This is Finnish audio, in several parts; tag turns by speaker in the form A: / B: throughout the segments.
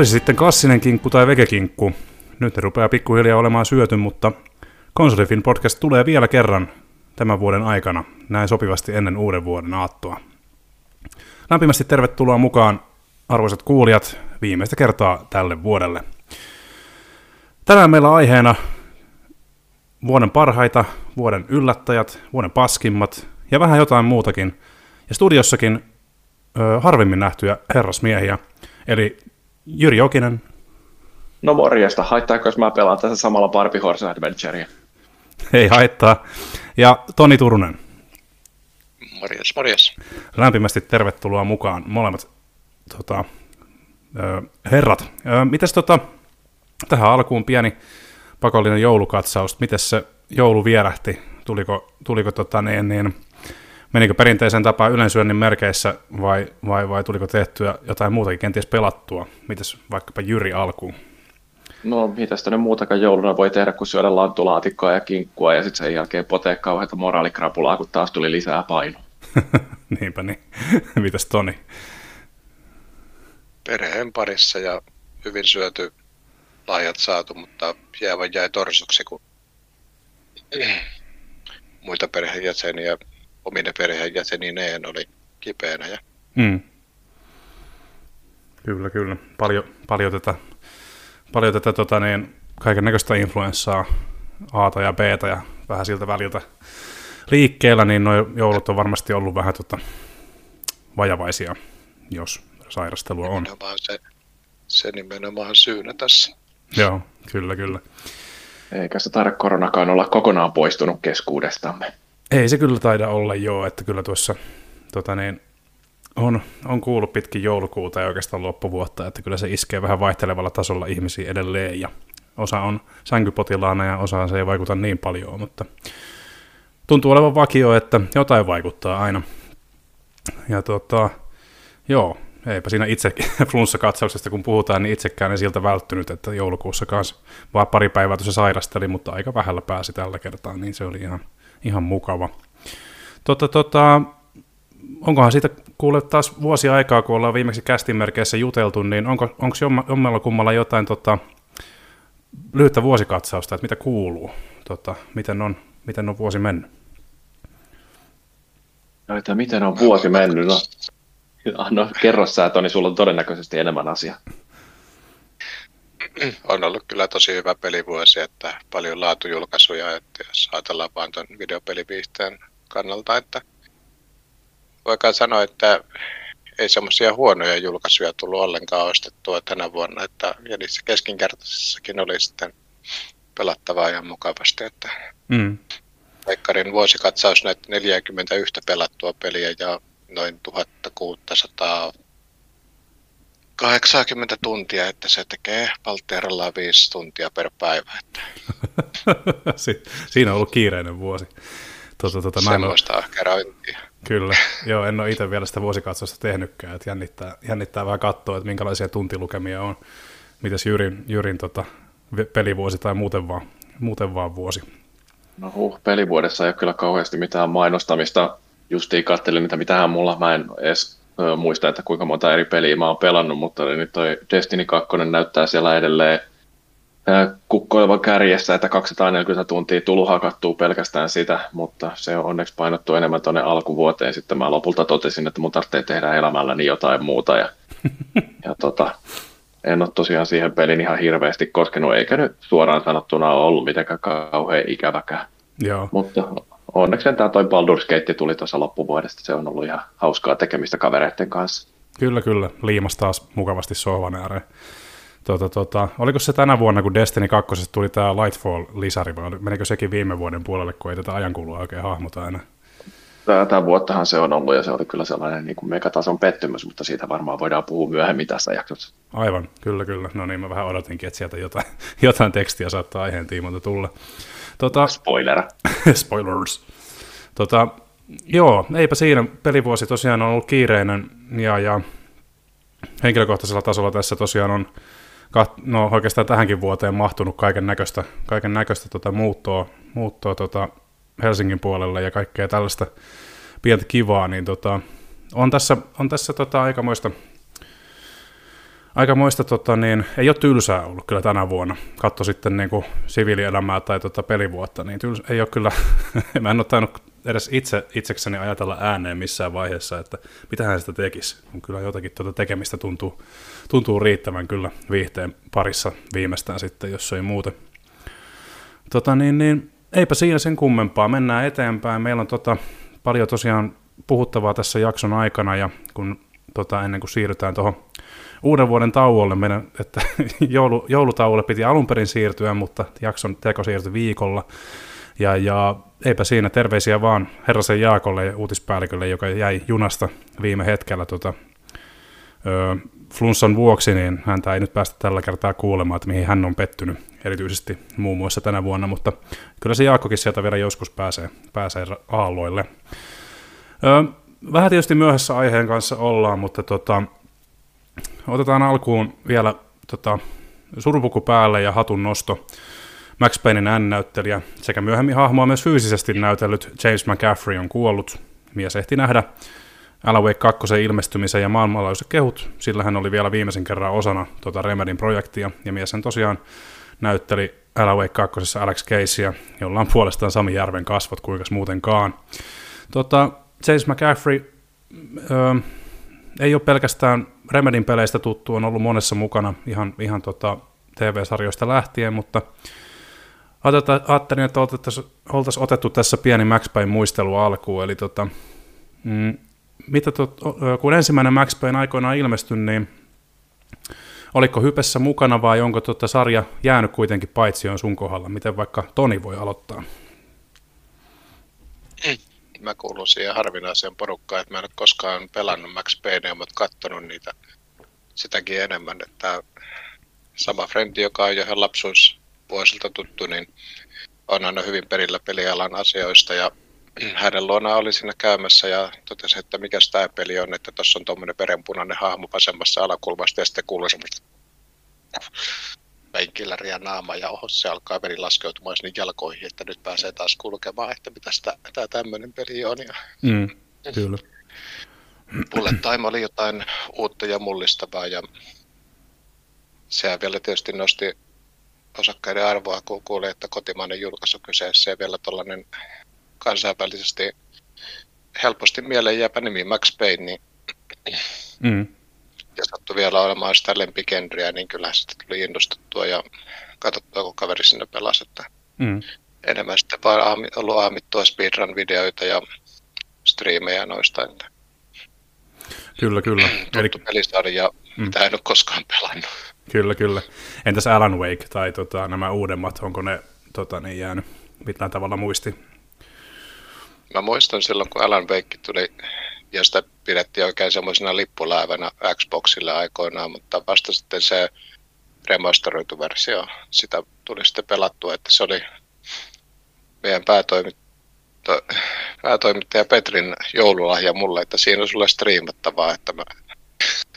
A: Olisi sitten klassinen kinkku tai vegekinkku. Nyt ne rupeaa pikkuhiljaa olemaan syöty, mutta Konsolifin podcast tulee vielä kerran tämän vuoden aikana, näin sopivasti ennen uuden vuoden aattoa. Lämpimästi tervetuloa mukaan, arvoisat kuulijat, viimeistä kertaa tälle vuodelle. Tänään meillä aiheena vuoden parhaita, vuoden yllättäjät, vuoden paskimmat ja vähän jotain muutakin. Ja studiossakin ö, harvemmin nähtyjä herrasmiehiä, eli Jyri Jokinen.
B: No morjesta, haittaako jos mä pelaan tässä samalla Barbie Horse Adventurea?
A: Ei haittaa. Ja Toni Turunen.
C: Morjes, morjes.
A: Lämpimästi tervetuloa mukaan molemmat tota, ö, herrat. Ö, mites tota, tähän alkuun pieni pakollinen joulukatsaus. Miten se joulu vierähti? Tuliko, tuliko tota, niin, niin, menikö perinteisen tapaan ylensyönnin merkeissä vai, vai, vai tuliko tehtyä jotain muutakin, kenties pelattua? Mites vaikkapa Jyri alkuun?
B: No, mitä sitä nyt muutakaan jouluna voi tehdä, kun syödä lantulaatikkoa ja kinkkua ja sitten sen jälkeen potee kauheita moraalikrapulaa, kun taas tuli lisää painoa.
A: Niinpä niin. Mitäs Toni?
C: Perheen parissa ja hyvin syöty, lahjat saatu, mutta jäävä jäi torsoksi, kun muita perheenjäseniä, omine perheenjäsenineen oli kipeänä. Ja...
A: Mm. Kyllä, kyllä. Paljon, paljon tätä, paljon tätä tota niin, kaiken näköistä influenssaa, A ja B ja vähän siltä väliltä liikkeellä, niin nuo joulut on varmasti ollut vähän tota, vajavaisia, jos sairastelua on.
C: Nimenomaan se, se nimenomaan syynä tässä.
A: Joo, kyllä, kyllä.
B: Eikä se taida koronakaan olla kokonaan poistunut keskuudestamme.
A: Ei se kyllä taida olla joo, että kyllä tuossa tota niin, on, on kuullut pitkin joulukuuta ja oikeastaan loppuvuotta, että kyllä se iskee vähän vaihtelevalla tasolla ihmisiä edelleen ja osa on sänkypotilaana ja osa se ei vaikuta niin paljon, mutta tuntuu olevan vakio, että jotain vaikuttaa aina. Ja tota, joo, eipä siinä itse flunssakatsauksesta kun puhutaan, niin itsekään ei siltä välttynyt, että joulukuussa kanssa vaan pari päivää tuossa sairasteli, mutta aika vähällä pääsi tällä kertaa, niin se oli ihan, ihan mukava. Tota, tota, onkohan siitä kuule taas vuosi aikaa, kun ollaan viimeksi kästimerkeissä juteltu, niin onko jommalla kummalla jotain tota, lyhyttä vuosikatsausta, että mitä kuuluu, tota, miten, on, miten on vuosi mennyt?
B: No, että miten on vuosi mennyt? No, no kerro sä, Toni, sulla on todennäköisesti enemmän asiaa.
C: On ollut kyllä tosi hyvä pelivuosi, että paljon laatujulkaisuja, että jos ajatellaan vain tuon videopeliviihteen kannalta, että voikaan sanoa, että ei semmoisia huonoja julkaisuja tullut ollenkaan ostettua tänä vuonna, että ja niissä keskinkertaisissakin oli sitten pelattavaa ihan mukavasti, että mm. Veikkarin vuosikatsaus näitä 41 pelattua peliä ja noin 1600 80 tuntia, että se tekee Valtieralla 5 tuntia per päivä. Että.
A: Siinä on ollut kiireinen vuosi.
C: Tuota, tuota, Semmoista ahkerointia.
A: Kyllä, joo, en ole itse vielä sitä vuosikatsausta tehnytkään, että jännittää, jännittää vähän katsoa, että minkälaisia tuntilukemia on. Mitäs Jyrin, Jyrin tota, pelivuosi tai muuten vaan, muuten vaan vuosi?
B: No huh, pelivuodessa ei ole kyllä kauheasti mitään mainostamista. Justiin katselin, mitä mitähän mulla, mä en edes muista, että kuinka monta eri peliä mä oon pelannut, mutta nyt toi Destiny 2 näyttää siellä edelleen kukkoileva kärjessä, että 240 tuntia tullut hakattua pelkästään sitä, mutta se on onneksi painottu enemmän tuonne alkuvuoteen. Sitten mä lopulta totesin, että mun tarvitsee tehdä elämälläni jotain muuta ja, ja tota, en ole tosiaan siihen pelin ihan hirveästi koskenut, eikä nyt suoraan sanottuna ollut mitenkään kauhean ikäväkään.
A: Joo.
B: Mutta onneksi tämä toi Baldur's Gate tuli tuossa loppuvuodesta, se on ollut ihan hauskaa tekemistä kavereiden kanssa.
A: Kyllä, kyllä. Liimas taas mukavasti sohvan ääreen. Tota, tota, oliko se tänä vuonna, kun Destiny 2 tuli tämä Lightfall-lisäri, vai menikö sekin viime vuoden puolelle, kun ei tätä ajankulua oikein hahmota enää?
B: Tätä vuottahan se on ollut, ja se oli kyllä sellainen niin kuin megatason pettymys, mutta siitä varmaan voidaan puhua myöhemmin tässä jaksossa.
A: Aivan, kyllä, kyllä. No niin, mä vähän odotinkin, että sieltä jotain, jotain tekstiä saattaa aiheen tiimoilta tulla.
B: Tota, Spoiler.
A: Spoilers. Tota, joo, eipä siinä. Pelivuosi tosiaan on ollut kiireinen, ja, ja henkilökohtaisella tasolla tässä tosiaan on no oikeastaan tähänkin vuoteen mahtunut kaiken näköistä, kaiken näköistä tota muuttoa, muuttoa tota Helsingin puolelle ja kaikkea tällaista pientä kivaa, niin tota, on tässä, on tässä tota aikamoista, aika muista, tota, niin, ei ole tylsää ollut kyllä tänä vuonna. Katso sitten niin kuin siviilielämää tai tota, pelivuotta, niin tyls, ei ole kyllä, mä en ole tainnut edes itse, itsekseni ajatella ääneen missään vaiheessa, että mitähän sitä tekisi. Kyllä jotakin tuota tekemistä tuntuu, tuntuu riittävän kyllä viihteen parissa viimeistään sitten, jos ei muuten. Tota, niin, niin, eipä siinä sen kummempaa, mennään eteenpäin. Meillä on tota, paljon tosiaan puhuttavaa tässä jakson aikana, ja kun tota, ennen kuin siirrytään tuohon uuden vuoden tauolle, meidän, että joulu, joulutauolle piti alun perin siirtyä, mutta jakson teko siirtyi viikolla. Ja, ja eipä siinä terveisiä vaan Herrasen Jaakolle ja uutispäällikölle, joka jäi junasta viime hetkellä tota, ö, flunssan vuoksi, niin häntä ei nyt päästä tällä kertaa kuulemaan, että mihin hän on pettynyt, erityisesti muun muassa tänä vuonna, mutta kyllä se Jaakkokin sieltä vielä joskus pääsee, pääsee aalloille. Ö, vähän tietysti myöhässä aiheen kanssa ollaan, mutta tota, otetaan alkuun vielä tota, surpuku päälle ja hatun nosto. Max Paynein N-näyttelijä sekä myöhemmin hahmoa myös fyysisesti näytellyt James McCaffrey on kuollut. Mies ehti nähdä Alan Wake 2 ilmestymisen ja maailmanlaajuiset kehut, sillä hän oli vielä viimeisen kerran osana tuota Remedin projektia, ja mies hän tosiaan näytteli Alan Wake 2 Alex Caseyä, jolla on puolestaan Sami Järven kasvot, kuinka muutenkaan. Tota, James McCaffrey öö, ei ole pelkästään Remedin peleistä tuttu, on ollut monessa mukana ihan, ihan tota TV-sarjoista lähtien, mutta ajattelin, että oltaisiin otettu tässä pieni Max Payne muistelu alkuun, eli tota, mm, mitä tot, kun ensimmäinen Max Payne aikoinaan ilmestyi, niin oliko hypessä mukana vai onko tota sarja jäänyt kuitenkin paitsi on sun kohdalla? Miten vaikka Toni voi aloittaa?
C: Mä kuulun siihen harvinaiseen porukkaan, että mä en ole koskaan pelannut Max Paynea, mutta katsonut niitä sitäkin enemmän, että sama frendi, joka on jo ihan lapsuusvuosilta tuttu, niin on aina hyvin perillä pelialan asioista ja hänen luona oli siinä käymässä ja totesi, että mikä tämä peli on, että tuossa on tuommoinen verenpunainen hahmo vasemmassa alakulmasta ja sitten kuului semmoista penkilläriä naama ja oho, se alkaa veri laskeutumaan sinne jalkoihin, että nyt pääsee taas kulkemaan, että mitä tämä tämmöinen peli on. Ja...
A: Mm, kyllä.
C: Bullet Time oli jotain uutta ja mullistavaa ja sehän vielä tietysti nosti osakkaiden arvoa, kun kuulee, että kotimainen julkaisu kyseessä ja vielä tällainen kansainvälisesti helposti mieleen jääpä nimi Max Payne, niin mm. Ja sattui vielä olemaan sitä lempikenriä, niin kyllä sitä tuli innostuttua ja katsottua, kun kaveri sinne pelasi, että mm. enemmän sitten vaan aami, ollut aamittua speedrun-videoita ja striimejä noista. Että
A: kyllä, kyllä.
C: Tuttu Eli... pelisarja, mm. mitä en ole koskaan pelannut.
A: Kyllä, kyllä. Entäs Alan Wake tai tota, nämä uudemmat, onko ne tota, niin jäänyt mitään tavalla muisti?
C: Mä muistan silloin, kun Alan Wake tuli, ja sitä pidettiin oikein semmoisena lippuläävänä Xboxille aikoinaan, mutta vasta sitten se remasteroitu versio, sitä tuli sitten pelattua, että se oli meidän päätoimittaja, päätoimittaja Petrin joululahja mulle, että siinä on sulle striimattavaa, että mä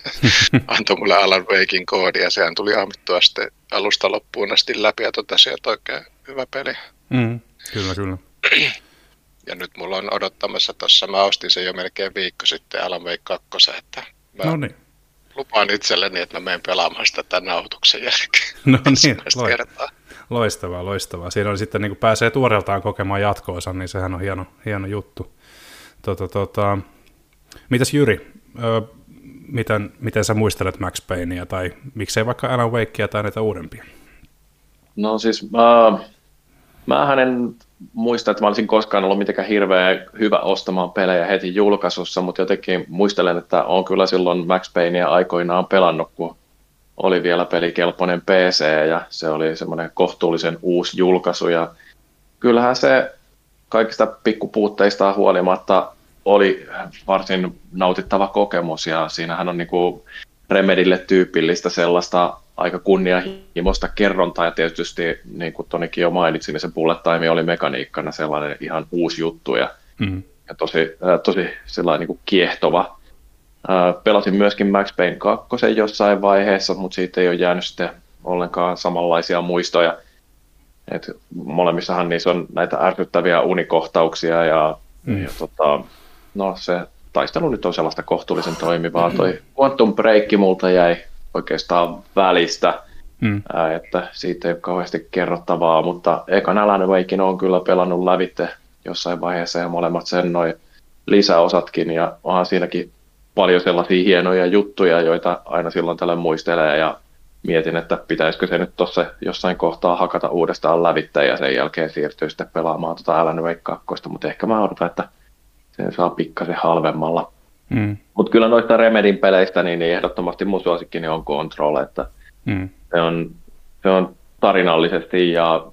C: antoi mulle Alan Wakein koodi ja sehän tuli ahmittua sitten alusta loppuun asti läpi ja totesi, että oikein hyvä peli.
A: Mm, kyllä, kyllä.
C: Ja nyt mulla on odottamassa tuossa, mä ostin sen jo melkein viikko sitten Alan Wake 2, että mä no niin. lupaan itselleni, että mä menen pelaamaan sitä tämän nauhoituksen jälkeen.
A: No niin, kertaa. loistavaa, loistavaa. Siinä on sitten, niin kun pääsee tuoreeltaan kokemaan jatkoosa, niin sehän on hieno, hieno juttu. Tota, tota, mitäs Jyri, ö, miten, miten sä muistelet Max Paynea tai miksei vaikka Alan Wakea tai näitä uudempia?
B: No siis uh, mä en muista, että mä olisin koskaan ollut mitenkään hirveän hyvä ostamaan pelejä heti julkaisussa, mutta jotenkin muistelen, että on kyllä silloin Max Paynea aikoinaan pelannut, kun oli vielä pelikelpoinen PC ja se oli semmoinen kohtuullisen uusi julkaisu. Ja kyllähän se kaikista pikkupuutteista huolimatta oli varsin nautittava kokemus ja siinähän on niin kuin Remedille tyypillistä sellaista aika kunnianhimoista kerrontaa ja tietysti niin kuin Tonikin jo mainitsi, niin se bullet time oli mekaniikkana sellainen ihan uusi juttu ja, mm. ja tosi, äh, tosi sellainen niin kuin kiehtova. Äh, pelasin myöskin Max Payne 2 jossain vaiheessa, mutta siitä ei ole jäänyt sitten ollenkaan samanlaisia muistoja. Et molemmissahan niissä on näitä ärsyttäviä unikohtauksia ja, mm. ja tota, no se taistelu nyt on sellaista kohtuullisen toimivaa. Toi Quantum Break multa jäi oikeastaan välistä,
A: Mm.
B: ää, että siitä ei ole kauheasti kerrottavaa, mutta ekan Alan Wakein on kyllä pelannut lävitte jossain vaiheessa ja molemmat sen noin lisäosatkin ja onhan siinäkin paljon sellaisia hienoja juttuja, joita aina silloin tällöin muistelee ja mietin, että pitäisikö se nyt tuossa jossain kohtaa hakata uudestaan lävitte ja sen jälkeen siirtyä sitten pelaamaan tuota Alan Wake 2, mutta ehkä mä odotan, että sen saa pikkasen halvemmalla.
A: Mm.
B: Mutta kyllä noista Remedin peleistä, niin, niin ehdottomasti mun suosikkini on Control, että
A: Mm.
B: se on, se on tarinallisesti ja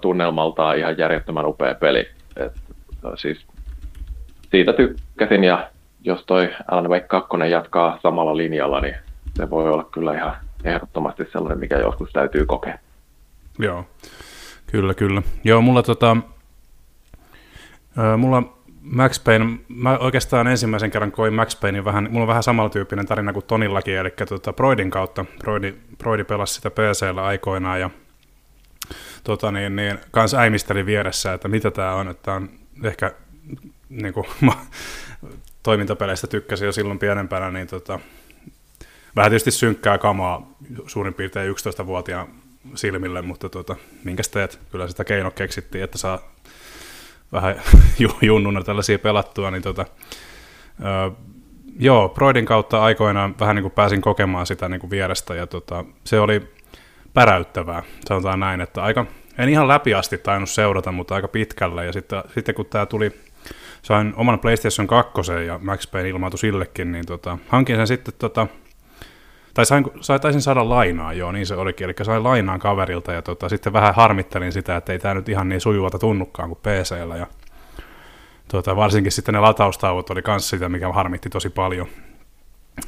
B: tunnelmaltaan ihan järjettömän upea peli. Et, siis siitä tykkäsin ja jos toi Alan Wake 2 jatkaa samalla linjalla, niin se voi olla kyllä ihan ehdottomasti sellainen, mikä joskus täytyy kokea.
A: Joo, kyllä, kyllä. Joo, mulla tota, mulla Max Payne, mä oikeastaan ensimmäisen kerran koin Max Paynein vähän, mulla on vähän samantyyppinen tarina kuin Tonillakin, eli tota Broidin kautta, Broidi, Broidi pelasi sitä PCllä aikoinaan ja tota niin, niin kans äimisteli vieressä, että mitä tää on, että on ehkä niin kuin, toimintapeleistä tykkäsin jo silloin pienempänä, niin tota, vähän tietysti synkkää kamaa suurin piirtein 11-vuotiaan silmille, mutta tota, minkäs teet? Kyllä sitä keino keksittiin, että saa vähän ju- junnuna tällaisia pelattua, niin tota, ö, joo, Broidin kautta aikoinaan vähän niin kuin pääsin kokemaan sitä niin kuin vierestä, ja tota, se oli päräyttävää, sanotaan näin, että aika, en ihan läpi asti tainnut seurata, mutta aika pitkälle, ja sitten, sitten kun tämä tuli, sain oman PlayStation 2 ja Max Payne ilmaantui sillekin, niin tota, hankin sen sitten tota, tai sain, sai, taisin saada lainaa, joo, niin se olikin. Eli sain lainaan kaverilta ja tota, sitten vähän harmittelin sitä, että ei tämä nyt ihan niin sujuvalta tunnukaan kuin PCllä. Ja, tota, varsinkin sitten ne lataustauot oli myös sitä, mikä harmitti tosi paljon.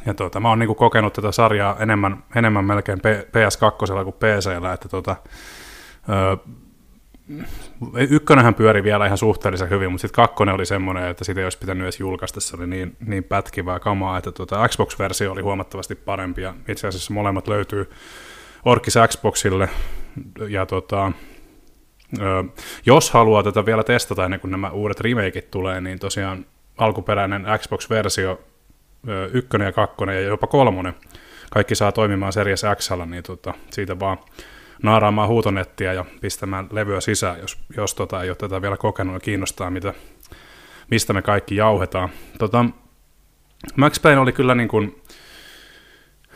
A: Ja tota, mä oon niinku kokenut tätä sarjaa enemmän, enemmän melkein P- PS2 kuin PCllä, että tota, ö, Ykkönenhän pyöri vielä ihan suhteellisen hyvin, mutta sitten kakkonen oli semmoinen, että sitä ei olisi pitänyt edes julkaista, se oli niin, niin pätkivää kamaa, että tuota, Xbox-versio oli huomattavasti parempi, ja itse asiassa molemmat löytyy Orkis Xboxille, ja tota, jos haluaa tätä vielä testata ennen kuin nämä uudet remakeit tulee, niin tosiaan alkuperäinen Xbox-versio, ykkönen ja kakkonen ja jopa kolmonen, kaikki saa toimimaan Series X, niin tota, siitä vaan naaraamaan huutonettia ja pistämään levyä sisään, jos, jos tota, ei ole tätä vielä kokenut ja kiinnostaa, mitä, mistä me kaikki jauhetaan. Tota, Max Payne oli kyllä niin kuin,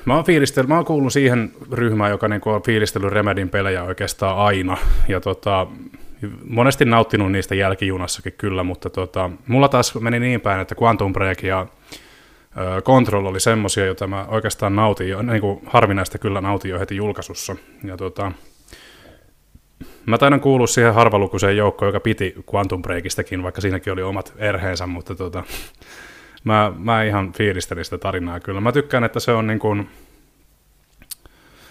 A: mä oon, fiilistellyt, mä oon kuullut siihen ryhmään, joka niin on fiilistellyt Remedin pelejä oikeastaan aina, ja tota, monesti nauttinut niistä jälkijunassakin kyllä, mutta tota, mulla taas meni niin päin, että Quantum Break ja Control oli semmosia, joita mä oikeastaan nautin jo, niin kuin harvinaista kyllä nautin jo heti julkaisussa. Ja tota, mä taidan kuulua siihen harvalukuiseen joukkoon, joka piti Quantum Breakistäkin, vaikka siinäkin oli omat erheensä, mutta tota, mä, mä ihan fiilistelin sitä tarinaa kyllä. Mä tykkään, että se on niin kuin,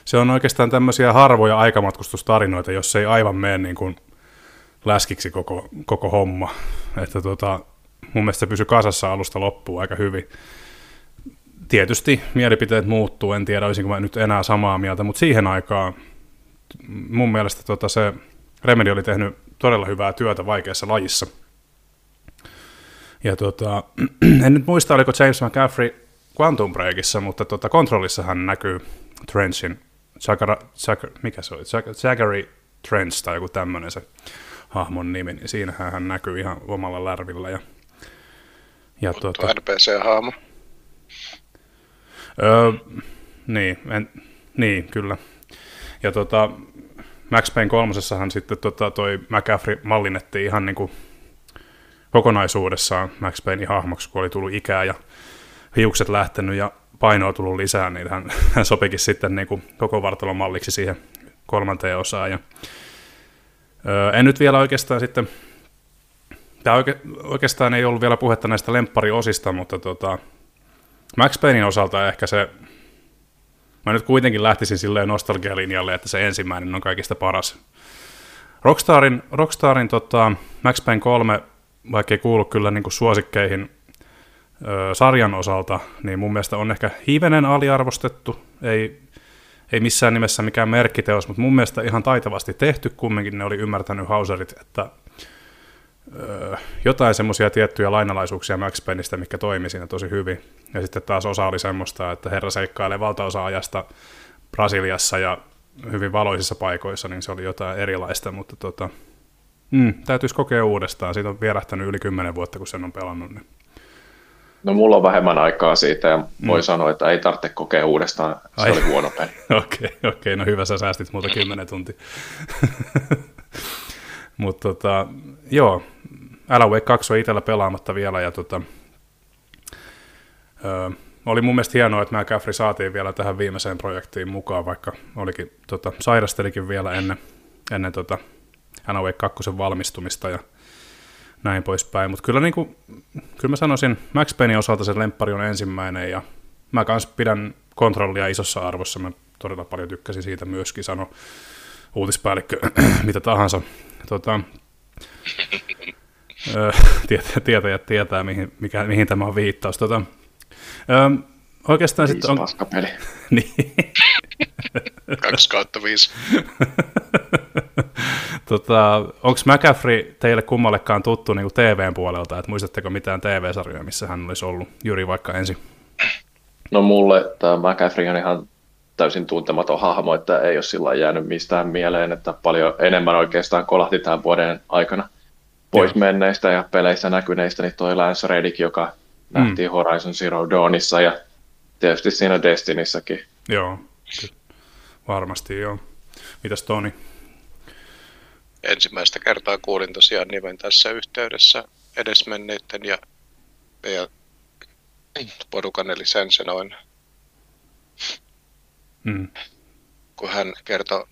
A: se on oikeastaan tämmöisiä harvoja aikamatkustustarinoita, jos ei aivan mene niin kuin läskiksi koko, koko homma. Että tota, mun mielestä se pysyi kasassa alusta loppuun aika hyvin tietysti mielipiteet muuttuu, en tiedä olisinko mä nyt enää samaa mieltä, mutta siihen aikaan mun mielestä tota se Remedy oli tehnyt todella hyvää työtä vaikeassa lajissa. Ja tota, en nyt muista, oliko James McCaffrey Quantum Breakissa, mutta tota, kontrollissahan näkyy Trenchin, Zagara, Zag, mikä se oli, Zag, Zagary Trench tai joku tämmöinen se hahmon nimi, niin siinähän hän näkyy ihan omalla lärvillä. Ja,
C: ja tota, NPC-hahmo.
A: Öö, niin, en, niin, kyllä. Ja tota, Max Payne kolmosessahan sitten tota, toi McCaffrey mallinnettiin ihan niin kuin kokonaisuudessaan Max Paynein hahmoksi, kun oli tullut ikää ja hiukset lähtenyt ja painoa tullut lisää, niin hän, hän sopikin sitten niin kuin koko vartalon malliksi siihen kolmanteen osaan. Ja, öö, en nyt vielä oikeastaan sitten, tämä oike, oikeastaan ei ollut vielä puhetta näistä lemppariosista, mutta tota, Max Paynein osalta ehkä se, mä nyt kuitenkin lähtisin silleen nostalgialinjalle, että se ensimmäinen on kaikista paras. Rockstarin, Rockstarin tota, Max Payne 3, vaikka ei kuulu kyllä niin kuin suosikkeihin ö, sarjan osalta, niin mun mielestä on ehkä hivenen aliarvostettu, ei, ei missään nimessä mikään merkkiteos, mutta mun mielestä ihan taitavasti tehty, kumminkin ne oli ymmärtänyt Hauserit, että öö, jotain semmoisia tiettyjä lainalaisuuksia Max Payneistä, mikä toimi siinä tosi hyvin. Ja sitten taas osa oli semmoista, että herra seikkailee valtaosa ajasta Brasiliassa ja hyvin valoisissa paikoissa, niin se oli jotain erilaista, mutta tota, mm, täytyisi kokea uudestaan. Siitä on vierähtänyt yli kymmenen vuotta, kun sen on pelannut. Niin.
B: No mulla on vähemmän aikaa siitä ja voi mm. sanoa, että ei tarvitse kokea uudestaan. Se Ai. oli huono peli.
A: Okei, okay, okay, no hyvä, sä säästit muuta kymmenen tuntia. Mutta tota, joo, Alan Wake 2 on itsellä pelaamatta vielä ja tota, ö, oli mun mielestä hienoa, että McCaffrey saatiin vielä tähän viimeiseen projektiin mukaan, vaikka olikin, tota, sairastelikin vielä ennen, ennen tota, Alan Wake 2 valmistumista ja näin poispäin. Mutta kyllä, niinku, kyllä mä sanoisin, Max Paynein osalta se lemppari on ensimmäinen ja mä kans pidän kontrollia isossa arvossa. Mä todella paljon tykkäsin siitä myöskin, sano uutispäällikkö, mitä tahansa. Tota, tietäjät tietää, tietää mihin, mikä, mihin tämä on viittaus. Tota, ö, oikeastaan sitten on...
B: paskapeli.
A: niin.
C: 2 kautta 5.
A: tota, Onko McCaffrey teille kummallekaan tuttu niin TVn puolelta? Et muistatteko mitään TV-sarjoja, missä hän olisi ollut? Jyri vaikka ensin.
B: No mulle tämä McCaffrey on ihan täysin tuntematon hahmo, että ei ole sillä jäänyt mistään mieleen, että paljon enemmän oikeastaan kolahti tämän vuoden aikana pois Joo. menneistä ja peleissä näkyneistä, niin toi Lance Reddick, joka mm. nähtiin Horizon Zero Dawnissa ja tietysti siinä Destinissäkin.
A: Joo, varmasti joo. Mitäs Toni?
C: Ensimmäistä kertaa kuulin tosiaan nimen tässä yhteydessä edesmenneiden ja meidän porukan eli Sensenoin
A: mm.
C: kun hän kertoi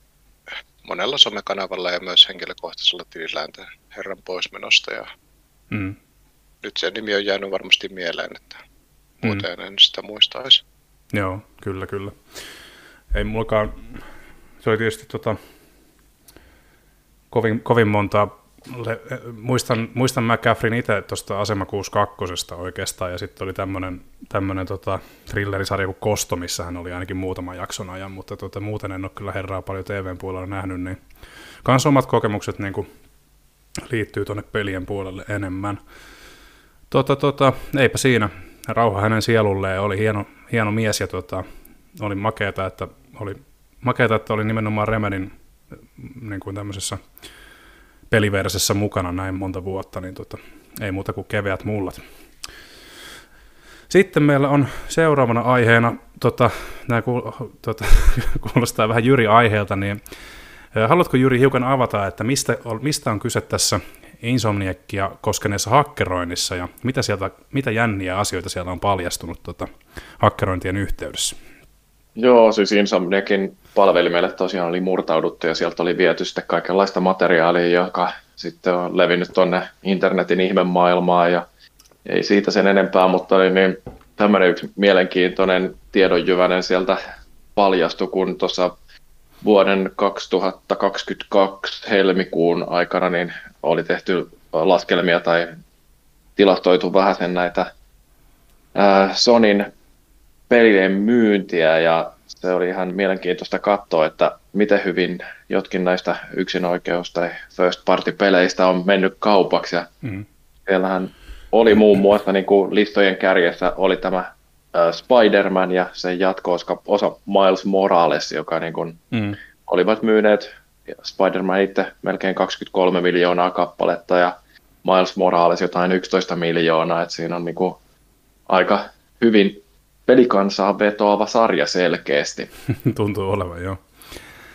C: monella somekanavalla ja myös henkilökohtaisella tilillään herran poismenosta. Ja
A: mm.
C: Nyt se nimi on jäänyt varmasti mieleen, että muuten mm. en sitä muistaisi.
A: Joo, kyllä, kyllä. Ei mullakaan, se oli tietysti tota, kovin, kovin monta muistan, muistan McCaffreyn itse tuosta Asema 62 oikeastaan, ja sitten oli tämmöinen tämmönen, tota, thrillerisarja kuin Kosto, missä hän oli ainakin muutaman jakson ajan, mutta tota, muuten en ole kyllä herraa paljon TVn puolella nähnyt, niin kans omat kokemukset niin kuin, liittyy tuonne pelien puolelle enemmän. Tota, tota, eipä siinä. Rauha hänen sielulleen, oli hieno, hieno mies ja tota, oli makeata, että oli, makeata, että oli nimenomaan Remedin niin kuin tämmöisessä peliversessä mukana näin monta vuotta, niin tota, ei muuta kuin keveät mullat. Sitten meillä on seuraavana aiheena, tota, nämä kuul, tota, kuulostaa vähän Jyri aiheelta, niin haluatko Jyri hiukan avata, että mistä, mistä on kyse tässä Insomniacia koskeneessa hakkeroinnissa ja mitä, sieltä, mitä jänniä asioita siellä on paljastunut tota, hakkerointien yhteydessä?
B: Joo, siis Insomniakin palvelimelle tosiaan oli murtauduttu ja sieltä oli viety sitten kaikenlaista materiaalia, joka sitten on levinnyt tuonne internetin ihmemaailmaan ja ei siitä sen enempää, mutta oli niin tämmöinen yksi mielenkiintoinen tiedonjyvänen sieltä paljastui, kun tuossa vuoden 2022 helmikuun aikana niin oli tehty laskelmia tai tilastoitu vähän sen näitä Sonin pelien myyntiä ja se oli ihan mielenkiintoista katsoa, että miten hyvin jotkin näistä yksinoikeus- tai first party-peleistä on mennyt kaupaksi. Ja mm. Siellähän oli muun muassa niin kuin listojen kärjessä oli tämä Spider-Man ja sen jatko osa Miles Morales, joka niin kuin mm. olivat myyneet Spider-Man itse melkein 23 miljoonaa kappaletta ja Miles Morales jotain 11 miljoonaa, että siinä on niin kuin aika hyvin pelikansaa vetoava sarja selkeästi.
A: Tuntuu olevan, joo.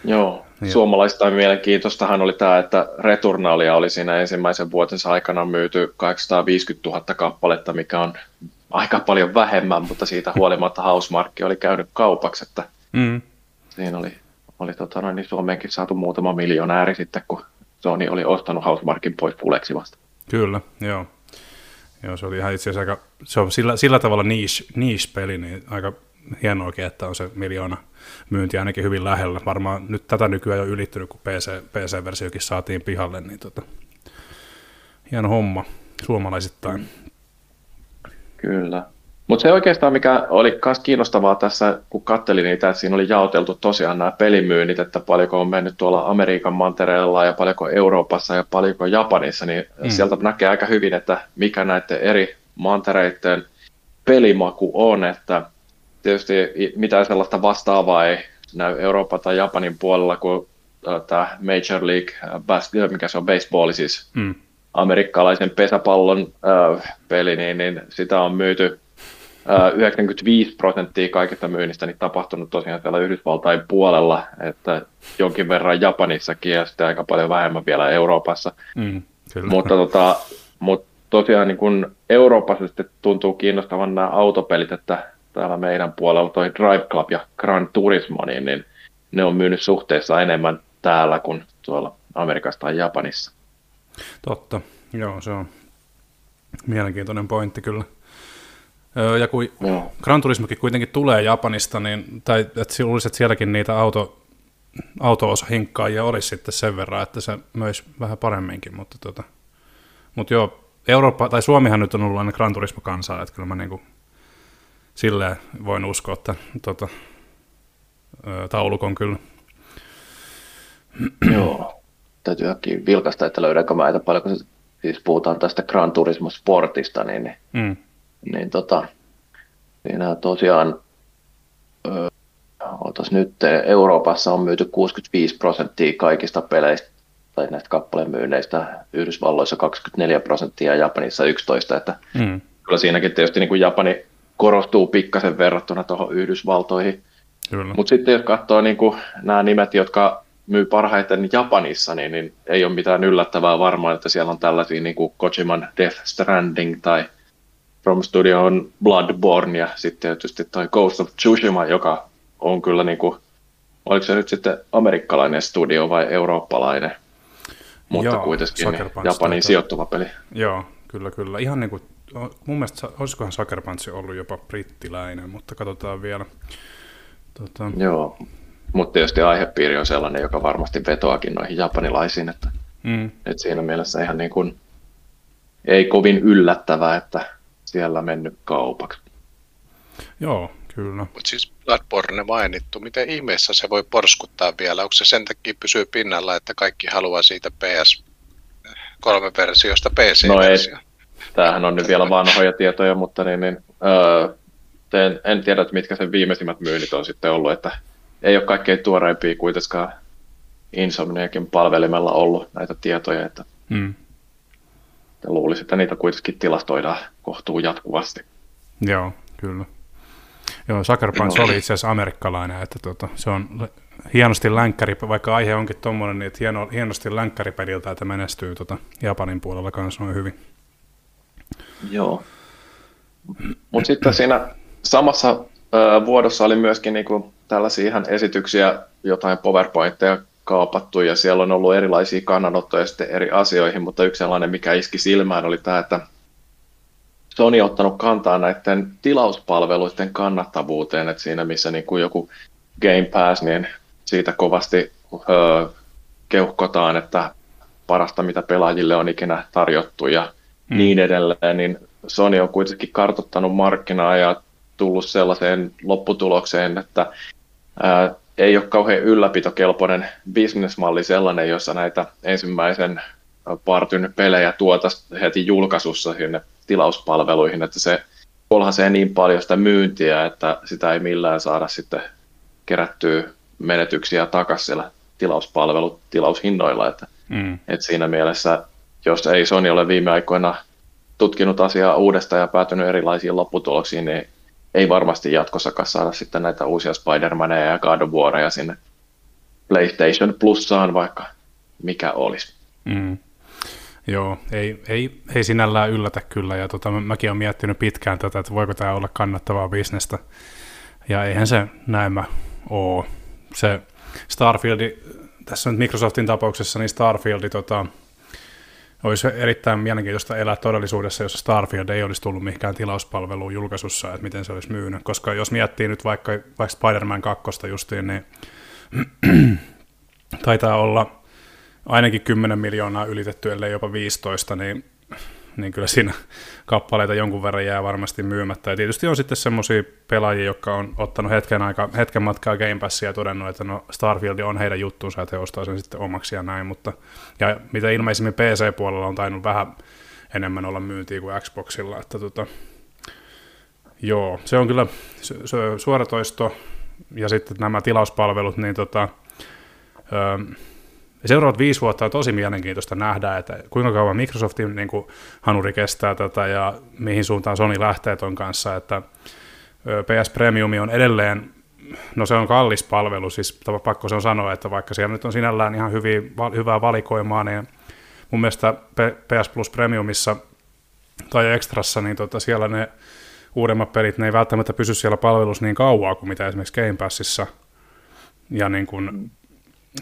B: Joo, ja. suomalaistain mielenkiintoistahan oli tämä, että Returnalia oli siinä ensimmäisen vuotensa aikana myyty 850 000 kappaletta, mikä on aika paljon vähemmän, mutta siitä huolimatta Housemarkki oli käynyt kaupaksi, että mm. siinä oli, oli tota noin, niin Suomeenkin saatu muutama miljonääri sitten, kun Sony oli ostanut Housemarkin pois puleksi vasta.
A: Kyllä, joo. Joo, se oli ihan itse asiassa aika, se on sillä, sillä tavalla niche, niche-peli, niin aika hienoakin, että on se miljoona myynti ainakin hyvin lähellä. Varmaan nyt tätä nykyään jo ylittynyt, kun PC, PC-versiokin saatiin pihalle, niin tota, hieno homma suomalaisittain.
B: Kyllä. Mutta se oikeastaan, mikä oli myös kiinnostavaa tässä, kun katselin niitä, että siinä oli jaoteltu tosiaan nämä pelimyynnit, että paljonko on mennyt tuolla Amerikan mantereella ja paljonko Euroopassa ja paljonko Japanissa, niin mm. sieltä näkee aika hyvin, että mikä näiden eri mantereiden pelimaku on, että tietysti mitään sellaista vastaavaa ei näy Euroopan tai Japanin puolella kuin tämä Major League, mikä se on, baseball siis, mm. Amerikkalaisen pesäpallon äh, peli, niin, niin sitä on myyty 95 prosenttia kaikista myynnistä niin tapahtunut tosiaan siellä Yhdysvaltain puolella, että jonkin verran Japanissakin ja sitten aika paljon vähemmän vielä Euroopassa. Mm, kyllä. Mutta, tota, mutta tosiaan niin kun Euroopassa sitten tuntuu kiinnostavan nämä autopelit, että täällä meidän puolella toi Drive Club ja Gran Turismo, niin, niin ne on myynyt suhteessa enemmän täällä kuin tuolla Amerikassa tai Japanissa.
A: Totta, joo se on mielenkiintoinen pointti kyllä. Ja kun no. Gran Turismokin kuitenkin tulee Japanista, niin, tai että luulisin, että sielläkin niitä auto, auto-osahinkkaajia olisi sitten sen verran, että se myös vähän paremminkin, mutta, tota, mutta joo, Eurooppa, tai Suomihan nyt on ollut aina Gran Turismo-kansaa, että kyllä mä niin kuin, silleen voin uskoa, että tota, taulukon kyllä.
B: Joo, täytyy äkkiä vilkaista, että löydänkö mä, että paljonko se, siis puhutaan tästä Gran Turismo Sportista, niin, niin mm niin tota, siinä tosiaan ö, nyt Euroopassa on myyty 65 prosenttia kaikista peleistä tai näistä kappalemyynneistä, Yhdysvalloissa 24 prosenttia ja Japanissa 11, että mm. kyllä siinäkin tietysti niin kuin Japani korostuu pikkasen verrattuna tuohon Yhdysvaltoihin. Mutta sitten jos katsoo niin kuin nämä nimet, jotka myy parhaiten Japanissa, niin, niin ei ole mitään yllättävää varmaan, että siellä on tällaisia niin kuin Kojiman Death Stranding tai From Studio on Bloodborne ja sitten tietysti toi Ghost of Tsushima, joka on kyllä niin kuin, oliko se nyt sitten amerikkalainen studio vai eurooppalainen, mutta Joo, kuitenkin niin Japanin sijoittuva peli.
A: Joo, kyllä, kyllä. Ihan niin kuin, mun mielestä olisikohan Sucker Punch ollut jopa brittiläinen, mutta katsotaan vielä.
B: Tota... Joo, mutta tietysti aihepiiri on sellainen, joka varmasti vetoakin noihin japanilaisiin, että, mm. että siinä mielessä ihan niin kuin, ei kovin yllättävää, että siellä mennyt kaupaksi.
A: Joo, kyllä.
C: Mutta siis Bloodborne mainittu, miten ihmeessä se voi porskuttaa vielä? Onko se sen takia pysyy pinnalla, että kaikki haluaa siitä PS3-versiosta PC-versio? No ei,
B: tämähän on nyt vielä vanhoja tietoja, mutta niin, niin, öö, en, en tiedä, että mitkä sen viimeisimmät myynnit on sitten ollut, että ei ole kaikkein tuoreimpia kuitenkaan Insomniakin palvelimella ollut näitä tietoja, että hmm. Ja luulisin, että niitä kuitenkin tilastoidaan kohtuu jatkuvasti.
A: Joo, kyllä. Joo, Sucker Punch no. oli itse asiassa amerikkalainen, että tota, se on hienosti länkkäri, vaikka aihe onkin tuommoinen, niin että hieno, hienosti länkkäripeliltä, että menestyy tota Japanin puolella kanssa noin hyvin.
B: Joo. Mutta sitten siinä samassa ö, vuodossa oli myöskin niinku tällaisia ihan esityksiä, jotain PowerPointteja kaapattu ja siellä on ollut erilaisia kannanottoja sitten eri asioihin, mutta yksi sellainen, mikä iski silmään, oli tämä, että Sony on ottanut kantaa näiden tilauspalveluiden kannattavuuteen, että siinä missä niin kuin joku Game Pass, niin siitä kovasti öö, keuhkotaan, että parasta mitä pelaajille on ikinä tarjottu ja mm. niin edelleen, niin Sony on kuitenkin kartottanut markkinaa ja tullut sellaiseen lopputulokseen, että ää, ei ole kauhean ylläpitokelpoinen bisnesmalli sellainen, jossa näitä ensimmäisen partyn pelejä tuota heti julkaisussa sinne tilauspalveluihin, että se se niin paljon sitä myyntiä, että sitä ei millään saada sitten kerättyä menetyksiä takaisin siellä tilauspalvelut tilaushinnoilla, että, mm. että siinä mielessä, jos ei Sony ole viime aikoina tutkinut asiaa uudestaan ja päätynyt erilaisiin lopputuloksiin, niin ei varmasti jatkossakaan saada sitten näitä uusia Spider-Maneja ja God of Waria sinne PlayStation Plussaan, vaikka mikä olisi. Mm.
A: Joo, ei, ei, ei sinällään yllätä kyllä, ja tota, mäkin olen miettinyt pitkään tätä, että voiko tämä olla kannattavaa bisnestä, ja eihän se näemmä ole. Se Starfield, tässä nyt Microsoftin tapauksessa, niin Starfield tota, olisi erittäin mielenkiintoista elää todellisuudessa, jos Starfield ei olisi tullut mihinkään tilauspalveluun julkaisussa, että miten se olisi myynyt. Koska jos miettii nyt vaikka, vaikka Spider-Man 2 justiin, niin taitaa olla ainakin 10 miljoonaa ylitetty, ellei jopa 15, niin niin kyllä siinä kappaleita jonkun verran jää varmasti myymättä. Ja tietysti on sitten semmoisia pelaajia, jotka on ottanut hetken, aika, hetken matkaa Game Passia ja todennut, että no Starfield on heidän juttuunsa, että he ostaa sen sitten omaksi ja näin, mutta ja mitä ilmeisimmin PC-puolella on tainnut vähän enemmän olla myyntiä kuin Xboxilla, että tota, joo, se on kyllä suoratoisto ja sitten nämä tilauspalvelut, niin tota, öö, seuraavat viisi vuotta on tosi mielenkiintoista nähdä, että kuinka kauan Microsoftin niin kuin, hanuri kestää tätä ja mihin suuntaan Sony lähtee ton kanssa, että PS Premium on edelleen, no se on kallis palvelu, siis pakko se on sanoa, että vaikka siellä nyt on sinällään ihan hyviä, hyvää valikoimaa, niin mun mielestä PS Plus Premiumissa tai Extrassa, niin tota, siellä ne uudemmat pelit, ne ei välttämättä pysy siellä palvelussa niin kauaa kuin mitä esimerkiksi Game Passissa. Ja niin kun,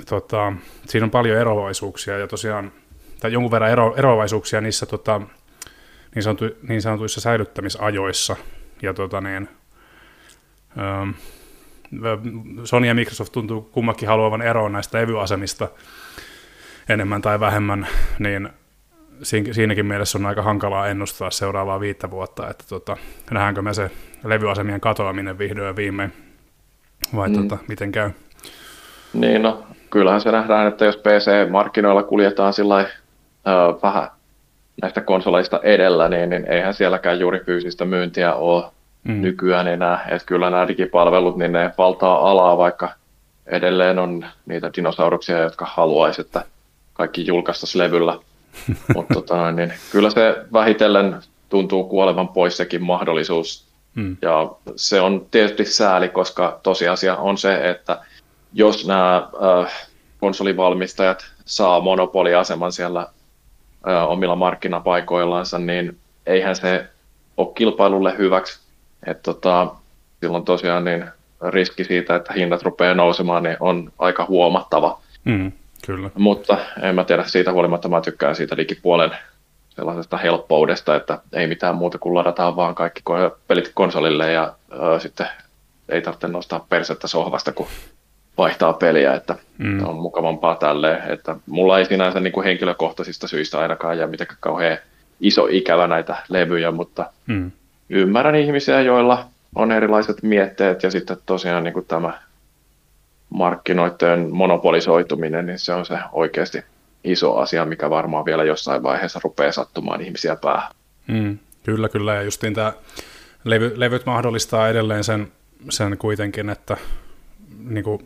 A: tota, siinä on paljon eroavaisuuksia ja tosiaan, tai jonkun verran ero, eroavaisuuksia niissä tota, niin, sanotu, niin sanotuissa säilyttämisajoissa. Ja tota, niin, ähm, Sony ja Microsoft tuntuu kummakin haluavan eroon näistä levyasemista enemmän tai vähemmän, niin siinäkin mielessä on aika hankalaa ennustaa seuraavaa viittä vuotta, että tota, nähdäänkö me se levyasemien katoaminen vihdoin ja viimein, vai mm. tota, miten käy?
B: Niin, no kyllähän se nähdään, että jos PC-markkinoilla kuljetaan sillä äh, vähän näistä konsoleista edellä, niin, niin eihän sielläkään juuri fyysistä myyntiä ole mm. nykyään enää. Että kyllä nämä digipalvelut, niin ne valtaa alaa, vaikka edelleen on niitä dinosauruksia, jotka haluaisi, että kaikki julkaistaisi levyllä. Mutta tota, niin, kyllä se vähitellen tuntuu kuolevan pois sekin mahdollisuus. Mm. Ja se on tietysti sääli, koska tosiasia on se, että jos nämä äh, konsolivalmistajat saa monopoliaseman siellä äh, omilla markkinapaikoillansa, niin eihän se ole kilpailulle hyväksi. Et tota, silloin tosiaan niin riski siitä, että hinnat rupeaa nousemaan, niin on aika huomattava.
A: Mm, kyllä.
B: Mutta en mä tiedä, siitä huolimatta mä tykkään siitä digipuolen sellaisesta helppoudesta, että ei mitään muuta kuin ladataan vaan kaikki pelit konsolille ja ö, sitten ei tarvitse nostaa persettä sohvasta, kun vaihtaa peliä, että mm. on mukavampaa tälleen. Että mulla ei sinänsä niin kuin henkilökohtaisista syistä ainakaan ja mitenkään kauhean iso ikävä näitä levyjä, mutta mm. ymmärrän ihmisiä, joilla on erilaiset mietteet ja sitten tosiaan niin kuin tämä markkinoiden monopolisoituminen, niin se on se oikeasti iso asia, mikä varmaan vielä jossain vaiheessa rupeaa sattumaan ihmisiä päähän.
A: Mm, kyllä, kyllä. Ja justiin tämä levy, levyt mahdollistaa edelleen sen, sen kuitenkin, että niin kuin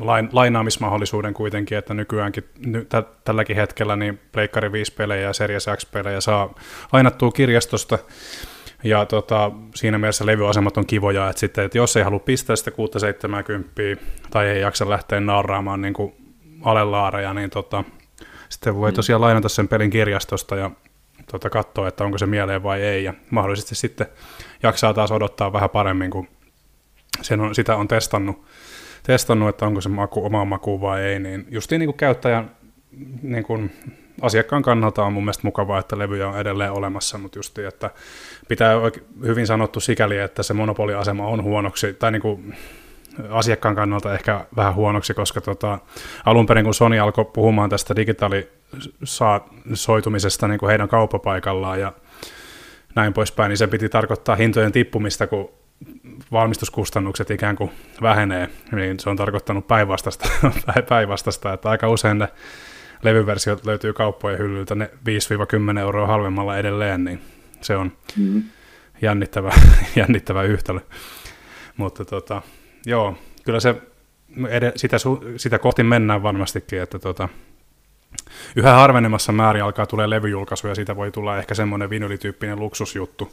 A: lain, lainaamismahdollisuuden kuitenkin, että nykyäänkin ny, tä, tälläkin hetkellä niin Pleikkari 5 pelejä ja Series X-pelejä saa lainattua kirjastosta, ja tota, siinä mielessä levyasemat on kivoja, että, sitten, että jos ei halua pistää sitä 670 tai ei jaksa lähteä naaraamaan niin kuin alelaareja, niin tota, sitten voi mm. tosiaan lainata sen pelin kirjastosta ja tota, katsoa, että onko se mieleen vai ei, ja mahdollisesti sitten jaksaa taas odottaa vähän paremmin, kun sen on, sitä on testannut, testannut, että onko se maku, oma maku vai ei, niin justiin niin kuin käyttäjän niin kuin asiakkaan kannalta on mun mielestä mukavaa, että levyjä on edelleen olemassa, mutta just että pitää hyvin sanottu sikäli, että se monopoliasema on huonoksi, tai niin kuin asiakkaan kannalta ehkä vähän huonoksi, koska tota, alun perin kun Sony alkoi puhumaan tästä digitaalisoitumisesta niin kuin heidän kauppapaikallaan ja näin poispäin, niin se piti tarkoittaa hintojen tippumista, kun valmistuskustannukset ikään kuin vähenee, niin se on tarkoittanut päinvastasta, päinvastasta että aika usein ne levyversiot löytyy kauppojen hyllyltä ne 5-10 euroa halvemmalla edelleen, niin se on mm. jännittävä, jännittävä yhtälö. Mutta tota, joo, kyllä se ed- sitä, sitä kohti mennään varmastikin, että tota, yhä harvenemassa määrin alkaa tulee levyjulkaisu ja siitä voi tulla ehkä semmoinen vinylityyppinen luksusjuttu.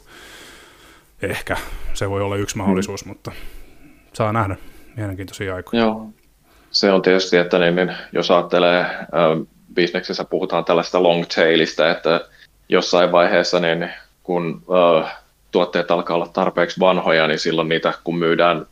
A: Ehkä se voi olla yksi mahdollisuus, mm. mutta saa nähdä mielenkiintoisia aikoja.
B: Joo, se on tietysti, että niin, niin, jos ajattelee bisneksessä puhutaan tällaista long tailista, että jossain vaiheessa niin kun uh, tuotteet alkaa olla tarpeeksi vanhoja, niin silloin niitä kun myydään uh,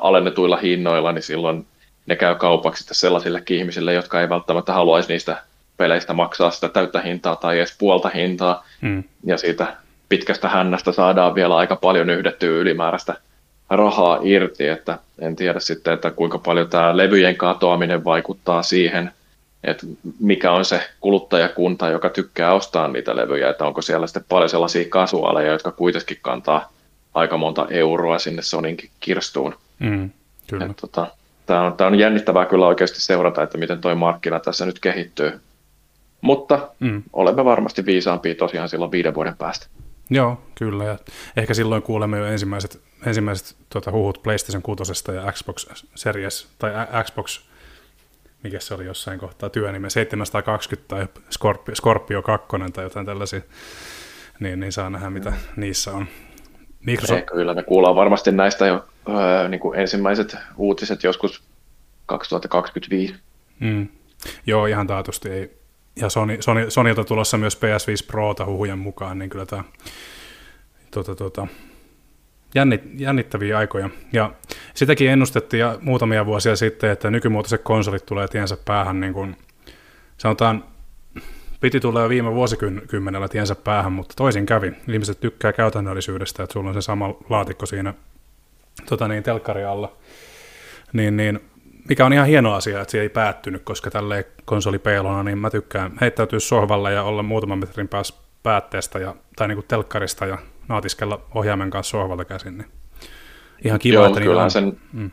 B: alennetuilla hinnoilla, niin silloin ne käy kaupaksi sellaisille ihmisille, jotka ei välttämättä haluaisi niistä peleistä maksaa sitä täyttä hintaa tai edes puolta hintaa. Mm. Ja siitä pitkästä hännästä saadaan vielä aika paljon yhdettyä ylimääräistä rahaa irti, että en tiedä sitten, että kuinka paljon tämä levyjen katoaminen vaikuttaa siihen – että mikä on se kuluttajakunta, joka tykkää ostaa niitä levyjä, että onko siellä sitten paljon sellaisia kasuaaleja, jotka kuitenkin kantaa aika monta euroa sinne Soninkin kirstuun.
A: Mm, kyllä.
B: Et, tota, Tämä on, on jännittävää kyllä oikeasti seurata, että miten tuo markkina tässä nyt kehittyy. Mutta mm. olemme varmasti viisaampia tosiaan silloin viiden vuoden päästä.
A: Joo, kyllä. Ja ehkä silloin kuulemme jo ensimmäiset, ensimmäiset tuota, huhut PlayStation 6 ja Xbox Series, tai Xbox, mikä se oli jossain kohtaa työnime, 720 tai Scorpio, Scorpio 2 tai jotain tällaisia, niin, niin saa nähdä, mitä mm. niissä on.
B: Microsoft... Ei, kyllä, me kuullaan varmasti näistä jo öö, niin kuin ensimmäiset uutiset joskus 2025.
A: Mm. Joo, ihan taatusti ei. Ja Sony, Sony, Sonylta tulossa myös PS5 Prota huhujen mukaan, niin kyllä tämä tuota, tuota, jännit, jännittäviä aikoja. Ja sitäkin ennustettiin ja muutamia vuosia sitten, että nykymuotoiset konsolit tulee tiensä päähän, niin kuin, sanotaan, piti tulla jo viime vuosikymmenellä tiensä päähän, mutta toisin kävi. Ihmiset tykkää käytännöllisyydestä, että sulla on se sama laatikko siinä tota niin, telkkari alla. Niin, niin, mikä on ihan hieno asia, että se ei päättynyt, koska tälle konsolipeilona, niin mä tykkään heittäytyä sohvalle ja olla muutaman metrin päässä päätteestä ja, tai niin kuin telkkarista ja naatiskella ohjaimen kanssa sohvalta käsin. Niin ihan kiva,
B: Joo,
A: että
B: kyllähän, sen, mm.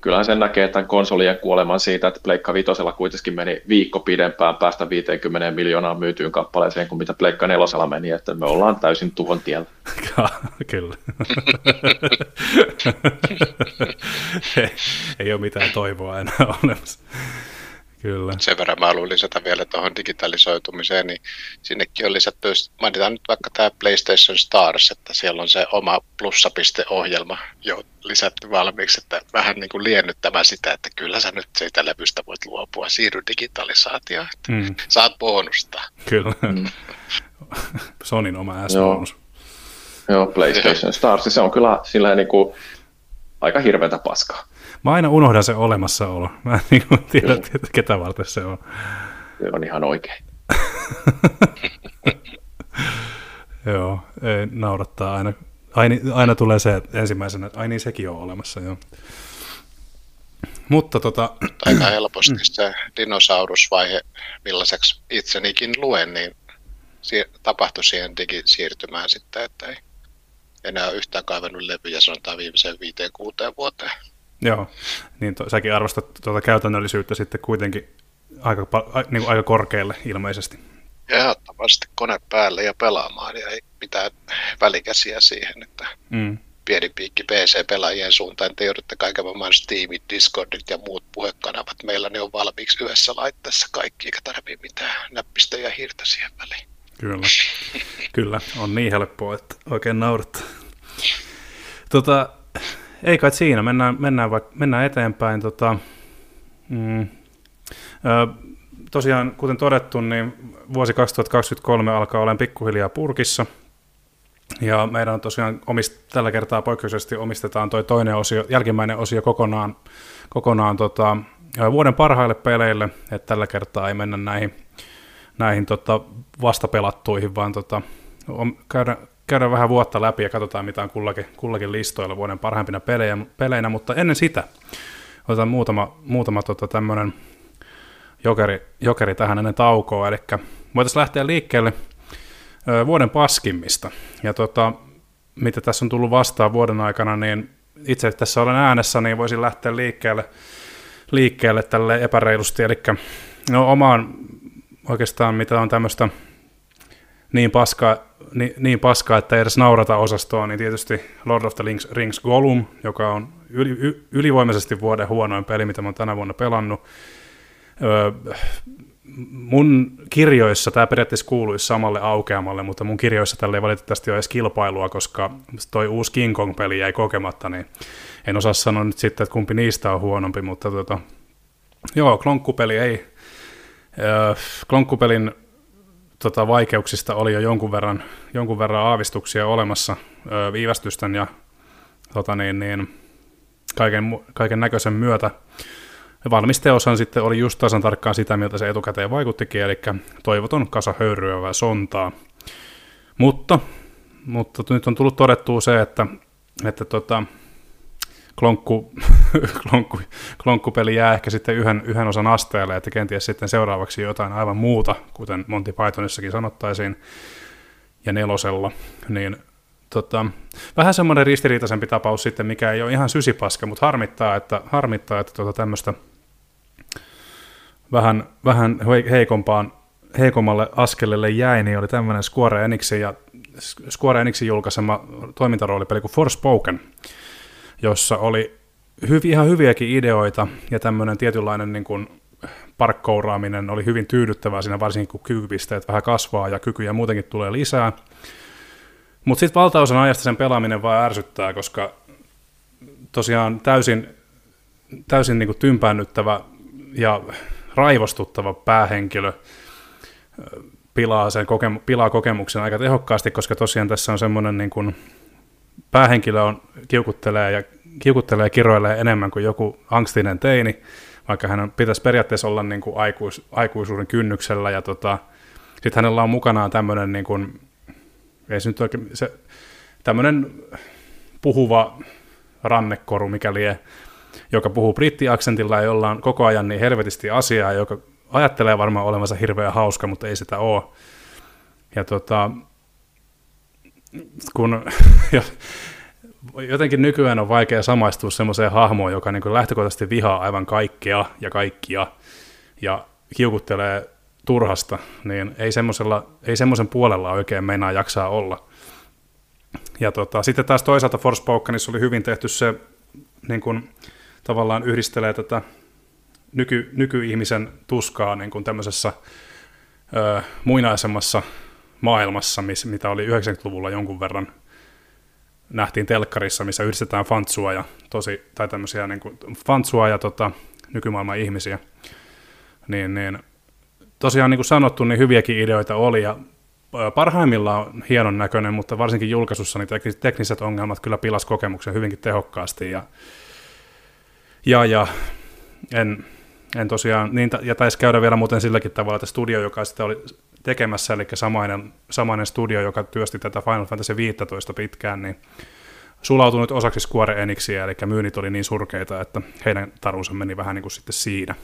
B: Kyllähän sen näkee tämän konsolien kuoleman siitä, että Pleikka Vitosella kuitenkin meni viikko pidempään päästä 50 miljoonaa myytyyn kappaleeseen kuin mitä Pleikka Nelosella meni, että me ollaan täysin tuhon tiellä.
A: Kyllä. ei, ei ole mitään toivoa enää olemassa. Kyllä.
C: Sen verran mä haluan lisätä vielä tuohon digitalisoitumiseen, niin sinnekin on lisätty, mainitaan nyt vaikka tämä PlayStation Stars, että siellä on se oma plussapisteohjelma jo lisätty valmiiksi, että vähän niin kuin liennyttämään sitä, että kyllä sä nyt siitä levystä voit luopua, siirry digitalisaatioon, että mm. saat bonusta.
A: Kyllä. Mm. Sonin oma S-bonus.
B: Joo, PlayStation Stars, se on kyllä silleen niin kuin aika hirveätä paskaa.
A: Mä aina unohdan sen olemassaolo. Mä en niin kuin tiedä, mm. ketä varten se on.
B: Se on ihan oikein.
A: joo, ei, naurattaa aina. Aina, aina tulee se ensimmäisenä, että ai niin sekin on olemassa, joo. Mutta tota...
C: Aika helposti se dinosaurusvaihe, millaiseksi itsenikin luen, niin tapahtui siihen digisiirtymään sitten, että ei enää yhtään kaivannut levyjä sanotaan viimeiseen viiteen kuuteen vuoteen.
A: Joo, niin to, säkin arvostat tuota käytännöllisyyttä sitten kuitenkin aika, a, niin aika korkealle ilmeisesti.
C: Ehdottomasti kone päälle ja pelaamaan ja ei mitään välikäsiä siihen, että mm. pieni piikki PC-pelaajien suuntaan, te joudutte kaiken maailman Steamit, Discordit ja muut puhekanavat. Meillä ne on valmiiksi yhdessä laitteessa kaikki, eikä tarvitse mitään näppistä ja hiirtä siihen väliin.
A: Kyllä, kyllä, on niin helppoa, että oikein naurattaa. Tota, ei kai siinä, mennään, mennään, vaikka, mennään eteenpäin. Tota, mm, ö, tosiaan, kuten todettu, niin vuosi 2023 alkaa olemaan pikkuhiljaa purkissa. Ja meidän on tosiaan omist, tällä kertaa poikkeuksellisesti omistetaan toi toinen osio, jälkimmäinen osio kokonaan, kokonaan tota, vuoden parhaille peleille, että tällä kertaa ei mennä näihin, näihin tota, vastapelattuihin, vaan tota, käydään vähän vuotta läpi ja katsotaan, mitä on kullakin, kullakin listoilla vuoden parhaimpina pelejä, peleinä, mutta ennen sitä otetaan muutama, muutama tota, tämmöinen jokeri, jokeri tähän ennen taukoa, eli voitaisiin lähteä liikkeelle ö, vuoden paskimmista. Ja tota, mitä tässä on tullut vastaan vuoden aikana, niin itse tässä olen äänessä, niin voisin lähteä liikkeelle, liikkeelle tälle epäreilusti, eli no, omaan oikeastaan mitä on tämmöistä niin paskaa, niin, niin paskaa, että ei edes naurata osastoa, niin tietysti Lord of the Rings, Rings Gollum, joka on yli, y, ylivoimaisesti vuoden huonoin peli, mitä mä oon tänä vuonna pelannut. Öö, mun kirjoissa tämä periaatteessa kuuluisi samalle aukeamalle, mutta mun kirjoissa tälle ei valitettavasti ole edes kilpailua, koska toi uusi King Kong-peli jäi kokematta, niin en osaa sanoa nyt sitten, että kumpi niistä on huonompi, mutta tota, joo, Klonkkupeli ei, öö, Klonkkupelin tota, vaikeuksista oli jo jonkun verran, jonkun verran aavistuksia olemassa ö, viivästysten ja tota, niin, niin, kaiken, kaiken näköisen myötä. Valmisteoshan sitten oli just tasan tarkkaan sitä, miltä se etukäteen vaikuttikin, eli toivoton kasa höyryävää sontaa. Mutta, mutta nyt on tullut todettua se, että, että tota, klonkku, klonkku, klonkkupeli jää ehkä sitten yhden, yhden osan asteelle, että kenties sitten seuraavaksi jotain aivan muuta, kuten Monty Pythonissakin sanottaisiin, ja nelosella, niin tota, vähän semmoinen ristiriitaisempi tapaus sitten, mikä ei ole ihan sysipaska, mutta harmittaa, että, harmittaa, että tota tämmöistä vähän, vähän heikompaan, heikommalle askelelle jäi, niin oli tämmöinen Square Enixin ja Square Enixin julkaisema toimintaroolipeli kuin Forspoken, jossa oli hyvi, ihan hyviäkin ideoita ja tämmöinen tietynlainen niin kuin parkkouraaminen oli hyvin tyydyttävää siinä, varsinkin kun kykypisteet vähän kasvaa ja kykyjä muutenkin tulee lisää. Mutta sitten valtaosan ajasta sen pelaaminen vaan ärsyttää, koska tosiaan täysin, täysin niin kuin tympäännyttävä ja raivostuttava päähenkilö pilaa, sen kokemu- pilaa kokemuksen aika tehokkaasti, koska tosiaan tässä on semmoinen niin kuin, päähenkilö on, kiukuttelee ja kiukuttelee ja kiroilee enemmän kuin joku angstinen teini, vaikka hän pitäisi periaatteessa olla niin kuin aikuis, aikuisuuden kynnyksellä, ja tota, sitten hänellä on mukanaan tämmöinen, niin kuin, ei se nyt oikein, se, tämmöinen puhuva rannekoru, mikäli joka puhuu brittiaksentilla ja jolla on koko ajan niin helvetisti asiaa, joka ajattelee varmaan olevansa hirveän hauska, mutta ei sitä ole. Ja tota, kun jotenkin nykyään on vaikea samaistua semmoiseen hahmoon, joka niin lähtökohtaisesti vihaa aivan kaikkea ja kaikkia ja kiukuttelee turhasta, niin ei, ei semmoisen puolella oikein meinaa jaksaa olla. Ja tota, sitten taas toisaalta Forspokenissa oli hyvin tehty se, niin kuin, tavallaan yhdistelee tätä nyky, nykyihmisen tuskaa niin kuin tämmöisessä ö, muinaisemmassa maailmassa, miss, mitä oli 90-luvulla jonkun verran nähtiin telkkarissa, missä yhdistetään fantsua ja tosi, tai tämmöisiä niin kuin fantsua ja tota, nykymaailman ihmisiä. Niin, niin, tosiaan niin kuin sanottu, niin hyviäkin ideoita oli ja parhaimmillaan hienon näköinen, mutta varsinkin julkaisussa niin tekniset ongelmat kyllä pilas kokemuksen hyvinkin tehokkaasti ja, ja, ja en, en tosiaan, niin, ja taisi käydä vielä muuten silläkin tavalla, että studio, joka sitä oli tekemässä, eli samainen, samainen studio, joka työsti tätä Final Fantasy 15 pitkään, niin sulautunut osaksi Square Enixiä, eli myynnit oli niin surkeita, että heidän tarunsa meni vähän niin kuin sitten siinä.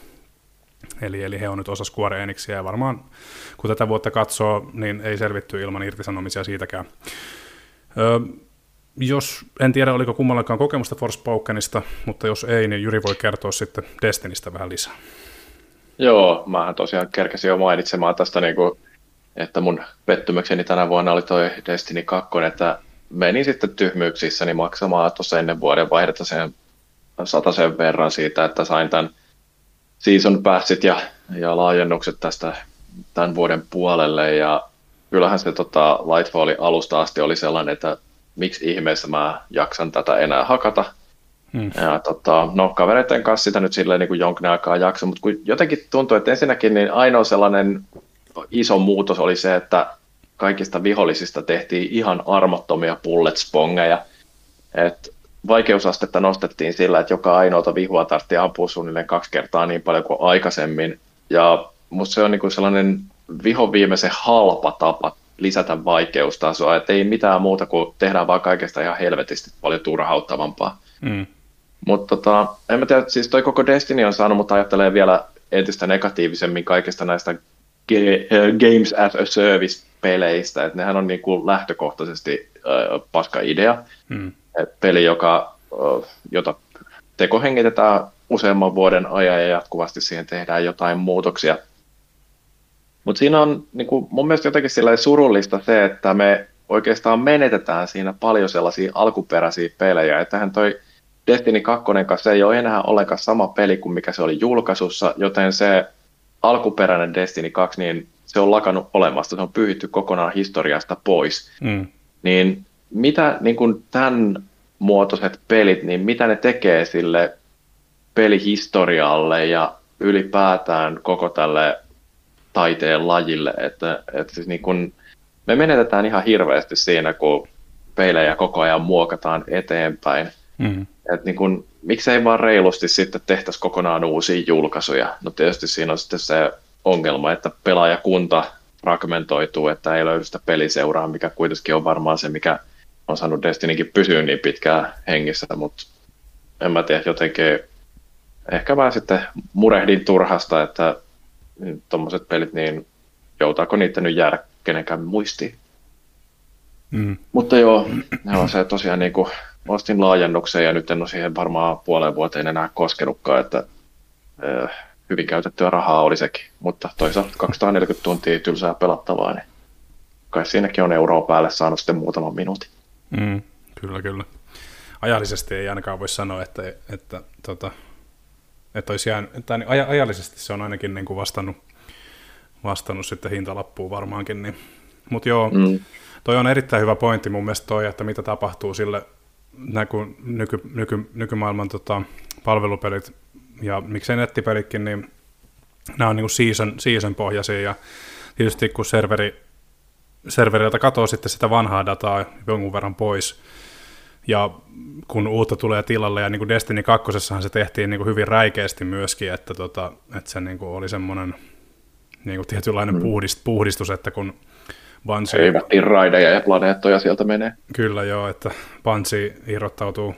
A: Eli, eli he on nyt osa Square Enixiä, ja varmaan kun tätä vuotta katsoo, niin ei selvitty ilman irtisanomisia siitäkään. Öö, jos, en tiedä oliko kummallakaan kokemusta Forspokenista, mutta jos ei, niin Jyri voi kertoa sitten Destinistä vähän lisää.
B: Joo, mä tosiaan kerkesin jo mainitsemaan tästä, niin kuin, että mun pettymykseni tänä vuonna oli toi Destiny 2, että menin sitten tyhmyyksissäni maksamaan tuossa ennen vuoden vaihdetta sen sen verran siitä, että sain tämän season passit ja, ja laajennukset tästä tämän vuoden puolelle ja kyllähän se tota, Lightfall alusta asti oli sellainen, että miksi ihmeessä mä jaksan tätä enää hakata. Hmm. Ja, tota, no, kavereiden kanssa sitä nyt silleen niin kuin jonkin aikaa jakso, mutta kun jotenkin tuntuu, että ensinnäkin niin ainoa sellainen iso muutos oli se, että kaikista vihollisista tehtiin ihan armottomia bullet spongeja. Et vaikeusastetta nostettiin sillä, että joka ainoata vihua tarvitsi ampua suunnilleen kaksi kertaa niin paljon kuin aikaisemmin. Ja musta se on niin kuin sellainen viho viimeisen halpa tapa lisätä vaikeustasoa, että ei mitään muuta kuin tehdään vaan kaikesta ihan helvetisti paljon turhauttavampaa. Mm. Mutta tota, en mä tiedä, siis toi koko Destiny on saanut, mutta ajattelee vielä entistä negatiivisemmin kaikista näistä Games as a Service-peleistä, että nehän on niin kuin lähtökohtaisesti äh, paska idea. Mm. Et peli, joka, äh, jota tekohengitetään useamman vuoden ajan ja jatkuvasti siihen tehdään jotain muutoksia. Mutta siinä on niin kuin, mun mielestä jotenkin surullista se, että me oikeastaan menetetään siinä paljon sellaisia alkuperäisiä pelejä. Että toi Destiny 2 kanssa ei ole enää ollenkaan sama peli kuin mikä se oli julkaisussa, joten se alkuperäinen Destiny 2, niin se on lakannut olemasta, se on pyhitty kokonaan historiasta pois. Mm. Niin mitä niin kuin tämän muotoiset pelit, niin mitä ne tekee sille pelihistorialle ja ylipäätään koko tälle taiteen lajille, että, että siis niin kun me menetetään ihan hirveästi siinä, kun peilejä koko ajan muokataan eteenpäin. Mm. Et niin kun, miksei vaan reilusti sitten tehtäisi kokonaan uusia julkaisuja. No tietysti siinä on sitten se ongelma, että pelaajakunta fragmentoituu, että ei löydy sitä peliseuraa, mikä kuitenkin on varmaan se, mikä on saanut Destinykin pysyä niin pitkään hengissä, mutta en mä tiedä, jotenkin ehkä vähän sitten murehdin turhasta, että tuommoiset pelit, niin joutaako niitä nyt jäädä kenenkään muistiin. Mm. Mutta joo, ne on se tosiaan niin kuin, ostin laajennuksen ja nyt en ole siihen varmaan puoleen vuoteen enää koskenutkaan, että äh, hyvin käytettyä rahaa oli sekin, mutta toisaalta 240 tuntia tylsää pelattavaa, niin kai siinäkin on euroa päälle saanut sitten muutaman minuutin.
A: Mm, kyllä, kyllä. Ajallisesti ei ainakaan voi sanoa, että, että, tota, että, olisi jäänyt, että niin aj- ajallisesti se on ainakin niin kuin vastannut, vastannut sitten hintalappuun varmaankin. Niin. Mutta joo, mm. toi on erittäin hyvä pointti mun mielestä toi, että mitä tapahtuu sille näky, nyky, nyky, nykymaailman tota, palvelupelit ja miksei nettipelitkin, niin nämä on niin kuin season, season pohjaisia ja tietysti kun serveri, serveriltä katoo sitten sitä vanhaa dataa jonkun verran pois, ja kun uutta tulee tilalle, ja niin kuin Destiny 2 se tehtiin niin kuin hyvin räikeästi myöskin, että, tota, että se niin kuin oli semmoinen niin kuin tietynlainen mm. puhdist, puhdistus, että kun
B: Bungie... Heivättiin raideja ja planeettoja sieltä menee.
A: Kyllä joo, että Bungie irrottautuu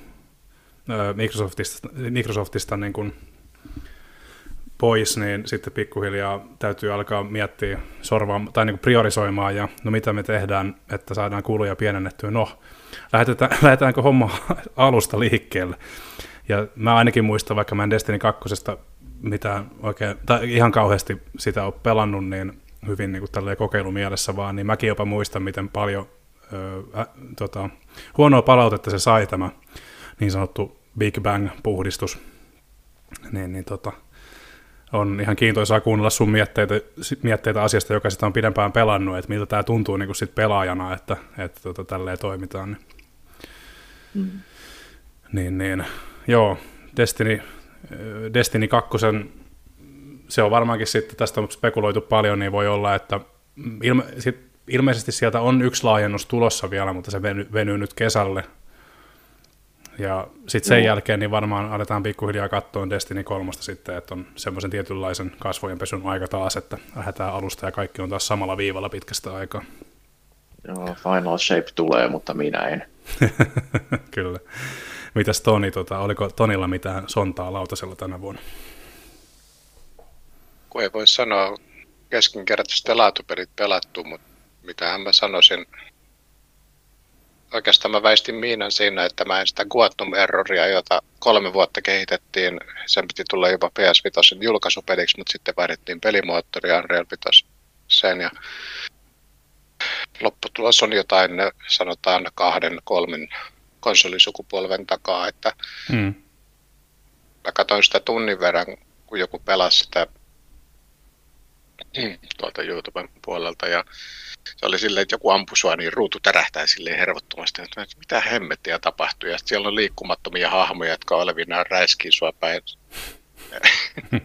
A: Microsoftista, Microsoftista niin kuin pois, niin sitten pikkuhiljaa täytyy alkaa miettiä sorvaa, tai niin kuin priorisoimaan, ja no mitä me tehdään, että saadaan kuluja pienennettyä. No, lähdetään, lähdetäänkö homma alusta liikkeelle? Ja mä ainakin muistan, vaikka mä en Destiny 2 mitä oikein, tai ihan kauheasti sitä ole pelannut, niin hyvin niin kuin kokeilumielessä vaan, niin mäkin jopa muistan, miten paljon ö, ä, tota, huonoa palautetta se sai tämä niin sanottu Big Bang-puhdistus. Niin, niin tota, on ihan kiintoisaa kuunnella sun mietteitä, mietteitä asiasta, joka sitä on pidempään pelannut, että miltä tämä tuntuu niin kuin sit pelaajana, että, että tota, tälleen toimitaan. Niin. Mm. niin, niin, joo, Destiny, Destiny 2, se on varmaankin sitten, tästä on spekuloitu paljon, niin voi olla, että ilme, sit, ilmeisesti sieltä on yksi laajennus tulossa vielä, mutta se veny, venyy nyt kesälle, ja sitten sen Joo. jälkeen niin varmaan aletaan pikkuhiljaa katsoa Destiny 3 sitten, että on semmoisen tietynlaisen kasvojenpesun aika taas, että lähdetään alusta ja kaikki on taas samalla viivalla pitkästä aikaa.
B: Joo, Final Shape tulee, mutta minä en.
A: Kyllä. Mitäs Toni, tota, oliko Tonilla mitään sontaa lautasella tänä vuonna?
C: Kun ei voi sanoa keskinkertaisesti laatupelit pelattu, mutta mitähän mä sanoisin, oikeastaan mä väistin miinan siinä, että mä en sitä Guatum Erroria, jota kolme vuotta kehitettiin, sen piti tulla jopa PS Vitosen julkaisupeliksi, mutta sitten vaihdettiin pelimoottoria Unreal 5 sen ja lopputulos on jotain, sanotaan kahden, kolmen konsolisukupolven takaa, että mm. mä katsoin sitä tunnin verran, kun joku pelasi sitä tuolta YouTuben puolelta ja se oli silleen, että joku ampui sua, niin ruutu tärähtää silleen hervottomasti, että mitä hemmettiä tapahtuu. Ja siellä on liikkumattomia hahmoja, jotka olevinaan räiskii sua päin.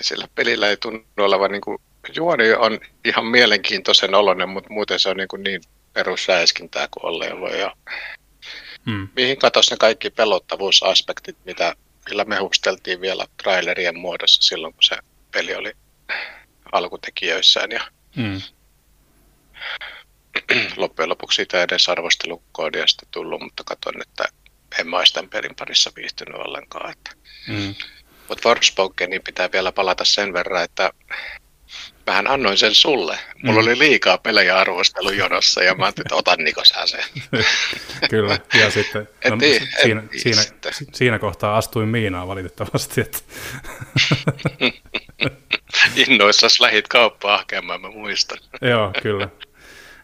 C: Sillä pelillä ei tunnu olevan, niin kuin, juoni on ihan mielenkiintoisen oloinen, mutta muuten se on niin, kuin niin perusräiskintää kuin olleen voi. Ja hmm. Mihin katosi ne kaikki pelottavuusaspektit, mitä, millä me husteltiin vielä trailerien muodossa silloin, kun se peli oli alkutekijöissään. Ja hmm loppujen lopuksi siitä edes arvostelukoodia sitten tullut, mutta katson, että en mä tämän pelin parissa viihtynyt ollenkaan. Että. Mm. Mutta Forspokeniin pitää vielä palata sen verran, että vähän annoin sen sulle. Mulla mm. oli liikaa pelejä arvostelujonossa ja mä ajattelin, että otan Niko sä sen.
A: Kyllä, ja sitten no, niin, siinä, siinä, siinä kohtaa astuin miinaan valitettavasti. Että.
C: Innoissas lähit kauppaa hakemaan, mä muistan.
A: Joo, kyllä.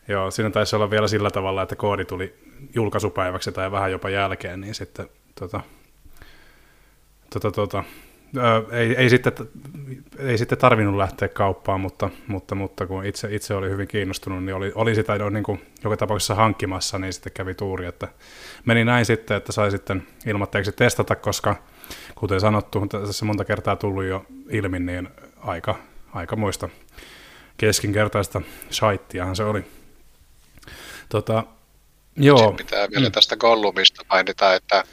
A: Joo, siinä taisi olla vielä sillä tavalla, että koodi tuli julkaisupäiväksi tai vähän jopa jälkeen, niin sitten tota, tota, tota, ää, ei, ei, sitten, ei sitten tarvinnut lähteä kauppaan, mutta, mutta, mutta kun itse, itse oli hyvin kiinnostunut, niin oli, oli sitä jo niin kuin joka tapauksessa hankkimassa, niin sitten kävi tuuri, että meni näin sitten, että sai sitten ilmoitteeksi testata, koska kuten sanottu, tässä monta kertaa tullut jo ilmi, niin aika, aika muista keskinkertaista shaittiahan se oli. Tota, joo. Sitten
C: pitää vielä mm. tästä Gollumista mainita, että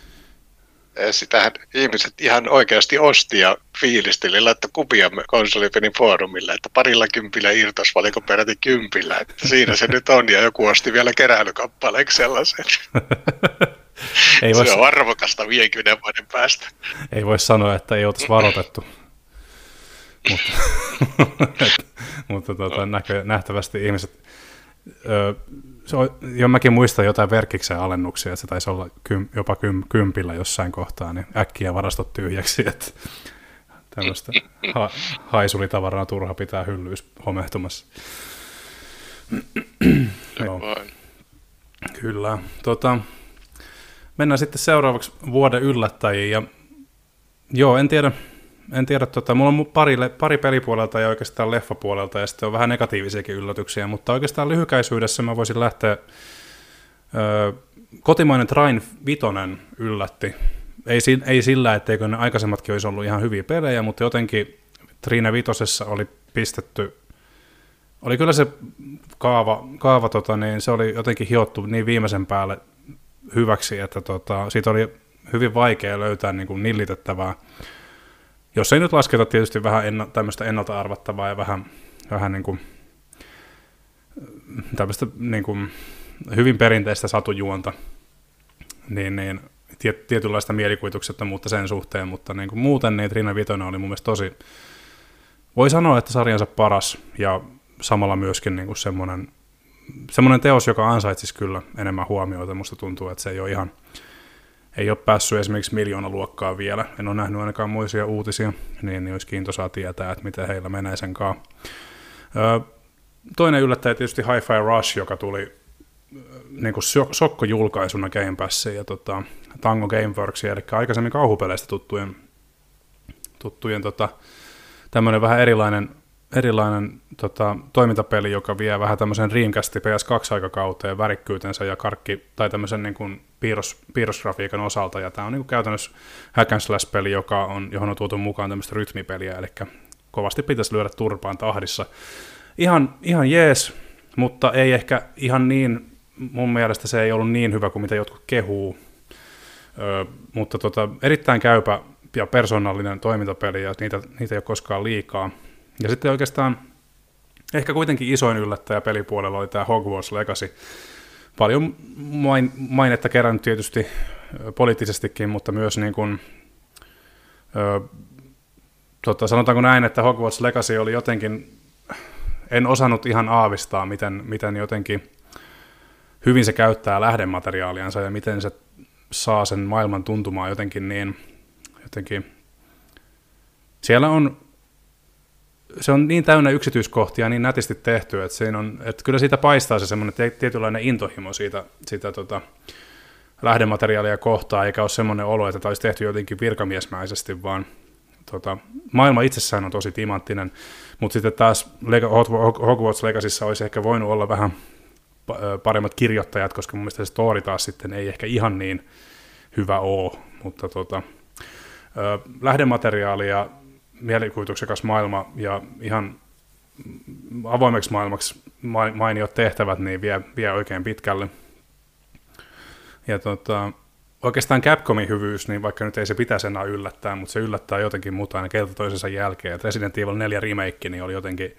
C: sitähän ihmiset ihan oikeasti osti ja fiilisteli, laittoi kupia konsolipelin foorumille, että parilla kympillä irtos, valiko peräti kympillä, että siinä se nyt on, ja joku osti vielä keräilykappaleeksi sellaisen. ei voi, se on arvokasta 50 vuoden päästä.
A: Ei voi sanoa, että ei oltaisi varoitettu. Mutta mutta tuota, näkö, nähtävästi ihmiset, ö, se on, jo mäkin muistan jotain verkkiksen alennuksia, että se taisi olla kym, jopa kym, kympillä jossain kohtaa, niin äkkiä varastot tyhjäksi, että tämmöistä ha, haisulitavaraa turha pitää hyllyys homehtumassa. Joo. Kyllä. Tota, mennään sitten seuraavaksi vuoden yllättäjiin. Ja, joo, en tiedä, en tiedä tota, mulla on pari, pari pelipuolelta ja oikeastaan leffapuolelta ja sitten on vähän negatiivisiakin yllätyksiä, mutta oikeastaan lyhykäisyydessä mä voisin lähteä, ö, kotimainen Train Vitonen yllätti. Ei, ei sillä, etteikö ne aikaisemmatkin olisi ollut ihan hyviä pelejä, mutta jotenkin Trine Vitosessa oli pistetty, oli kyllä se kaava, kaava tota, niin se oli jotenkin hiottu niin viimeisen päälle hyväksi, että tota, siitä oli hyvin vaikea löytää niin kuin nillitettävää jos ei nyt lasketa tietysti vähän enna, tämmöistä ennalta arvattavaa ja vähän, vähän niin kuin, tämmöistä niin kuin hyvin perinteistä satujuonta, niin, niin tiet, tietynlaista mielikuvituksettomuutta sen suhteen, mutta niin kuin muuten niin Trina Vitoinen oli mun mielestä tosi, voi sanoa, että sarjansa paras ja samalla myöskin niin kuin semmoinen, semmoinen teos, joka ansaitsisi kyllä enemmän huomioita. Musta tuntuu, että se ei ole ihan, ei ole päässyt esimerkiksi miljoona luokkaa vielä, en ole nähnyt ainakaan muisia uutisia, niin, niin olisi kiintoisaa tietää, että miten heillä menee sen kanssa. Toinen yllättäjä tietysti Hi-Fi Rush, joka tuli niin kuin sokkojulkaisuna Game Passiin ja tota, Tango Gameworks, eli aikaisemmin kauhupeleistä tuttujen, tuttujen tota, tämmöinen vähän erilainen erilainen tota, toimintapeli, joka vie vähän tämmöisen Dreamcast PS2-aikakauteen värikkyytensä ja karkki, tai tämmöisen niin kuin piirros, piirrosgrafiikan osalta, ja tämä on niin käytännössä hack and slash-peli, joka on, johon on tuotu mukaan tämmöistä rytmipeliä, eli kovasti pitäisi lyödä turpaan tahdissa. Ihan, ihan jees, mutta ei ehkä ihan niin, mun mielestä se ei ollut niin hyvä kuin mitä jotkut kehuu, Ö, mutta tota, erittäin käypä ja persoonallinen toimintapeli, ja niitä, niitä ei ole koskaan liikaa. Ja sitten oikeastaan ehkä kuitenkin isoin yllättäjä pelipuolella oli tämä Hogwarts Legacy. Paljon main, mainetta kerännyt tietysti poliittisestikin, mutta myös niin kuin, ö, tota, sanotaanko näin, että Hogwarts Legacy oli jotenkin, en osannut ihan aavistaa, miten, miten jotenkin hyvin se käyttää lähdemateriaaliansa ja miten se saa sen maailman tuntumaan jotenkin niin, jotenkin, siellä on se on niin täynnä yksityiskohtia, niin nätisti tehty, että, siinä on, että kyllä siitä paistaa se semmoinen tietynlainen intohimo siitä, siitä tota, lähdemateriaalia kohtaan, eikä ole semmoinen olo, että tämä olisi tehty jotenkin virkamiesmäisesti, vaan tota, maailma itsessään on tosi timanttinen, mutta sitten taas Hogwarts Legacyssa olisi ehkä voinut olla vähän paremmat kirjoittajat, koska mun mielestä se story taas sitten ei ehkä ihan niin hyvä ole, mutta tota, lähdemateriaalia mielikuvituksekas maailma ja ihan avoimeksi maailmaksi mainiot tehtävät niin vie, vie oikein pitkälle. Ja tota, oikeastaan Capcomin hyvyys, niin vaikka nyt ei se pitäisi enää yllättää, mutta se yllättää jotenkin muuta aina kerta toisensa jälkeen. Et Resident Evil 4 remake niin oli jotenkin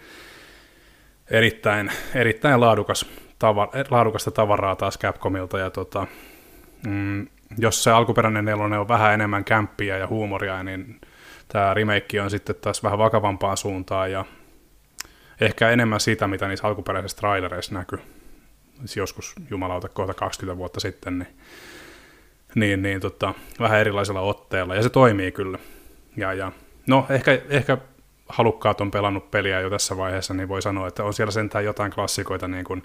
A: erittäin, erittäin laadukas, tava, laadukasta tavaraa taas Capcomilta. Ja tota, mm, jos se alkuperäinen nelonen on vähän enemmän kämppiä ja huumoria, niin tämä remake on sitten taas vähän vakavampaan suuntaan ja ehkä enemmän sitä, mitä niissä alkuperäisissä trailereissa näkyy. Siis joskus jumalauta kohta 20 vuotta sitten, niin, niin, niin tota, vähän erilaisella otteella, ja se toimii kyllä. Ja, ja, no, ehkä, ehkä halukkaat on pelannut peliä jo tässä vaiheessa, niin voi sanoa, että on siellä sentään jotain klassikoita, niin kuin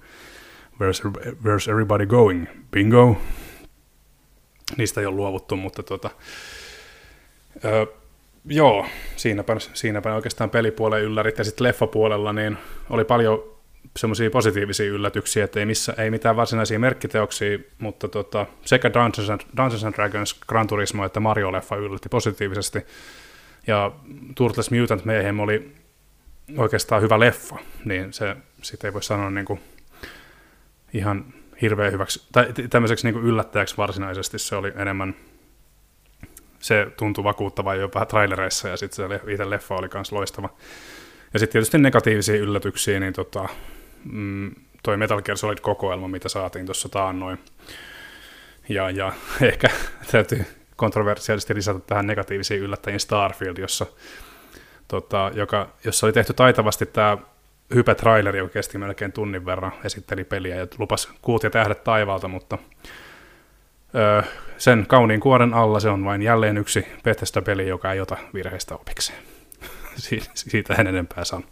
A: Where's, Where's Everybody Going? Bingo! Niistä ei ole luovuttu, mutta tota, Joo, siinäpä, siinäpä oikeastaan pelipuolen yllärit ja sitten leffapuolella niin oli paljon semmoisia positiivisia yllätyksiä, että ei, missä, ei mitään varsinaisia merkkiteoksia, mutta tota, sekä Dungeons and, Dungeons and Dragons, Gran Turismo että Mario-leffa yllätti positiivisesti. Ja Turtles Mutant Mayhem oli oikeastaan hyvä leffa, niin se sitten ei voi sanoa niin kuin ihan hirveän hyväksi, tai tämmöiseksi niin kuin yllättäjäksi varsinaisesti se oli enemmän se tuntui vakuuttava jopa trailereissa ja sitten se itse leffa oli myös loistava. Ja sitten tietysti negatiivisia yllätyksiä, niin tota, mm, toi Metal Gear Solid-kokoelma, mitä saatiin tuossa taannoin. Ja, ja ehkä täytyy kontroversiaalisesti lisätä tähän negatiivisiin yllättäjiin Starfield, jossa, tota, joka, jossa oli tehty taitavasti tämä hype-traileri, joka kesti melkein tunnin verran, esitteli peliä ja lupas kuut ja tähdet taivaalta, mutta öö, sen kauniin kuoren alla se on vain jälleen yksi Bethesda-peli, joka ei ota virheistä opikseen. Siitä en enempää sano.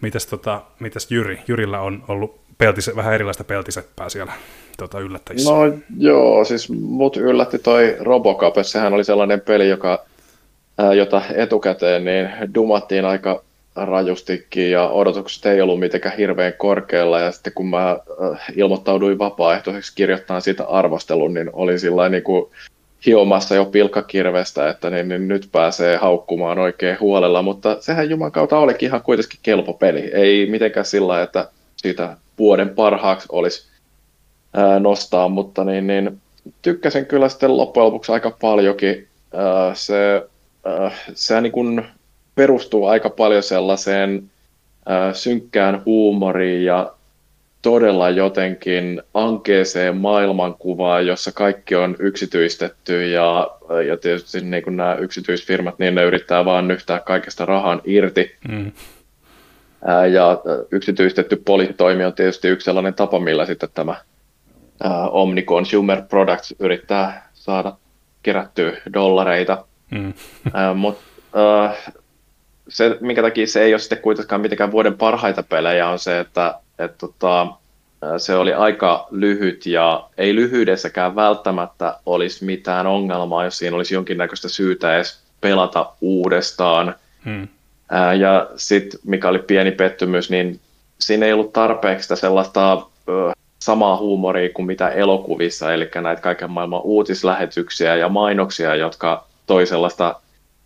A: Mitäs, tota, mitäs Jyri? Jyrillä on ollut peltise, vähän erilaista peltiseppää siellä tota, yllättäjissä.
B: No joo, siis mut yllätti toi Robocop, sehän oli sellainen peli, joka, ää, jota etukäteen niin dumattiin aika rajustikin ja odotukset ei ollut mitenkään hirveän korkealla ja sitten kun mä ilmoittauduin vapaaehtoiseksi kirjoittaa siitä arvostelun, niin olin sillä niin kuin hiomassa jo pilkkakirvestä, että niin, niin nyt pääsee haukkumaan oikein huolella, mutta sehän Juman kautta olikin ihan kuitenkin kelpo peli. Ei mitenkään sillä, että siitä vuoden parhaaksi olisi ää, nostaa, mutta niin, niin, tykkäsin kyllä sitten loppujen lopuksi aika paljonkin. Ää, se ää, niin kuin perustuu aika paljon sellaiseen ää, synkkään huumoriin ja todella jotenkin ankeeseen maailmankuvaan, jossa kaikki on yksityistetty ja, ja tietysti niin kuin nämä yksityisfirmat, niin ne yrittää vaan nyhtää kaikesta rahan irti. Mm. Ja yksityistetty poliisitoimi on tietysti yksi sellainen tapa, millä sitten tämä Omni Consumer Products yrittää saada kerättyä dollareita. Mm. Mutta se, minkä takia se ei ole sitten kuitenkaan mitenkään vuoden parhaita pelejä, on se, että et, tota, se oli aika lyhyt ja ei lyhyydessäkään välttämättä olisi mitään ongelmaa, jos siinä olisi jonkinnäköistä syytä edes pelata uudestaan. Hmm. Ää, ja sitten, mikä oli pieni pettymys, niin siinä ei ollut tarpeeksi sitä sellaista ö, samaa huumoria kuin mitä elokuvissa, eli näitä kaiken maailman uutislähetyksiä ja mainoksia, jotka toi sellaista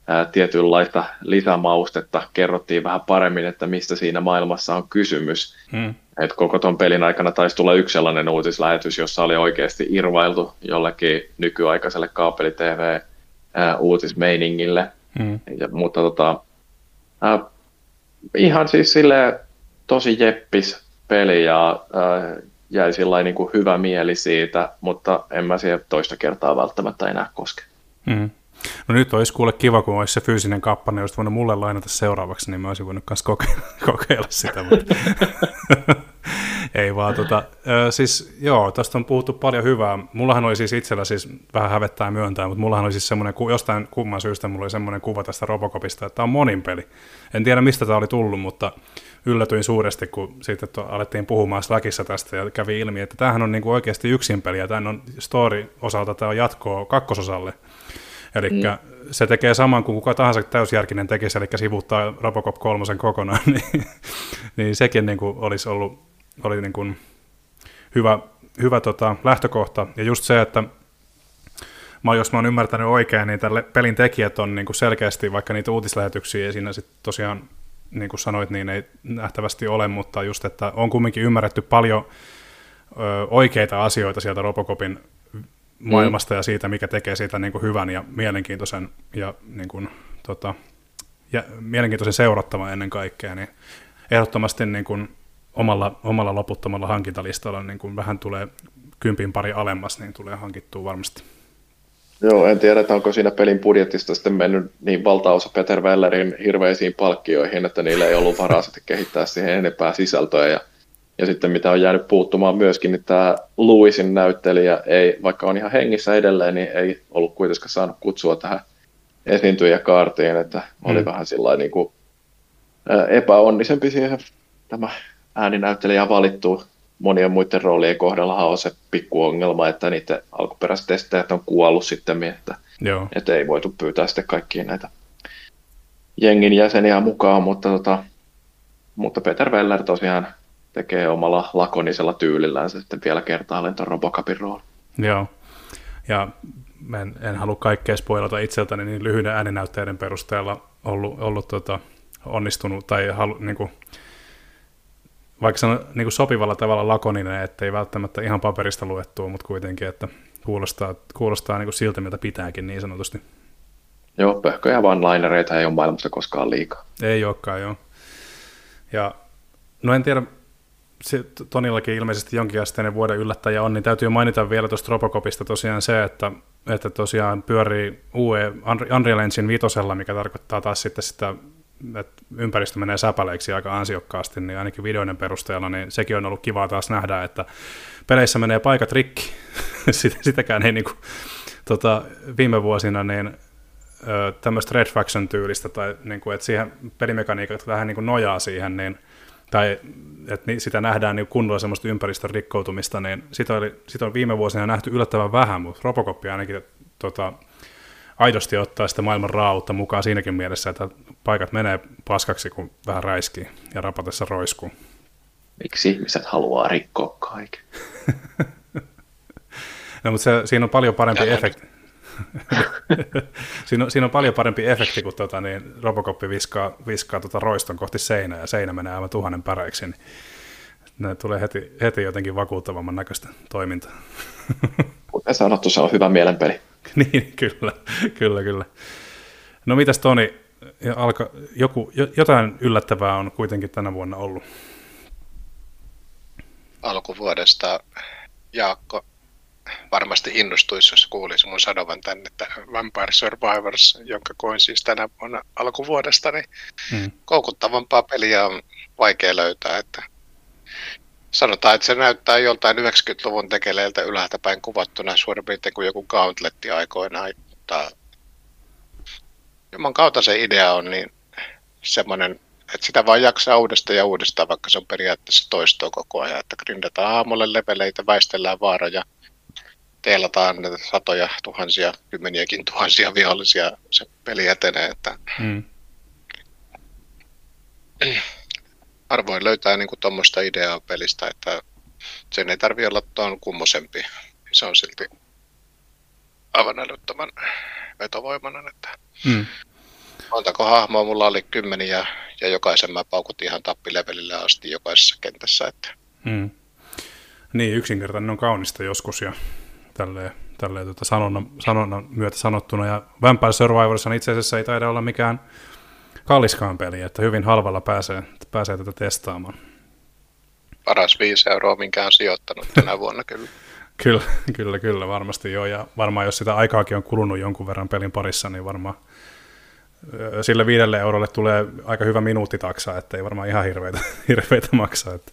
B: ää, tietynlaista lisämaustetta, kerrottiin vähän paremmin, että mistä siinä maailmassa on kysymys. Hmm. Et koko ton pelin aikana taisi tulla yksi sellainen uutislähetys, jossa oli oikeasti irvailtu jollekin nykyaikaiselle kaapeli-TV-uutismeiningille. Hmm. Ja, mutta tota, ää, ihan siis sille tosi jeppis peli ja ää, jäi sillä niin kuin hyvä mieli siitä, mutta en mä siihen toista kertaa välttämättä enää koske.
A: Hmm. No nyt olisi kuule kiva, kun olisi se fyysinen kappale, jos voinut mulle lainata seuraavaksi, niin mä olisin voinut myös kokeilla, kokeilla sitä. Mutta ei vaan, tota, siis joo, tästä on puhuttu paljon hyvää. Mullahan oli siis itsellä siis vähän hävettää myöntää, mutta mullahan oli siis semmoinen, jostain kumman syystä mulla oli semmoinen kuva tästä Robocopista, että tämä on monin peli. En tiedä mistä tämä oli tullut, mutta yllätyin suuresti, kun to, alettiin puhumaan Slackissa tästä ja kävi ilmi, että tämähän on niinku oikeasti yksin peli ja tämän on story osalta tämä on jatkoa kakkososalle. Eli mm. se tekee saman kuin kuka tahansa täysjärkinen tekisi, eli sivuttaa Robocop 3 kokonaan, niin, niin sekin niin kuin olisi ollut oli niin kuin hyvä, hyvä tota, lähtökohta. Ja just se, että mä, jos mä oon ymmärtänyt oikein, niin tälle pelin tekijät on niin kuin selkeästi, vaikka niitä uutislähetyksiä ei siinä sit tosiaan, niin kuin sanoit, niin ei nähtävästi ole, mutta just, että on kumminkin ymmärretty paljon ö, oikeita asioita sieltä Robocopin maailmasta mm. ja siitä, mikä tekee siitä niin kuin hyvän ja mielenkiintoisen ja, niin kuin, tota, ja mielenkiintoisen seurattavan ennen kaikkea, niin ehdottomasti niin kuin omalla, omalla loputtomalla hankintalistalla niin kuin vähän tulee kympin pari alemmas, niin tulee hankittua varmasti.
B: Joo, en tiedä, että onko siinä pelin budjetista sitten mennyt niin valtaosa Peter Wellerin hirveisiin palkkioihin, että niillä ei ollut varaa sitten kehittää siihen enempää sisältöä ja ja sitten mitä on jäänyt puuttumaan myöskin, niin tämä Louisin näyttelijä, ei, vaikka on ihan hengissä edelleen, niin ei ollut kuitenkaan saanut kutsua tähän esiintyjäkaartiin, että oli mm. vähän sillä niin kuin, epäonnisempi siihen tämä ääninäyttelijä valittu. Monien muiden roolien kohdalla on se pikkuongelma, että niiden alkuperäiset testejät on kuollut sitten, että, Joo. että ei voitu pyytää sitten kaikkiin näitä jengin jäseniä mukaan, mutta, tota, mutta Peter Weller tosiaan tekee omalla lakonisella tyylillään sitten vielä kertaalleen tuon Robocopin rooli.
A: Joo, ja en, en halua kaikkea spoilata itseltäni niin lyhyiden ääninäytteiden perusteella ollut, ollut tota, onnistunut tai halu, niin kuin, vaikka se on niin kuin sopivalla tavalla lakoninen, ettei välttämättä ihan paperista luettua, mutta kuitenkin, että kuulostaa, kuulostaa niin kuin siltä, mitä pitääkin niin sanotusti.
B: Joo, pöhköjä vaan linereita ei ole maailmassa koskaan liikaa.
A: Ei olekaan, joo. Ja no en tiedä, se, Tonillakin ilmeisesti jonkinasteinen vuoden yllättäjä on, niin täytyy mainita vielä tuosta Robocopista tosiaan se, että, että tosiaan pyörii UE Unreal Engine vitosella, mikä tarkoittaa taas sitten sitä, että ympäristö menee säpäleiksi aika ansiokkaasti, niin ainakin videoiden perusteella, niin sekin on ollut kiva taas nähdä, että peleissä menee paikat rikki. Sitäkään ei niin kuin, tota, viime vuosina niin tämmöistä Red Faction-tyylistä, tai niin kuin, että siihen pelimekaniikat vähän niin kuin nojaa siihen, niin, tai että sitä nähdään niin kunnolla semmoista ympäristön rikkoutumista, niin sitä, oli, sitä on viime vuosina nähty yllättävän vähän, mutta Robocop ainakin tota, aidosti ottaa sitä maailman raautta mukaan siinäkin mielessä, että paikat menee paskaksi, kun vähän räiskii ja rapatessa roiskuu.
B: Miksi ihmiset haluaa rikkoa kaiken?
A: no, mutta se, siinä on paljon parempi efekti. siinä, on, siinä on paljon parempi efekti, kun tota, niin Robocop viskaa, viskaa tota roiston kohti seinää ja seinä menee aivan tuhannen päreiksi. Niin ne tulee heti, heti jotenkin vakuuttavamman näköistä toimintaa.
B: Kuten sanottu, se on hyvä mielenpeli.
A: niin, kyllä, kyllä, kyllä. No mitäs Toni, alka, joku, jotain yllättävää on kuitenkin tänä vuonna ollut.
C: Alkuvuodesta Jaakko varmasti innostuisi, jos kuulisi mun sanovan tänne, että Vampire Survivors, jonka koin siis tänä vuonna alkuvuodesta, niin mm. koukuttavampaa peliä on vaikea löytää. Että sanotaan, että se näyttää joltain 90-luvun tekeleiltä ylhäältä päin kuvattuna suurin piirtein kuin joku Gauntletti aikoinaan, mutta Juman kautta se idea on niin semmoinen, että sitä vaan jaksaa uudestaan ja uudestaan, vaikka se on periaatteessa toistoa koko ajan, että grindataan aamulle leveleitä, väistellään vaaroja, teelataan satoja, tuhansia, kymmeniäkin tuhansia vihollisia se peli etenee, että mm. arvoin löytää niin tuommoista ideaa pelistä, että sen ei tarvitse olla tuon kummosempi. Se on silti aivan älyttömän vetovoimainen. Että mm. Montako hahmoa mulla oli kymmeniä ja jokaisen mä paukutin ihan tappilevelille asti jokaisessa kentässä. Että. Mm.
A: Niin, yksinkertainen on kaunista joskus ja tälleen, tälleen tuota sanonnan, sanonnan myötä sanottuna. Ja Vampire Survivors itse asiassa ei taida olla mikään kalliskaan peli, että hyvin halvalla pääsee, pääsee tätä testaamaan.
C: Paras 5 euroa, minkä on sijoittanut tänä vuonna kyllä.
A: kyllä, kyllä, kyllä, varmasti joo. Ja varmaan jos sitä aikaakin on kulunut jonkun verran pelin parissa, niin varmaan sille viidelle eurolle tulee aika hyvä minuuttitaksa, että ei varmaan ihan hirveitä, hirveitä maksaa. Että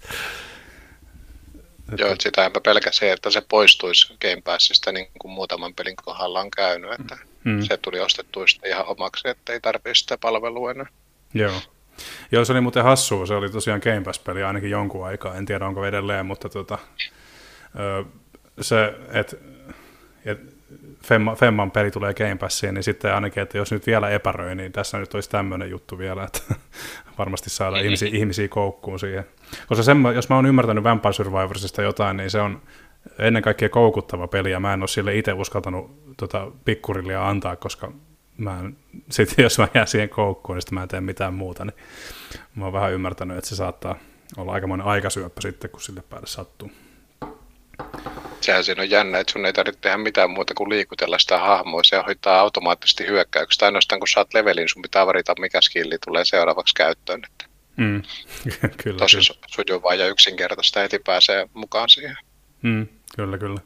C: Joo, että sitä enpä pelkäsi, että se poistuisi Game Passista niin kuin muutaman pelin kohdalla on käynyt, että mm. se tuli ostettua ihan omaksi, että ei tarvitse sitä palvelua enää.
A: Joo. Joo, se oli muuten hassua, se oli tosiaan Game Pass-peli ainakin jonkun aikaa, en tiedä onko edelleen, mutta tota, se, että et Femma, Femman peli tulee Game Passiin, niin sitten ainakin, että jos nyt vielä epäröi, niin tässä nyt olisi tämmöinen juttu vielä, että varmasti saada ihmisiä, ihmisiä koukkuun siihen. Koska sen, jos mä oon ymmärtänyt Vampire Survivorsista jotain, niin se on ennen kaikkea koukuttava peli, ja mä en ole sille itse uskaltanut tota, pikkurillia antaa, koska mä en, sit, jos mä jään siihen koukkuun, niin mä en tee mitään muuta, niin mä oon vähän ymmärtänyt, että se saattaa olla aikamoinen aikasyöppä sitten, kun sille päälle sattuu
C: sehän siinä on jännä, että sun ei tarvitse tehdä mitään muuta kuin liikutella sitä hahmoa. Se hoitaa automaattisesti hyökkäykset. Ainoastaan kun saat levelin, sun pitää varita, mikä skilli tulee seuraavaksi käyttöön. Että mm. kyllä, Tosi kyllä. sujuvaa ja yksinkertaista heti pääsee mukaan siihen.
A: Mm, kyllä, kyllä.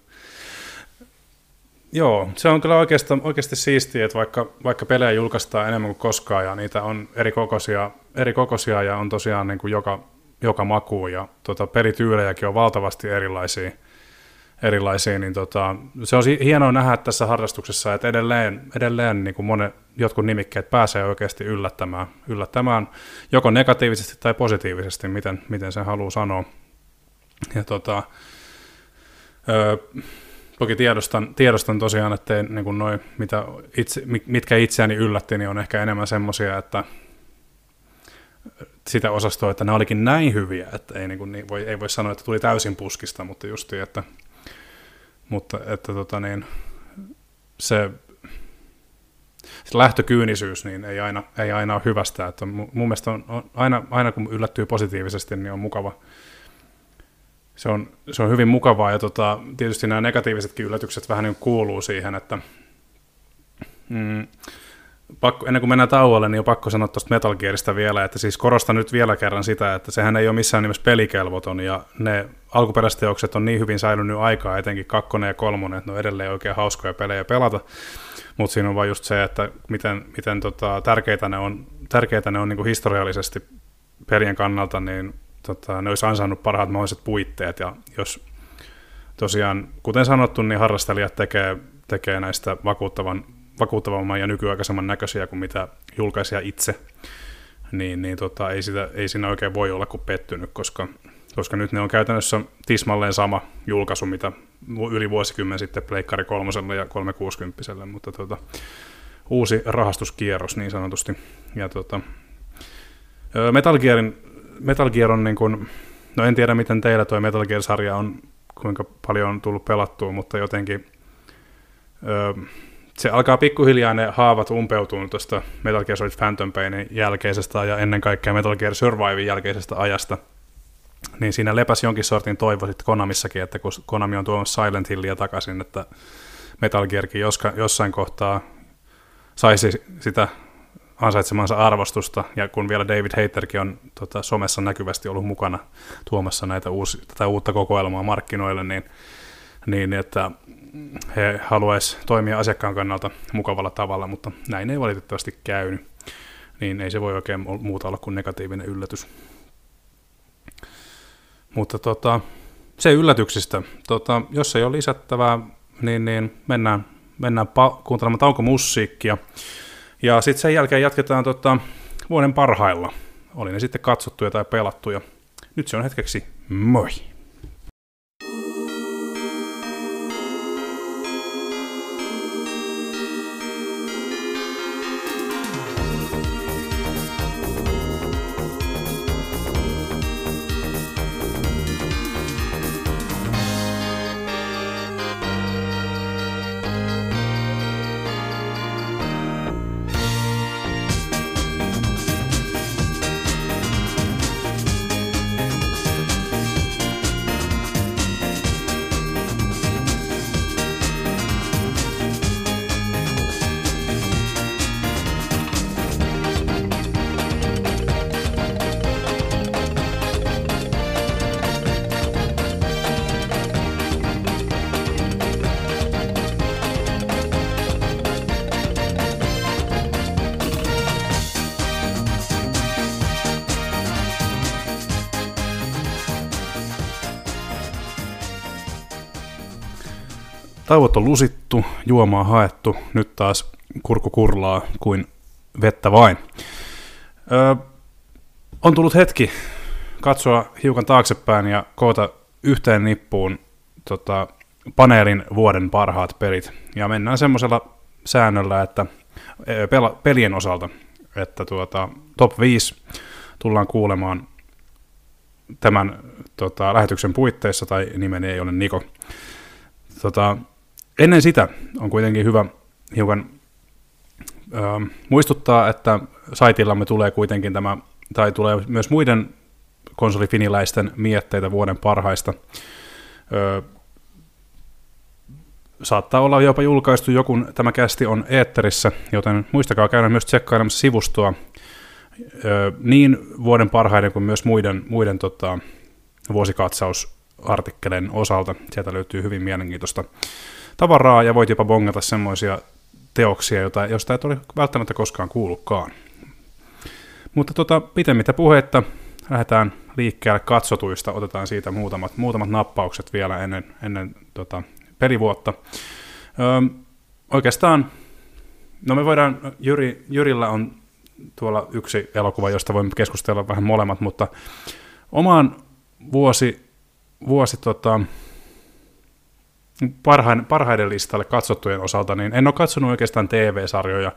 A: Joo, se on kyllä oikeasti, oikeasti siistiä, että vaikka, vaikka pelejä julkaistaan enemmän kuin koskaan ja niitä on eri kokoisia, eri kokoisia ja on tosiaan niin kuin joka, joka maku ja tota, pelityylejäkin on valtavasti erilaisia – erilaisia, niin tota, se on hienoa nähdä tässä harrastuksessa, että edelleen, edelleen niin kuin monet, jotkut nimikkeet pääsee oikeasti yllättämään, yllättämään joko negatiivisesti tai positiivisesti, miten, miten sen haluaa sanoa. Ja tota, ö, toki tiedostan, tiedostan tosiaan, että niin kuin noi, mitä itse, mitkä itseäni yllätti, niin on ehkä enemmän semmoisia, että sitä osastoa, että ne olikin näin hyviä, että ei, niin kuin, niin voi, ei voi sanoa, että tuli täysin puskista, mutta justi, että mutta että tota niin, se, se lähtökyynisyys niin ei, aina, ei aina ole hyvästä. Että mun mielestä on, on aina, aina kun yllättyy positiivisesti, niin on mukava. Se on, se on hyvin mukavaa ja tota, tietysti nämä negatiivisetkin yllätykset vähän niin kuuluu siihen, että mm, pakko, ennen kuin mennään tauolle, niin on pakko sanoa tuosta Metal Gearista vielä, että siis korostan nyt vielä kerran sitä, että sehän ei ole missään nimessä pelikelvoton, ja ne alkuperäisteokset on niin hyvin säilynyt aikaa, etenkin kakkonen ja kolmonen, että ne on edelleen oikein hauskoja pelejä pelata, mutta siinä on vain just se, että miten, miten tota, tärkeitä ne on, tärkeitä ne on niin kuin historiallisesti pelien kannalta, niin tota, ne olisi ansainnut parhaat mahdolliset puitteet, ja jos tosiaan, kuten sanottu, niin harrastelijat tekee, tekee näistä vakuuttavan, vakuuttavamman ja nykyaikaisemman näköisiä kuin mitä julkaisija itse, niin, niin tota, ei, sitä, ei siinä oikein voi olla kuin pettynyt, koska, koska nyt ne on käytännössä tismalleen sama julkaisu, mitä yli vuosikymmen sitten Pleikkari kolmoselle ja 360 mutta tota, uusi rahastuskierros niin sanotusti. Ja tota, Metal, Gearin, Metal Gear on niin kuin, no en tiedä miten teillä tuo Metal Gear-sarja on, kuinka paljon on tullut pelattua, mutta jotenkin se alkaa pikkuhiljaa ne haavat umpeutua tuosta Metal Gear Solid Phantom Painin jälkeisestä ja ennen kaikkea Metal Gear Survivein jälkeisestä ajasta. Niin siinä lepäsi jonkin sortin toivo sitten Konamissakin, että kun Konami on tuomassa Silent Hillia takaisin, että Metal Gearkin joska, jossain kohtaa saisi sitä ansaitsemansa arvostusta, ja kun vielä David Haterkin on tota, somessa näkyvästi ollut mukana tuomassa näitä uusi, tätä uutta kokoelmaa markkinoille, niin, niin että he haluaisi toimia asiakkaan kannalta mukavalla tavalla, mutta näin ei valitettavasti käynyt. Niin ei se voi oikein muuta olla kuin negatiivinen yllätys. Mutta tota, se yllätyksistä. Tota, jos ei ole lisättävää, niin, niin mennään, mennään pa- kuuntelemaan taukomusiikkia. Ja sitten sen jälkeen jatketaan tota, vuoden parhailla. Oli ne sitten katsottuja tai pelattuja. Nyt se on hetkeksi moi! Tauot on lusittu, juomaa haettu, nyt taas kurku kurlaa kuin vettä vain. Öö, on tullut hetki katsoa hiukan taaksepäin ja koota yhteen nippuun tota, paneelin vuoden parhaat pelit. Ja mennään semmoisella säännöllä, että pela, pelien osalta, että tuota, top 5 tullaan kuulemaan tämän tota, lähetyksen puitteissa, tai nimeni ei ole Niko. Tota, Ennen sitä on kuitenkin hyvä hiukan ö, muistuttaa, että saitillamme tulee kuitenkin tämä, tai tulee myös muiden konsolifiniläisten mietteitä vuoden parhaista. Ö, saattaa olla jopa julkaistu joku, tämä kästi on eetterissä, joten muistakaa käydä myös tsekkailemassa sivustoa ö, niin vuoden parhaiden kuin myös muiden, muiden tota, vuosikatsausartikkeleiden osalta. Sieltä löytyy hyvin mielenkiintoista tavaraa ja voit jopa bongata semmoisia teoksia, joita, josta et ole välttämättä koskaan kuullutkaan. Mutta tota, pitemmittä puhetta lähdetään liikkeelle katsotuista, otetaan siitä muutamat, muutamat nappaukset vielä ennen, ennen tota, pelivuotta. Öö, oikeastaan, no me voidaan, Jyri, Jyrillä on tuolla yksi elokuva, josta voimme keskustella vähän molemmat, mutta omaan vuosi, vuosi tota, parhain, parhaiden listalle katsottujen osalta, niin en ole katsonut oikeastaan TV-sarjoja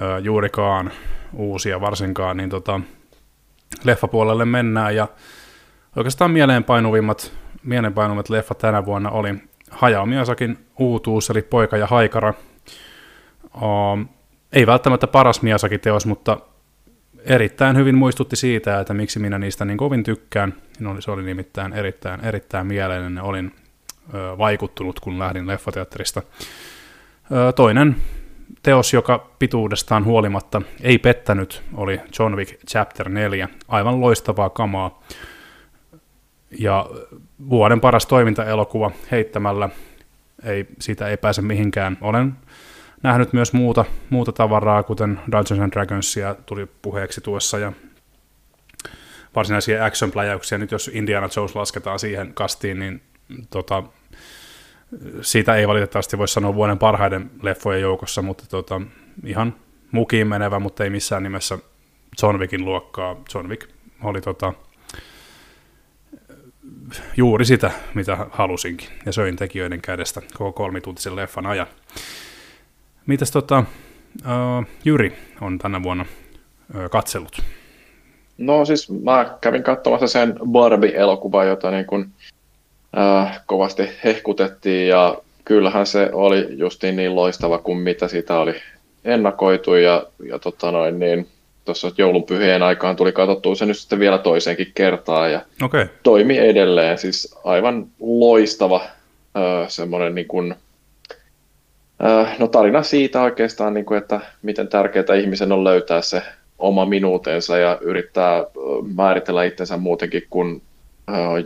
A: ö, juurikaan uusia varsinkaan, niin tota, leffapuolelle mennään ja oikeastaan mieleenpainuvimmat, mieleenpainuvimmat leffat tänä vuonna oli Hayao Miyazakin uutuus, eli Poika ja Haikara. O, ei välttämättä paras Miyazaki-teos, mutta erittäin hyvin muistutti siitä, että miksi minä niistä niin kovin tykkään. Se oli nimittäin erittäin, erittäin mieleinen. Olin vaikuttunut, kun lähdin leffateatterista. Toinen teos, joka pituudestaan huolimatta ei pettänyt, oli John Wick Chapter 4. Aivan loistavaa kamaa. Ja vuoden paras toimintaelokuva heittämällä, ei, siitä ei pääse mihinkään. Olen nähnyt myös muuta, muuta tavaraa, kuten Dungeons and Dragonsia tuli puheeksi tuossa, ja varsinaisia action pläjäyksiä. Nyt jos Indiana Jones lasketaan siihen kastiin, niin tota, siitä ei valitettavasti voi sanoa vuoden parhaiden leffojen joukossa, mutta tota, ihan mukiin menevä, mutta ei missään nimessä John Wickin luokkaa. John Wick oli tota, juuri sitä, mitä halusinkin, ja söin tekijöiden kädestä koko kolmituntisen leffan ajan. Mitäs tota, uh, Jyri on tänä vuonna uh, katsellut?
B: No siis mä kävin katsomassa sen Barbie-elokuvan, jota niin kuin, äh, kovasti hehkutettiin ja kyllähän se oli justiin niin loistava kuin mitä sitä oli ennakoitu ja, ja tota noin, niin, tuossa joulunpyhien aikaan tuli katsottua se nyt sitten vielä toiseenkin kertaan ja
A: okay.
B: toimi edelleen. Siis aivan loistava äh, semmoinen niin kuin, äh, no tarina siitä oikeastaan, niin kuin, että miten tärkeää ihmisen on löytää se oma minuutensa ja yrittää määritellä itsensä muutenkin kuin äh,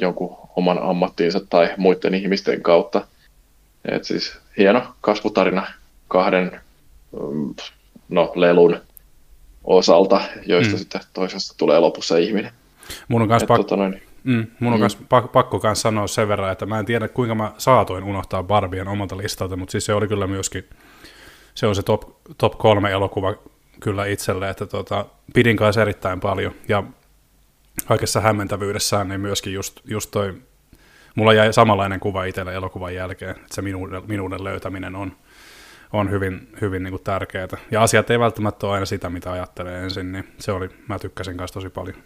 B: jonkun oman ammattiinsa tai muiden ihmisten kautta. Et siis hieno kasvutarina kahden no, lelun osalta, joista mm. sitten toisesta tulee lopussa ihminen.
A: Mun on, kanssa, pak- tota noin, mm, mun on mm. kanssa pak- pakko kanssa sanoa sen verran, että mä en tiedä kuinka mä saatoin unohtaa Barbien omalta listalta, mutta siis se oli kyllä myöskin, se on se top, top kolme elokuva kyllä itselle, että tota, pidin kanssa erittäin paljon ja kaikessa hämmentävyydessään niin myöskin just, just toi, mulla jäi samanlainen kuva itselle elokuvan jälkeen, että se minuuden, minuuden löytäminen on, on hyvin, hyvin niin kuin tärkeää. Ja asiat ei välttämättä ole aina sitä, mitä ajattelee ensin, niin se oli, mä tykkäsin kanssa tosi paljon.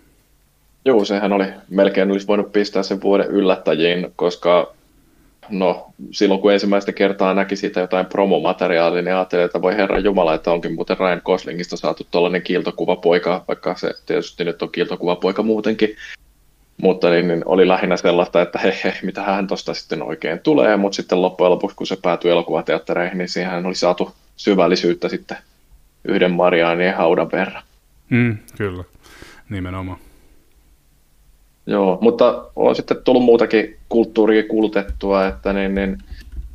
B: Joo, sehän oli, melkein olisi voinut pistää sen vuoden yllättäjiin, koska no, silloin kun ensimmäistä kertaa näki siitä jotain promomateriaalia, niin ajattelin, että voi herra Jumala, että onkin muuten Ryan Goslingista saatu tuollainen kiiltokuvapoika, vaikka se tietysti nyt on kiiltokuvapoika muutenkin. Mutta niin, niin oli lähinnä sellaista, että he, he mitä hän tuosta sitten oikein tulee, mutta sitten loppujen lopuksi, kun se päätyi elokuvateattereihin, niin siihen oli saatu syvällisyyttä sitten yhden Marianien haudan verran.
A: Mm, kyllä, nimenomaan.
B: Joo, mutta on sitten tullut muutakin kulttuuria kulutettua, että niin, niin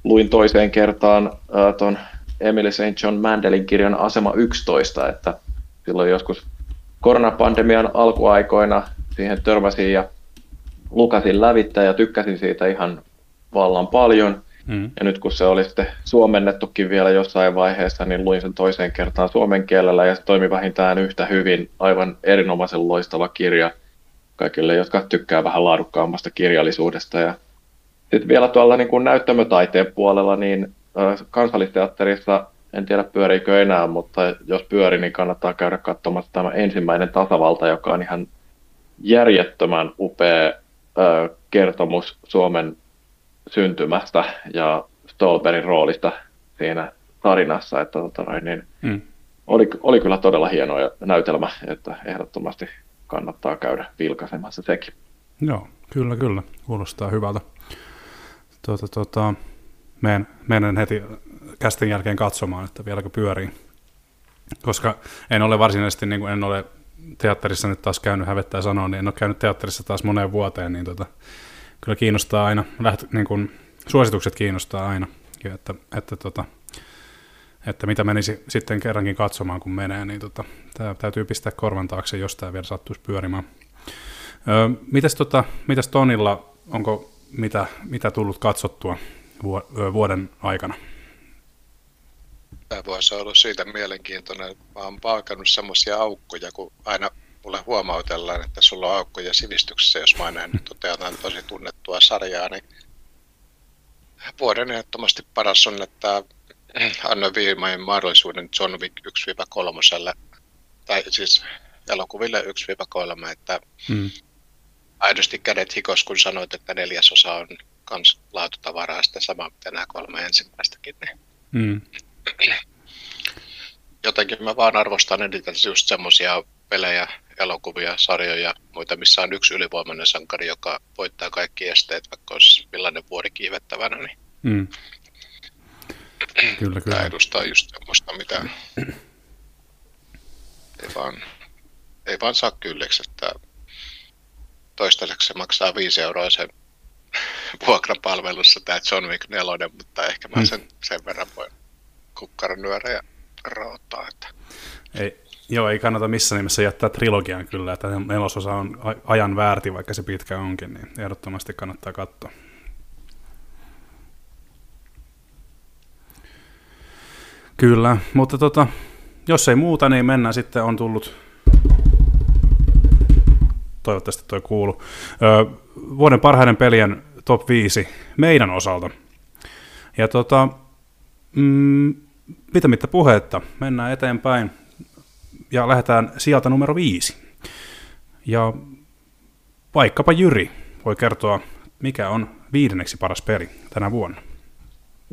B: luin toiseen kertaan äh, tuon Emily St. John Mandelin kirjan Asema 11, että silloin joskus koronapandemian alkuaikoina siihen törmäsin ja lukasin lävittä ja tykkäsin siitä ihan vallan paljon. Mm. Ja nyt kun se oli sitten suomennettukin vielä jossain vaiheessa, niin luin sen toiseen kertaan suomen kielellä ja se toimi vähintään yhtä hyvin. Aivan erinomaisen loistava kirja kaikille, jotka tykkää vähän laadukkaammasta kirjallisuudesta. Ja sitten vielä tuolla niin kuin näyttämötaiteen puolella, niin kansallisteatterissa, en tiedä pyöriikö enää, mutta jos pyöri, niin kannattaa käydä katsomassa tämä ensimmäinen tasavalta, joka on ihan järjettömän upea ö, kertomus Suomen syntymästä ja Stolberin roolista siinä tarinassa, että tota, niin, mm. oli, oli kyllä todella hieno näytelmä, että ehdottomasti kannattaa käydä vilkaisemassa sekin.
A: Joo, kyllä, kyllä. Kuulostaa hyvältä. Tuota, tuota, menen, menen heti kästin jälkeen katsomaan, että vieläkö pyörii. Koska en ole varsinaisesti, niin kuin en ole teatterissa nyt taas käynyt, hävettää sanoa, niin en ole käynyt teatterissa taas moneen vuoteen, niin tota, kyllä kiinnostaa aina, läht, niin kuin, suositukset kiinnostaa aina, että, että, tota, että mitä menisi sitten kerrankin katsomaan, kun menee, niin tota, tämä täytyy pistää korvan taakse, jos tämä vielä sattuisi pyörimään. Öö, mitäs, tota, mitäs Tonilla, onko mitä, mitä tullut katsottua vuoden aikana?
C: Tämä vuosi on ollut siitä mielenkiintoinen. Mä oon palkannut semmoisia aukkoja, kun aina mulle huomautellaan, että sulla on aukkoja sivistyksessä, jos mä aina totean tosi tunnettua sarjaa, niin vuoden ehdottomasti paras on, että annoin viimein mahdollisuuden John Wick 1-3, tai siis elokuville 1-3, että mm. aidosti kädet hikos, kun sanoit, että neljäsosa on kans laatutavaraa, sitten sama mitä nämä kolme ensimmäistäkin. Mm. Jotenkin mä vaan arvostan eniten just semmoisia pelejä, elokuvia, sarjoja, muita, missä on yksi ylivoimainen sankari, joka voittaa kaikki esteet, vaikka olisi millainen vuori kiivettävänä. Niin. Mm
A: Kyllä, kyllä.
C: Tämä edustaa just semmoista, mitä ei vaan, ei vaan saa kylliksi, että toistaiseksi se maksaa 5 euroa sen vuokrapalvelussa tämä John Wick 4, mutta ehkä mä sen, sen verran voin kukkaron nyörä ja raottaa. Että.
A: Ei, joo, ei kannata missään nimessä jättää trilogian kyllä, että nelososa on ajan väärti, vaikka se pitkä onkin, niin ehdottomasti kannattaa katsoa. Kyllä, mutta tota, jos ei muuta, niin mennään sitten, on tullut, toivottavasti toi kuulu, öö, vuoden parhaiden pelien top 5 meidän osalta. Ja tota, mm, pitämättä puhetta, mennään eteenpäin ja lähdetään sieltä numero 5. Ja vaikkapa Jyri voi kertoa, mikä on viidenneksi paras peli tänä vuonna.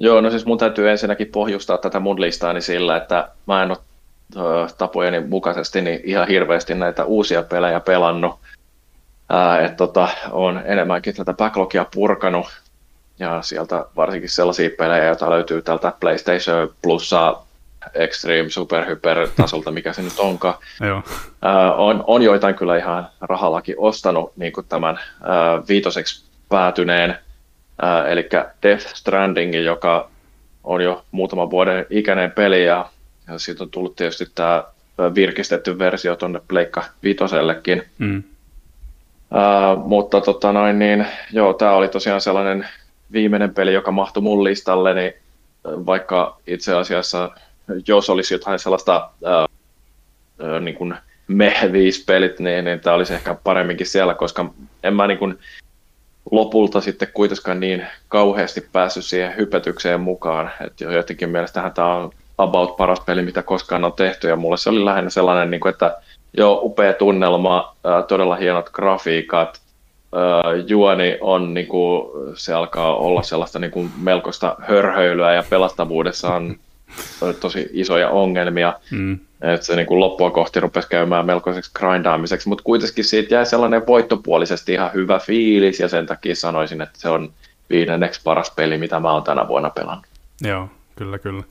B: Joo, no siis mun täytyy ensinnäkin pohjustaa tätä mun listaani sillä, että mä en ole tapojeni mukaisesti niin ihan hirveästi näitä uusia pelejä pelannut. että tota, on enemmänkin tätä backlogia purkanut ja sieltä varsinkin sellaisia pelejä, joita löytyy tältä PlayStation Plussa Extreme Super Hyper tasolta, mikä se nyt onkaan.
A: Joo.
B: on, on joitain kyllä ihan rahallakin ostanut niin kuin tämän viitoseksi päätyneen Äh, eli Death Stranding, joka on jo muutaman vuoden ikäinen peli ja, ja siitä on tullut tietysti tämä virkistetty versio tuonne Pleikka Vitosellekin. Mm. Uh, mutta tota noin, niin, joo, tämä oli tosiaan sellainen viimeinen peli, joka mahtui mun listalle, niin vaikka itse asiassa, jos olisi jotain sellaista uh, uh, niin kuin me viisi pelit, niin, niin tämä olisi ehkä paremminkin siellä, koska en mä niin kuin, lopulta sitten kuitenkaan niin kauheasti päässyt siihen hypetykseen mukaan, että jotenkin mielestähän tämä on about paras peli, mitä koskaan on tehty, ja mulle se oli lähinnä sellainen, niin kuin, että joo, upea tunnelma, todella hienot grafiikat, juoni on, niin kuin, se alkaa olla sellaista niin kuin melkoista hörhöilyä, ja pelastavuudessa on tosi isoja ongelmia. Mm että se niin kuin loppua kohti rupesi käymään melkoiseksi grindaamiseksi, mutta kuitenkin siitä jäi sellainen voittopuolisesti ihan hyvä fiilis, ja sen takia sanoisin, että se on viidenneksi paras peli, mitä mä oon tänä vuonna pelannut.
A: Joo, kyllä, kyllä.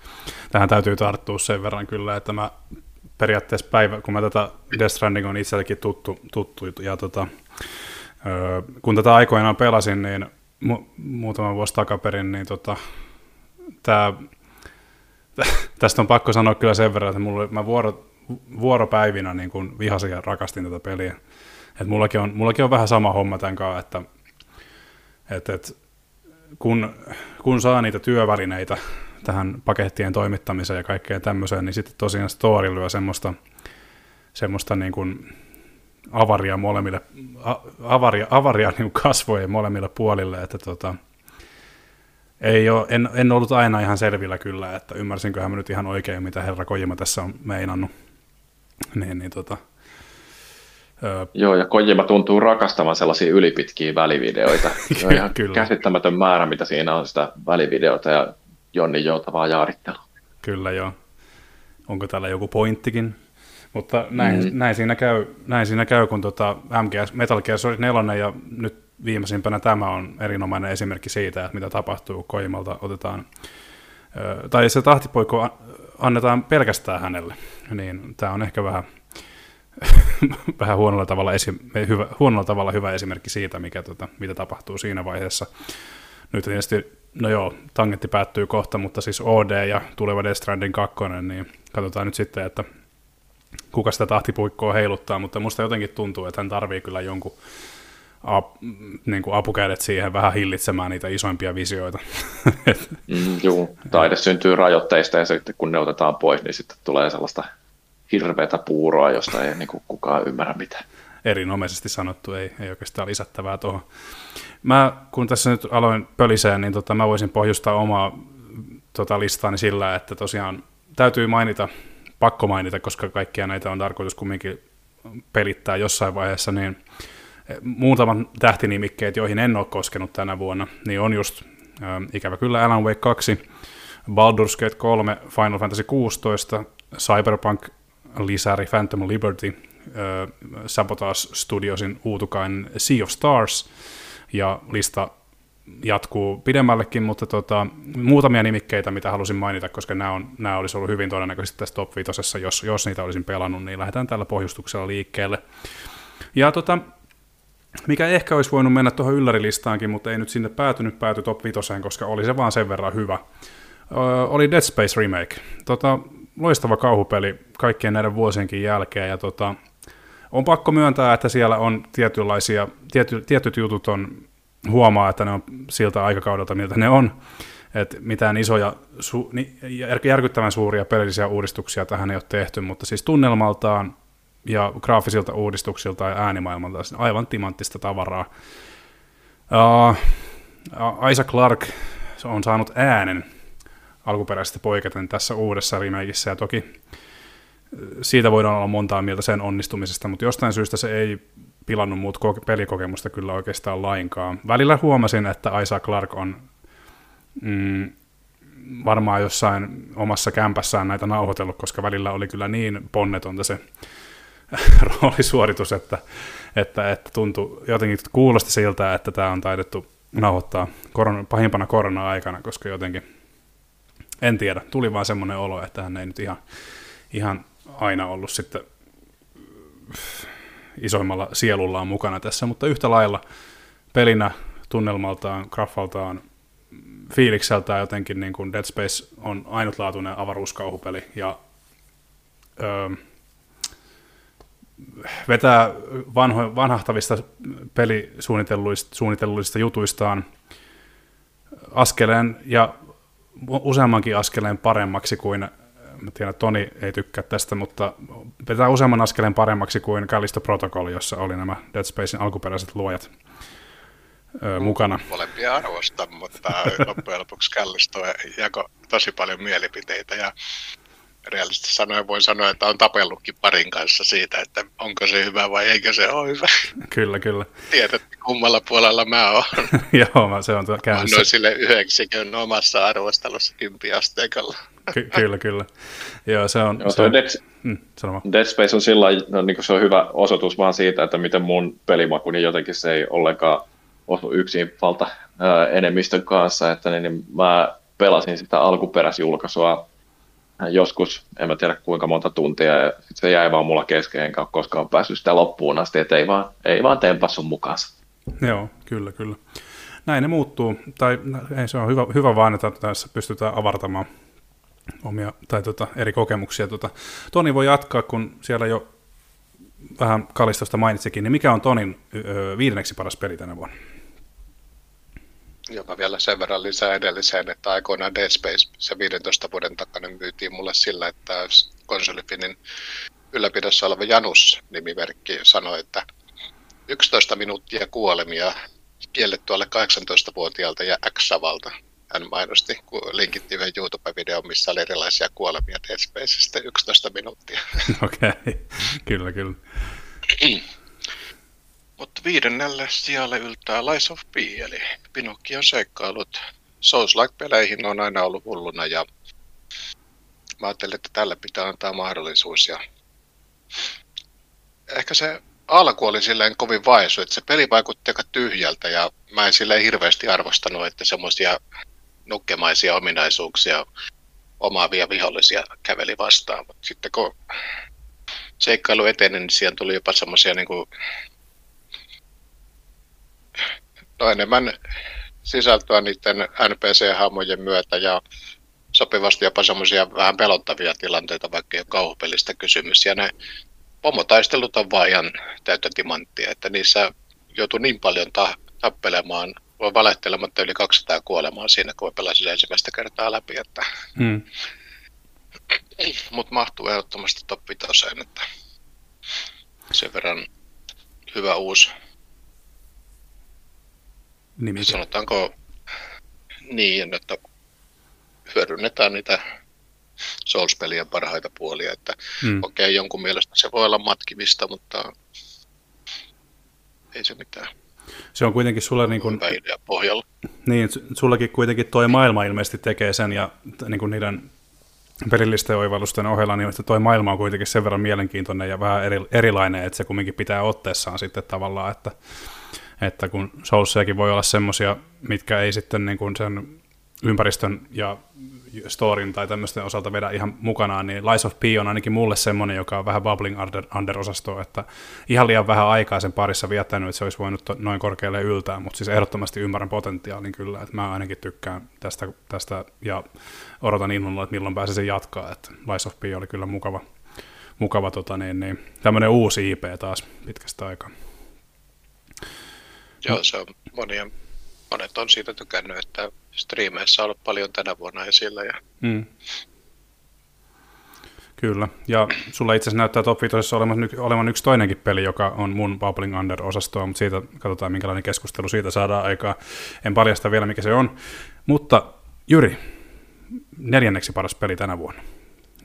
A: Tähän täytyy tarttua sen verran kyllä, että mä periaatteessa päivä, kun mä tätä Death Stranding on itsellekin tuttu, tuttu ja tota, kun tätä aikoinaan pelasin, niin mu- muutama vuosi takaperin, niin tota, tämä tästä on pakko sanoa kyllä sen verran, että mulla, mä vuoro, vuoropäivinä niin kuin vihasin ja rakastin tätä peliä. Et mullakin, on, mullakin on vähän sama homma tämän kanssa, että et, et, kun, kun saa niitä työvälineitä tähän pakettien toimittamiseen ja kaikkeen tämmöiseen, niin sitten tosiaan story lyö semmoista, semmoista niin kuin avaria molemmille, avaria, avaria niin kasvojen molemmille puolille, että tota, ei ole, en, en ollut aina ihan selvillä kyllä, että ymmärsinköhän mä nyt ihan oikein, mitä herra Kojima tässä on meinannut. Niin, niin tota,
B: öö. Joo, ja Kojima tuntuu rakastavan sellaisia ylipitkiä välivideoita. On ihan kyllä. käsittämätön määrä, mitä siinä on sitä välivideota ja Jonni joutavaa jaarittelua.
A: Kyllä joo. Onko täällä joku pointtikin? Mutta näin, mm. näin, siinä, käy, näin siinä käy, kun tota MGS, Metal Gear Solid 4 ja nyt viimeisimpänä tämä on erinomainen esimerkki siitä, että mitä tapahtuu, Koimalta otetaan, tai se tahtipoiko annetaan pelkästään hänelle, niin tämä on ehkä vähän, vähän huonolla, tavalla esi- hyvä, huonolla tavalla hyvä esimerkki siitä, mikä, tota, mitä tapahtuu siinä vaiheessa. Nyt tietysti, no joo, tangetti päättyy kohta, mutta siis OD ja tuleva Death Stranding 2, niin katsotaan nyt sitten, että kuka sitä tahtipuikkoa heiluttaa, mutta musta jotenkin tuntuu, että hän tarvii kyllä jonkun ap, niin kuin apukädet siihen vähän hillitsemään niitä isoimpia visioita.
B: mm, joo, taide syntyy rajoitteista ja sitten kun ne otetaan pois, niin sitten tulee sellaista hirveätä puuroa, josta ei niin kuin kukaan ymmärrä mitään.
A: Erinomaisesti sanottu, ei, ei oikeastaan lisättävää tuohon. Mä, kun tässä nyt aloin pöliseen, niin tota, mä voisin pohjustaa omaa tota, listaani sillä, että tosiaan täytyy mainita, pakko mainita, koska kaikkia näitä on tarkoitus kumminkin pelittää jossain vaiheessa, niin muutaman tähtinimikkeet, joihin en ole koskenut tänä vuonna, niin on just äh, ikävä kyllä Alan Wake 2, Baldur's Gate 3, Final Fantasy 16, Cyberpunk lisäri Phantom Liberty, äh, Sabotage Studiosin uutukainen Sea of Stars, ja lista jatkuu pidemmällekin, mutta tota, muutamia nimikkeitä, mitä halusin mainita, koska nämä, on, nämä olisi ollut hyvin todennäköisesti tässä top 5, jos, jos niitä olisin pelannut, niin lähdetään tällä pohjustuksella liikkeelle. Ja tota, mikä ehkä olisi voinut mennä tuohon yllärilistaankin, mutta ei nyt sinne päätynyt, pääty top 5, koska oli se vaan sen verran hyvä. Öö, oli Dead Space Remake. Tota, loistava kauhupeli kaikkien näiden vuosienkin jälkeen, ja tota, on pakko myöntää, että siellä on tietynlaisia, tiety, tietyt jutut on, huomaa, että ne on siltä aikakaudelta, miltä ne on, että mitään isoja, su, järkyttävän suuria pelillisiä uudistuksia tähän ei ole tehty, mutta siis tunnelmaltaan ja graafisilta uudistuksilta ja äänimaailmalta aivan timanttista tavaraa. Uh, Isaac Clarke on saanut äänen alkuperäisestä poiketen tässä uudessa remakeissa, ja toki siitä voidaan olla montaa mieltä sen onnistumisesta, mutta jostain syystä se ei pilannut muut pelikokemusta kyllä oikeastaan lainkaan. Välillä huomasin, että Isaac Clark on mm, varmaan jossain omassa kämpässään näitä nauhoitellut, koska välillä oli kyllä niin ponnetonta se roolisuoritus, että, että, että tuntui jotenkin kuulosti siltä, että tämä on taidettu nauhoittaa korona, pahimpana korona-aikana, koska jotenkin, en tiedä, tuli vaan semmoinen olo, että hän ei nyt ihan, ihan aina ollut sitten isoimmalla sielullaan mukana tässä, mutta yhtä lailla pelinä, tunnelmaltaan, graffaltaan, fiilikseltään jotenkin niin kuin Dead Space on ainutlaatuinen avaruuskauhupeli ja öö, vetää vanho, vanhahtavista pelisuunnitelluista suunnitelluista jutuistaan askeleen ja useammankin askeleen paremmaksi kuin, mä tiedän, että Toni ei tykkää tästä, mutta vetää useamman askeleen paremmaksi kuin Callisto Protocol, jossa oli nämä Dead Spacein alkuperäiset luojat ö, mukana.
C: Molempia arvostan, mutta loppujen lopuksi Callisto jako tosi paljon mielipiteitä ja realistisesti sanoen voin sanoa, että on tapellutkin parin kanssa siitä, että onko se hyvä vai eikö se ole hyvä.
A: Kyllä, kyllä.
C: Tiedät, kummalla puolella mä oon.
A: Joo, se on käynnissä.
C: Mä sille yhdeksikön omassa arvostelussa kympiasteikolla.
A: Ky- kyllä, kyllä. Joo, se on...
B: Joo,
A: se on...
B: Dead, mm, Dead Space on sillä no, niin se on hyvä osoitus vaan siitä, että miten mun pelimaku, niin jotenkin se ei ollenkaan osu yksin valta enemmistön kanssa, että niin, niin mä pelasin sitä alkuperäisjulkaisua joskus, en mä tiedä kuinka monta tuntia, ja sit se jäi vaan mulla kesken, enkä ole koskaan päässyt sitä loppuun asti, että ei vaan, ei vaan tempassu mukaansa.
A: Joo, kyllä, kyllä. Näin ne muuttuu, tai ei, se on hyvä, hyvä vaan, että tässä pystytään avartamaan omia tai tota, eri kokemuksia. Tota, Toni voi jatkaa, kun siellä jo vähän Kalistosta mainitsikin, niin mikä on Tonin ö, viidenneksi paras peli tänä vuonna?
C: Joka vielä sen verran lisää edelliseen, että aikoinaan Dead Space se 15 vuoden takana myytiin mulle sillä, että konsolifinin ylläpidossa oleva Janus-nimimerkki sanoi, että 11 minuuttia kuolemia kielletty alle 18-vuotiaalta ja X-savalta. Hän mainosti, kun linkitti yhden YouTube-videon, missä oli erilaisia kuolemia Dead Spaceista 11 minuuttia.
A: Okei, okay. kyllä, kyllä.
C: Mutta viidennelle sijalle yltää Lies of P, eli Pinocchion seikkailut. Souls-like-peleihin on aina ollut hulluna ja mä ajattelin, että tälle pitää antaa mahdollisuus. Ja ehkä se alku oli silleen kovin vaisu, että se peli vaikutti aika tyhjältä ja mä en silleen hirveästi arvostanut, että semmoisia nukkemaisia ominaisuuksia omaavia vihollisia käveli vastaan. Mutta sitten kun seikkailu eteni, niin siihen tuli jopa semmoisia niin no enemmän sisältöä niiden NPC-hahmojen myötä ja sopivasti jopa semmoisia vähän pelottavia tilanteita, vaikka ei ole kauhupelistä kysymys. Ja ne pomotaistelut on vaan ihan täyttä timanttia, että niissä joutuu niin paljon ta- tappelemaan, voi valehtelematta yli 200 kuolemaa siinä, kun pelasin ensimmäistä kertaa läpi. Että... Hmm. Mutta mahtuu ehdottomasti top 5, että sen verran hyvä uusi
A: Nimi.
C: Sanotaanko niin, että hyödynnetään niitä Souls-pelien parhaita puolia, että hmm. okei, okay, jonkun mielestä se voi olla matkimista, mutta ei se mitään.
A: Se on kuitenkin sulle niin kuin,
C: pohjalla.
A: Niin, sullakin kuitenkin toi maailma ilmeisesti tekee sen ja niin kuin niiden perillisten oivallusten ohella, niin että toi maailma on kuitenkin sen verran mielenkiintoinen ja vähän eri, erilainen, että se kumminkin pitää otteessaan sitten tavallaan, että että kun Soulsiakin voi olla semmoisia, mitkä ei sitten niin kuin sen ympäristön ja storin tai tämmöisten osalta vedä ihan mukanaan, niin Lies of P on ainakin mulle semmoinen, joka on vähän bubbling under, under-osastoa, että ihan liian vähän aikaa sen parissa viettänyt, että se olisi voinut noin korkealle yltää, mutta siis ehdottomasti ymmärrän potentiaalin kyllä, että mä ainakin tykkään tästä, tästä ja odotan innolla, että milloin pääsee sen jatkaa, että Lies of P oli kyllä mukava, mukava tota niin, niin, tämmöinen uusi IP taas pitkästä aikaa.
C: Joo, se on monien, monet on siitä tykännyt, että striimeissä on ollut paljon tänä vuonna esillä. Ja... Mm.
A: Kyllä, ja sulla itse asiassa näyttää Top 5 olevan, olevan yksi toinenkin peli, joka on mun Bubbling Under-osastoa, mutta siitä katsotaan, minkälainen keskustelu siitä saadaan aikaa. En paljasta vielä, mikä se on. Mutta Jyri, neljänneksi paras peli tänä vuonna.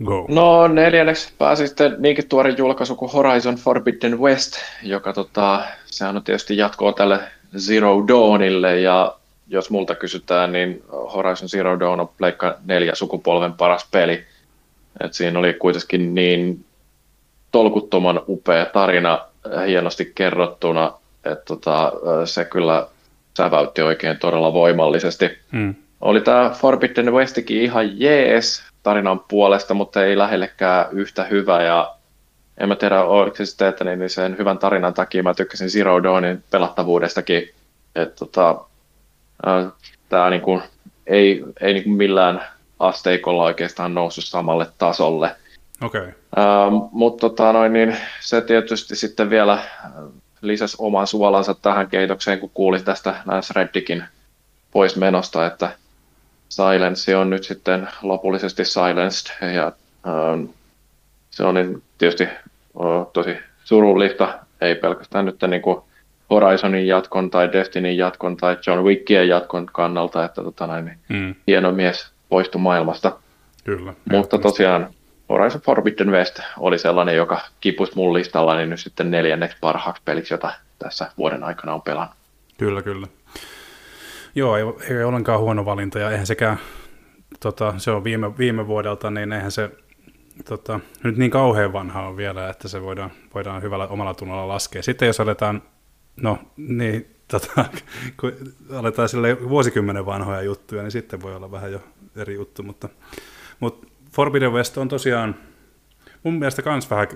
A: Go.
B: No neljänneksi pääsi sitten niinkin tuori julkaisu kuin Horizon Forbidden West, joka tota, sehän on tietysti jatkoa tälle Zero Dawnille ja jos multa kysytään, niin Horizon Zero Dawn on Pleikka 4 sukupolven paras peli. Et siinä oli kuitenkin niin tolkuttoman upea tarina hienosti kerrottuna, että tota, se kyllä säväytti oikein todella voimallisesti. Hmm. Oli tämä Forbidden Westikin ihan jees tarinan puolesta, mutta ei lähellekään yhtä hyvä ja en mä tiedä, oliko se sitten, että niin sen hyvän tarinan takia mä tykkäsin Zero Dawnin pelattavuudestakin, että tota, tämä niinku, ei, ei niinku millään asteikolla oikeastaan noussut samalle tasolle.
A: Okay.
B: mutta tota, noin, niin se tietysti sitten vielä lisäsi oman suolansa tähän keitokseen, kun kuuli tästä Lance Reddikin pois menosta, että Silence on nyt sitten lopullisesti silenced ja ähm, se on niin tietysti uh, tosi surullista, ei pelkästään nyt niin kuin Horizonin jatkon tai Destinyn jatkon tai John Wickien jatkon kannalta, että tota näin, niin mm. hieno mies poistui maailmasta.
A: Kyllä.
B: Mutta tosiaan Horizon Forbidden West oli sellainen, joka kipusi mun listalla, niin nyt sitten neljänneksi parhaaksi peliksi, jota tässä vuoden aikana on pelannut.
A: Kyllä, kyllä. Joo, ei, ei ollenkaan huono valinta, ja eihän sekään, tota, se on viime, viime vuodelta, niin eihän se tota, nyt niin kauhean vanha on vielä, että se voidaan, voidaan hyvällä omalla tunnolla laskea. Sitten jos aletaan No niin, tota, kun aletaan sille vuosikymmenen vanhoja juttuja, niin sitten voi olla vähän jo eri juttu, mutta, mutta Forbidden West on tosiaan mun mielestä myös vähän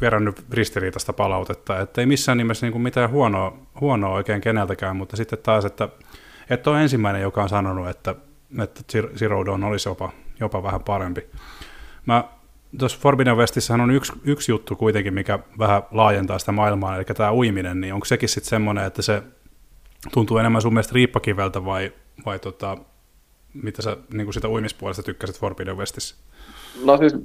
A: verrannut ristiriitaista palautetta, että ei missään nimessä niin kuin mitään huonoa, huonoa oikein keneltäkään, mutta sitten taas, että, että on ensimmäinen, joka on sanonut, että, että Zero Dawn olisi jopa, jopa vähän parempi. Mä tuossa Forbidden Westissähän on yksi, yksi juttu kuitenkin, mikä vähän laajentaa sitä maailmaa, eli tämä uiminen, niin onko sekin sitten semmoinen, että se tuntuu enemmän sun mielestä riippakiveltä vai, vai tota, mitä sä niin sitä uimispuolesta tykkäsit Forbidden Westissä?
B: No siis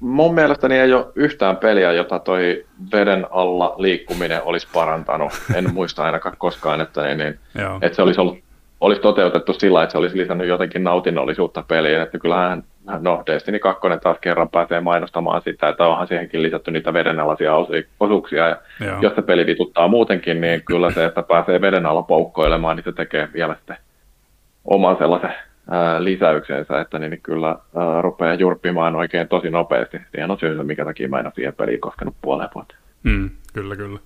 B: mun mielestäni ei ole yhtään peliä, jota toi veden alla liikkuminen olisi parantanut. En muista ainakaan koskaan, että, niin, niin, että se olisi ollut olisi toteutettu sillä, että se olisi lisännyt jotenkin nautinnollisuutta peliin. Että kyllähän no Destiny 2 taas kerran pääsee mainostamaan sitä, että onhan siihenkin lisätty niitä vedenalaisia osuuksia. Ja jos se peli vituttaa muutenkin, niin kyllä se, että pääsee veden alla poukkoilemaan, niin se tekee vielä sitten oman sellaisen ää, lisäyksensä, että niin, niin kyllä ää, rupeaa jurppimaan oikein tosi nopeasti. Siihen on syynsä, mikä takia mä en ole siihen peliin koskenut puoleen vuotta.
A: Mm, kyllä, kyllä.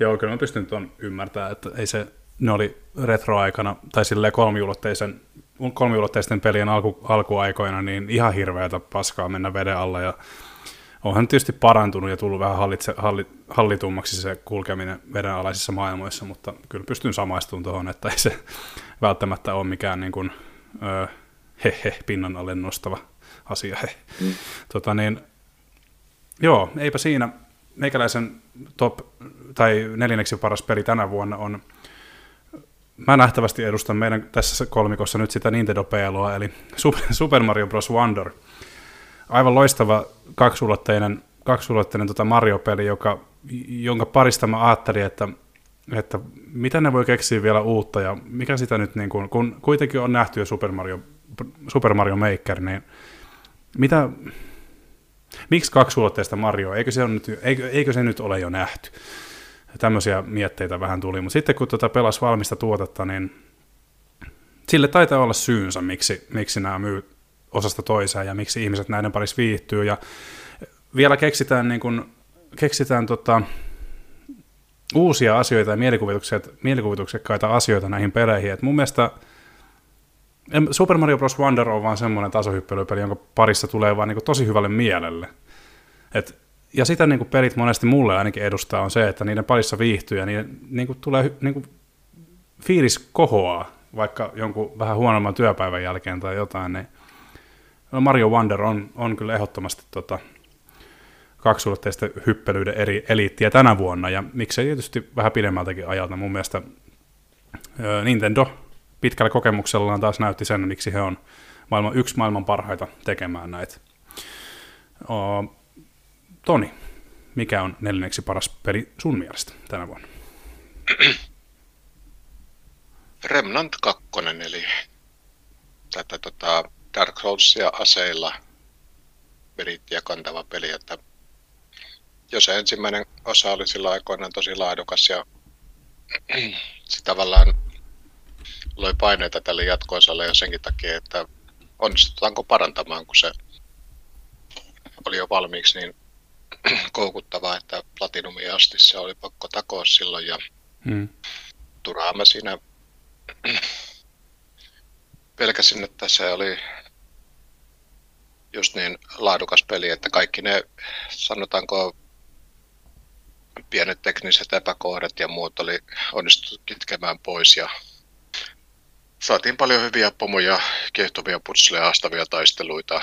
A: Joo, kyllä mä pystyn tuon ymmärtämään, että ei se, ne oli retroaikana, tai silleen kolmiulotteisen kolmiulotteisten pelien alku, alkuaikoina niin ihan hirveätä paskaa mennä veden alla ja onhan tietysti parantunut ja tullut vähän hallitse, halli, hallitummaksi se kulkeminen vedenalaisissa maailmoissa, mutta kyllä pystyn samaistumaan tuohon, että ei se välttämättä ole mikään niin kuin, ö, he, he pinnan alle nostava asia. He. Mm. Tota niin, joo, eipä siinä. Meikäläisen top tai neljänneksi paras peli tänä vuonna on mä nähtävästi edustan meidän tässä kolmikossa nyt sitä nintendo PLOa, eli Super Mario Bros. Wonder. Aivan loistava kaksulotteinen, kaksulotteinen tota Mario-peli, joka, jonka parista mä ajattelin, että, että mitä ne voi keksiä vielä uutta, ja mikä sitä nyt, niin kun, kun kuitenkin on nähty jo Super Mario, Super Mario Maker, niin mitä, miksi kaksulotteista Mario, eikö se, on nyt, eikö, eikö se nyt ole jo nähty? Tämmöisiä mietteitä vähän tuli. Mutta sitten kun tuota pelasi valmista tuotetta, niin sille taitaa olla syynsä, miksi, miksi nämä myy osasta toiseen ja miksi ihmiset näiden parissa viihtyy. Ja vielä keksitään, niin kun, keksitään tota, uusia asioita ja mielikuvituksekkaita asioita näihin peleihin. Et mun mielestä Super Mario Bros. Wonder on vaan semmoinen tasohyppelypeli, jonka parissa tulee vaan niin tosi hyvälle mielelle. Et, ja sitä niin pelit monesti mulle ainakin edustaa on se, että niiden parissa viihtyy ja niiden niin tulee niin fiilis kohoaa, vaikka jonkun vähän huonomman työpäivän jälkeen tai jotain, niin Mario Wonder on, on kyllä ehdottomasti tota, kaksulotteisten hyppelyiden eri eliittiä tänä vuonna, ja miksei tietysti vähän pidemmältäkin ajalta. Mun mielestä Nintendo pitkällä kokemuksellaan taas näytti sen, miksi he on maailman, yksi maailman parhaita tekemään näitä. Toni, mikä on neljänneksi paras peli sun mielestä tänä vuonna?
C: Remnant 2, eli tätä tota, Dark Soulsia aseilla verittiä kantava peli, että jos ensimmäinen osa oli sillä aikoinaan tosi laadukas ja se tavallaan loi paineita tälle jatkoosalle jo senkin takia, että onnistutaanko parantamaan, kun se oli jo valmiiksi niin koukuttavaa, että Platinumia asti se oli pakko takoa silloin ja hmm. turhaa mä siinä pelkäsin, että se oli just niin laadukas peli, että kaikki ne, sanotaanko, pienet tekniset epäkohdat ja muut oli onnistuttu kitkemään pois ja saatiin paljon hyviä pomoja, kiehtovia putsleja, haastavia taisteluita.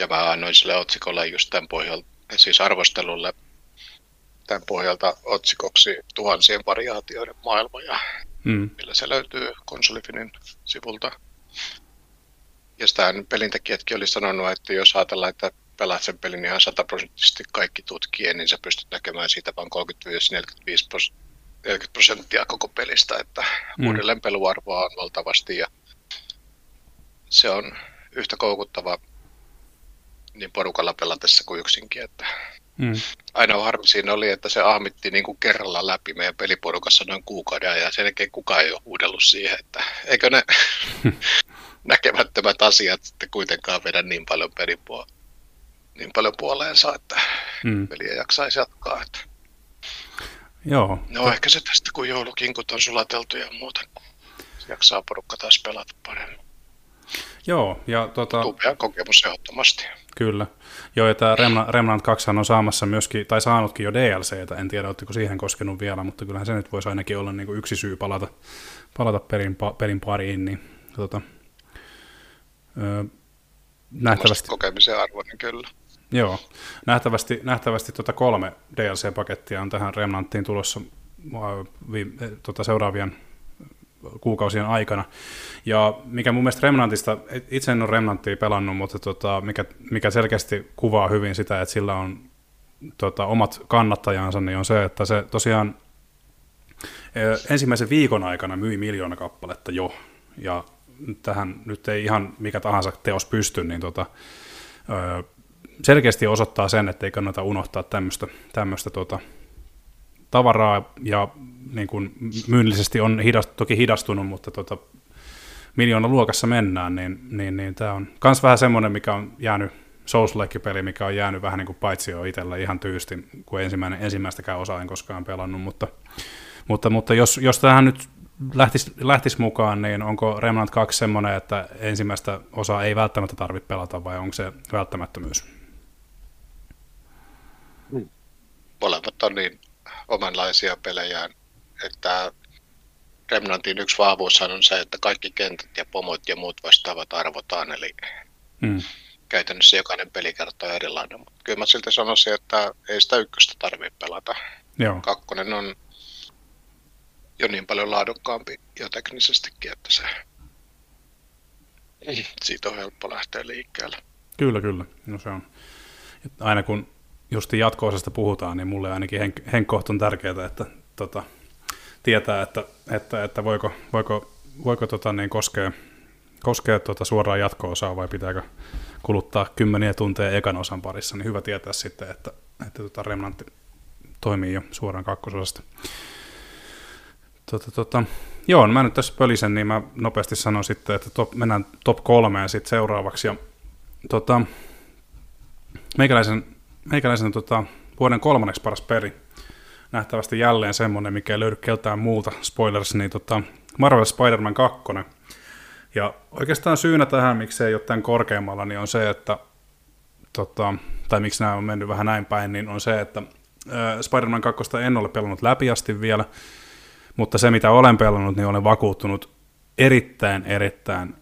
C: Ja mä annoin sille otsikolle just tämän pohjalta, siis arvostelulle tämän pohjalta otsikoksi tuhansien variaatioiden maailma, ja mm. millä se löytyy konsolifinin sivulta. Ja sitä pelintekijätkin oli sanonut, että jos ajatellaan, että pelaat sen pelin ihan sataprosenttisesti kaikki tutkien, niin sä pystyt näkemään siitä vain 35-45 prosenttia koko pelistä, että mm. uudelleen peluarvoa on valtavasti ja se on yhtä koukuttava niin porukalla pelatessa kuin yksinkin, että mm. ainoa harmi siinä oli, että se ahmitti niin kuin kerralla läpi meidän peliporukassa noin kuukauden ja sen jälkeen kukaan ei ole huudellut siihen, että eikö ne näkemättömät asiat sitten kuitenkaan vedä niin paljon pelipua, niin paljon puoleensa, että mm. peliä jaksaisi jatkaa. Että.
A: Joo.
C: No to... ehkä se tästä, kun joulukinkut on sulateltu ja muuten. Jaksaa porukka taas pelata paremmin.
A: Joo, ja tota...
C: Tupea kokemus ehdottomasti.
A: Kyllä. Joo, ja tämä Remnant 2 on saamassa myöskin, tai saanutkin jo DLCtä, en tiedä, oletteko siihen koskenut vielä, mutta kyllähän se nyt voisi ainakin olla niin kuin yksi syy palata, palata perin, perin pariin, niin tota,
C: öö, nähtävästi... Kokemisen arvoinen kyllä.
A: Joo, nähtävästi, nähtävästi tuota kolme DLC-pakettia on tähän Remnanttiin tulossa vi, tuota seuraavien kuukausien aikana. Ja mikä mun mielestä Remnantista, itse en ole Remnanttia pelannut, mutta tota, mikä, mikä selkeästi kuvaa hyvin sitä, että sillä on tota, omat kannattajansa, niin on se, että se tosiaan ensimmäisen viikon aikana myi miljoona kappaletta jo, ja tähän nyt ei ihan mikä tahansa teos pysty, niin tota, selkeästi osoittaa sen, että ei kannata unohtaa tämmöistä, tota, tavaraa, ja niin kuin myynnillisesti on hidast, toki hidastunut, mutta tota, miljoona luokassa mennään, niin, niin, niin tämä on myös vähän semmoinen, mikä on jäänyt souls peli mikä on jäänyt vähän niin kuin paitsi jo itsellä ihan tyysti, kun ensimmäinen, ensimmäistäkään osaa en koskaan pelannut, mutta, mutta, mutta jos, jos tähän nyt lähtisi, lähtisi mukaan, niin onko Remnant 2 semmoinen, että ensimmäistä osaa ei välttämättä tarvitse pelata, vai onko se välttämättömyys?
C: molemmat on niin omanlaisia pelejä, että Remnantin yksi vahvuus on se, että kaikki kentät ja pomot ja muut vastaavat arvotaan, eli hmm. käytännössä jokainen peli kertoo erilainen. Mutta kyllä mä silti sanoisin, että ei sitä ykköstä tarvitse pelata. Joo. Kakkonen on jo niin paljon laadukkaampi jo teknisestikin, että se siitä on helppo lähteä liikkeelle.
A: Kyllä, kyllä. No se on. Aina kun justi jatko puhutaan, niin mulle ainakin henk- henkkoht on tärkeää, että tota, tietää, että, että, että voiko, voiko, voiko tota, niin koskea, koskea tota suoraan jatko-osaa vai pitääkö kuluttaa kymmeniä tunteja ekan osan parissa, niin hyvä tietää sitten, että, että tota Remnantti toimii jo suoraan kakkososasta. Tota, tota, joo, no mä nyt tässä pölisen, niin mä nopeasti sanon sitten, että top, mennään top kolmeen sitten seuraavaksi. Ja, tota, meikäläisen meikäläisen tota, vuoden kolmanneksi paras peli nähtävästi jälleen semmoinen, mikä ei löydy keltään muuta, spoilers, niin tota, Marvel Spider-Man 2. Ja oikeastaan syynä tähän, miksi ei ole tämän korkeammalla, niin on se, että tota, tai miksi nämä on mennyt vähän näin päin, niin on se, että Spider-Man 2 en ole pelannut läpi asti vielä, mutta se mitä olen pelannut, niin olen vakuuttunut erittäin, erittäin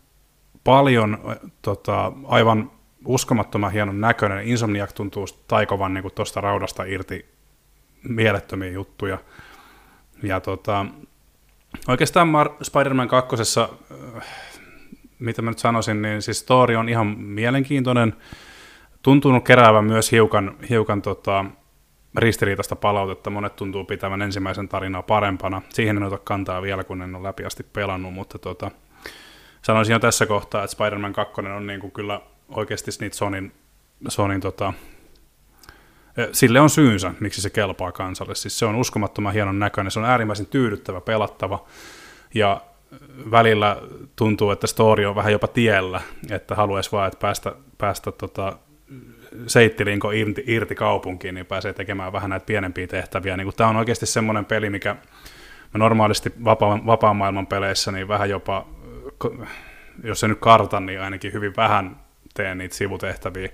A: paljon, tota, aivan uskomattoman hienon näköinen. Insomniac tuntuu taikovan niin tuosta raudasta irti mielettömiä juttuja. Ja tota, oikeastaan Mar- Spider-Man 2. Äh, mitä mä nyt sanoisin, niin siis story on ihan mielenkiintoinen. Tuntunut keräävän myös hiukan, hiukan tota, ristiriitaista palautetta. Monet tuntuu pitävän ensimmäisen tarinaa parempana. Siihen en ota kantaa vielä, kun en ole läpi asti pelannut, mutta tota, sanoisin jo tässä kohtaa, että Spider-Man 2 on niin kuin kyllä oikeasti niitä Sonin, Sonin tota, sille on syynsä, miksi se kelpaa kansalle. Siis se on uskomattoman hienon näköinen, se on äärimmäisen tyydyttävä, pelattava, ja välillä tuntuu, että story on vähän jopa tiellä, että haluaisi vaan, että päästä, päästä tota, seittilinko irti, irti kaupunkiin, niin pääsee tekemään vähän näitä pienempiä tehtäviä. Niin tämä on oikeasti semmoinen peli, mikä mä normaalisti vapaan, vapaan maailman peleissä niin vähän jopa, jos se nyt kartan, niin ainakin hyvin vähän teen niitä sivutehtäviä.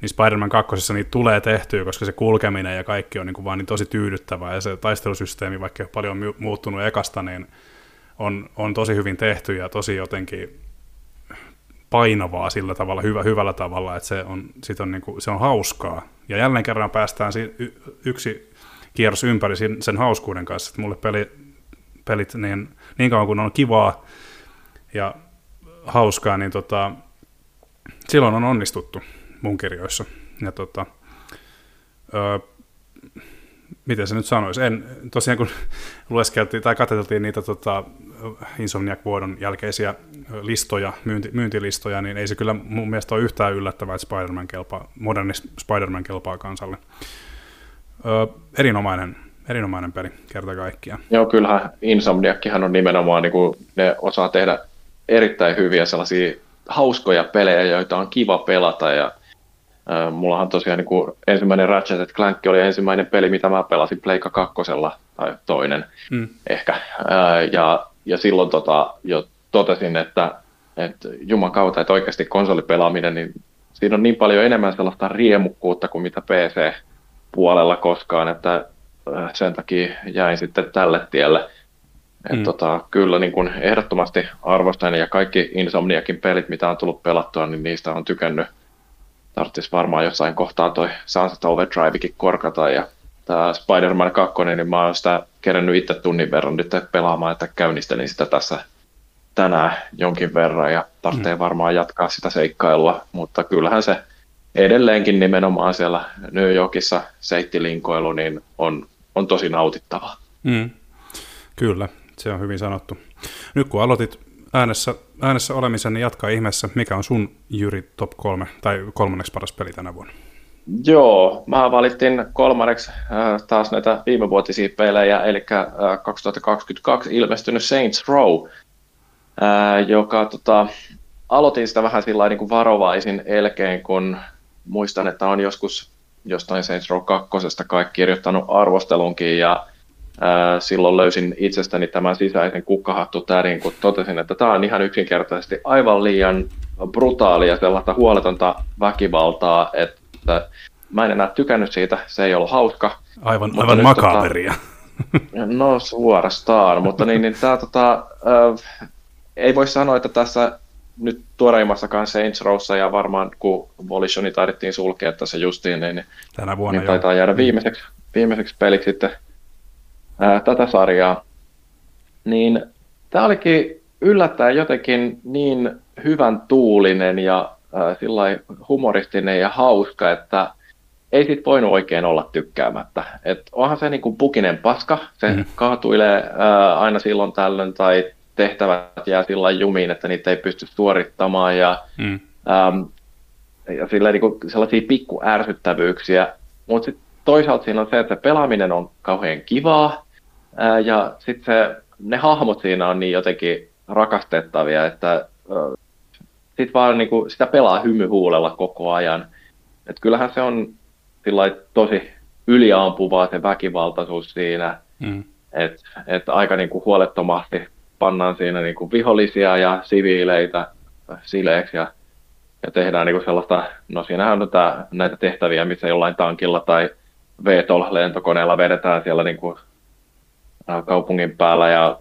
A: Niin Spider-Man 2. niitä tulee tehtyä, koska se kulkeminen ja kaikki on niin kuin vaan niin tosi tyydyttävää, ja se taistelusysteemi, vaikka ei paljon muuttunut ekasta, niin on, on tosi hyvin tehty ja tosi jotenkin painavaa sillä tavalla, hyvä, hyvällä tavalla, että se on, sit on, kuin, se on hauskaa. Ja jälleen kerran päästään si- y- yksi kierros ympäri sen hauskuuden kanssa, että mulle peli, pelit niin, niin kauan kun on kivaa ja hauskaa, niin tota, silloin on onnistuttu mun kirjoissa. Ja tota, öö, miten se nyt sanoisi, en, tosiaan kun lueskeltiin tai katseltiin niitä tota, Insomniac-vuodon jälkeisiä listoja, myynti, myyntilistoja, niin ei se kyllä mun mielestä ole yhtään yllättävää, että Spider-Man kelpaa, moderni Spider-Man kelpaa kansalle. Ö, erinomainen, erinomainen peli kerta kaikkiaan.
B: Joo, kyllähän Insomniackihan on nimenomaan, niin kuin ne osaa tehdä erittäin hyviä sellaisia hauskoja pelejä, joita on kiva pelata ja Äh, mullahan tosiaan niin kuin ensimmäinen Ratchet Clank oli ensimmäinen peli, mitä mä pelasin Pleikka kakkosella, tai toinen mm. ehkä. Äh, ja, ja silloin tota, jo totesin, että, että juman kautta, että oikeasti konsolipelaaminen, niin siinä on niin paljon enemmän sellaista riemukkuutta kuin mitä PC-puolella koskaan, että sen takia jäin sitten tälle tielle. Mm. tota, kyllä niin kuin ehdottomasti arvostan ja kaikki Insomniakin pelit, mitä on tullut pelattua, niin niistä on tykännyt tarvitsisi varmaan jossain kohtaa toi Sunset Overdrivekin korkata ja tämä Spider-Man 2, niin mä oon sitä kerännyt itse tunnin verran nyt pelaamaan, että käynnistelin sitä tässä tänään jonkin verran ja tarvitsee mm. varmaan jatkaa sitä seikkailua, mutta kyllähän se edelleenkin nimenomaan siellä New Yorkissa seittilinkoilu niin on, on tosi nautittavaa.
A: Mm. Kyllä, se on hyvin sanottu. Nyt kun aloitit äänessä, äänessä olemisen, niin jatkaa ihmeessä. Mikä on sun Jyri top kolme tai kolmanneksi paras peli tänä vuonna?
B: Joo, mä valittiin kolmanneksi äh, taas näitä viimevuotisia pelejä, eli äh, 2022 ilmestynyt Saints Row, äh, joka tota, aloitin sitä vähän sillä niin varovaisin elkein, kun muistan, että on joskus jostain Saints Row 2 kaikki kirjoittanut arvostelunkin ja silloin löysin itsestäni tämän sisäisen tärin, kun totesin, että tämä on ihan yksinkertaisesti aivan liian brutaalia sellaista huoletonta väkivaltaa, että mä en enää tykännyt siitä, se ei ollut hauska.
A: Aivan, aivan makaberia.
B: Tota, no suorastaan, mutta niin, niin tämä tota, äh, ei voi sanoa, että tässä nyt tuoreimmassakaan Saints Rowssa ja varmaan kun Volitioni taidettiin sulkea tässä justiin, niin,
A: Tänä vuonna
B: niin taitaa jäädä viimeiseksi, viimeiseksi peliksi sitten ää, tätä sarjaa, niin tämä olikin yllättäen jotenkin niin hyvän tuulinen ja ää, humoristinen ja hauska, että ei sit voinut oikein olla tykkäämättä. Et onhan se niinku pukinen paska, se mm. kaatuilee ää, aina silloin tällöin tai tehtävät jää sillä jumiin, että niitä ei pysty suorittamaan ja, mm. äm, ja sillä niinku sellaisia pikku ärsyttävyyksiä, mutta toisaalta siinä on se, että pelaaminen on kauhean kivaa, Ää, ja sitten ne hahmot siinä on niin jotenkin rakastettavia, että sit vaan niin kuin, sitä pelaa hymyhuulella koko ajan. Et kyllähän se on tosi yliampuvaa se väkivaltaisuus siinä, mm. että et aika niin kuin huolettomasti pannaan siinä niin kuin vihollisia ja siviileitä sileeksi ja, ja tehdään niin kuin sellaista, no siinähän on tää, näitä tehtäviä, missä jollain tankilla tai VTOL-lentokoneella vedetään siellä niin kuin kaupungin päällä ja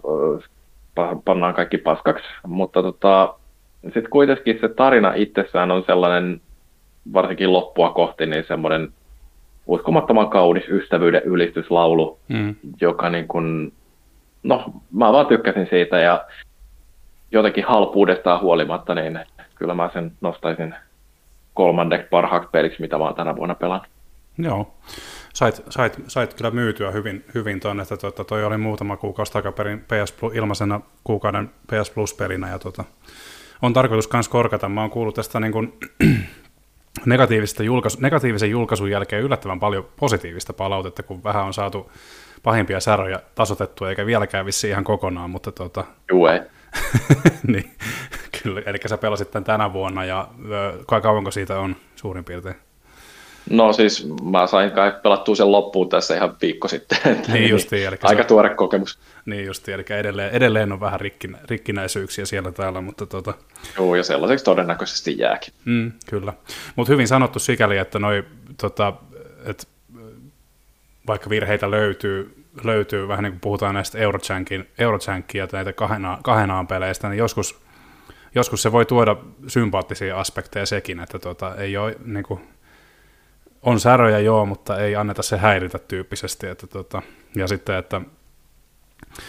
B: pannaan kaikki paskaksi, mutta tota, sitten kuitenkin se tarina itsessään on sellainen, varsinkin loppua kohti, niin semmoinen uskomattoman kaunis ystävyyden ylistyslaulu, mm. joka niin kuin, no mä vaan tykkäsin siitä ja jotenkin halpuudestaan huolimatta, niin kyllä mä sen nostaisin kolmanneksi parhaaksi peliksi, mitä mä oon tänä vuonna pelannut.
A: Joo, sait, sait, sait kyllä myytyä hyvin, hyvin tuonne, että tuota, toi oli muutama kuukausi takaperin PS Plus, ilmaisena kuukauden PS Plus-pelinä, ja tuota, on tarkoitus myös korkata. Mä oon kuullut tästä niin kuin, negatiivista julkaisu, negatiivisen julkaisun jälkeen yllättävän paljon positiivista palautetta, kun vähän on saatu pahimpia säröjä tasotettua, eikä vieläkään vissi ihan kokonaan, mutta tuota...
B: Juu, ei.
A: niin, kyllä, eli sä pelasit tämän tänä vuonna, ja kauanko siitä on suurin piirtein?
B: No siis mä sain kai pelattua sen loppuun tässä ihan viikko sitten.
A: Niin justiin.
B: Eli aika se, tuore kokemus.
A: Niin justiin, eli edelleen, edelleen on vähän rikkinä, rikkinäisyyksiä siellä täällä, mutta tota...
B: Joo, ja sellaiseksi todennäköisesti jääkin.
A: Mm, kyllä. Mutta hyvin sanottu sikäli, että noi, tota, et, vaikka virheitä löytyy, löytyy vähän niin kuin puhutaan näistä Eurochankin, Eurochankin ja näitä kahenaan, kahenaan peleistä, niin joskus, joskus se voi tuoda sympaattisia aspekteja sekin, että tota, ei ole niin kuin, on säröjä joo, mutta ei anneta se häiritä tyyppisesti. Että tota, ja sitten, että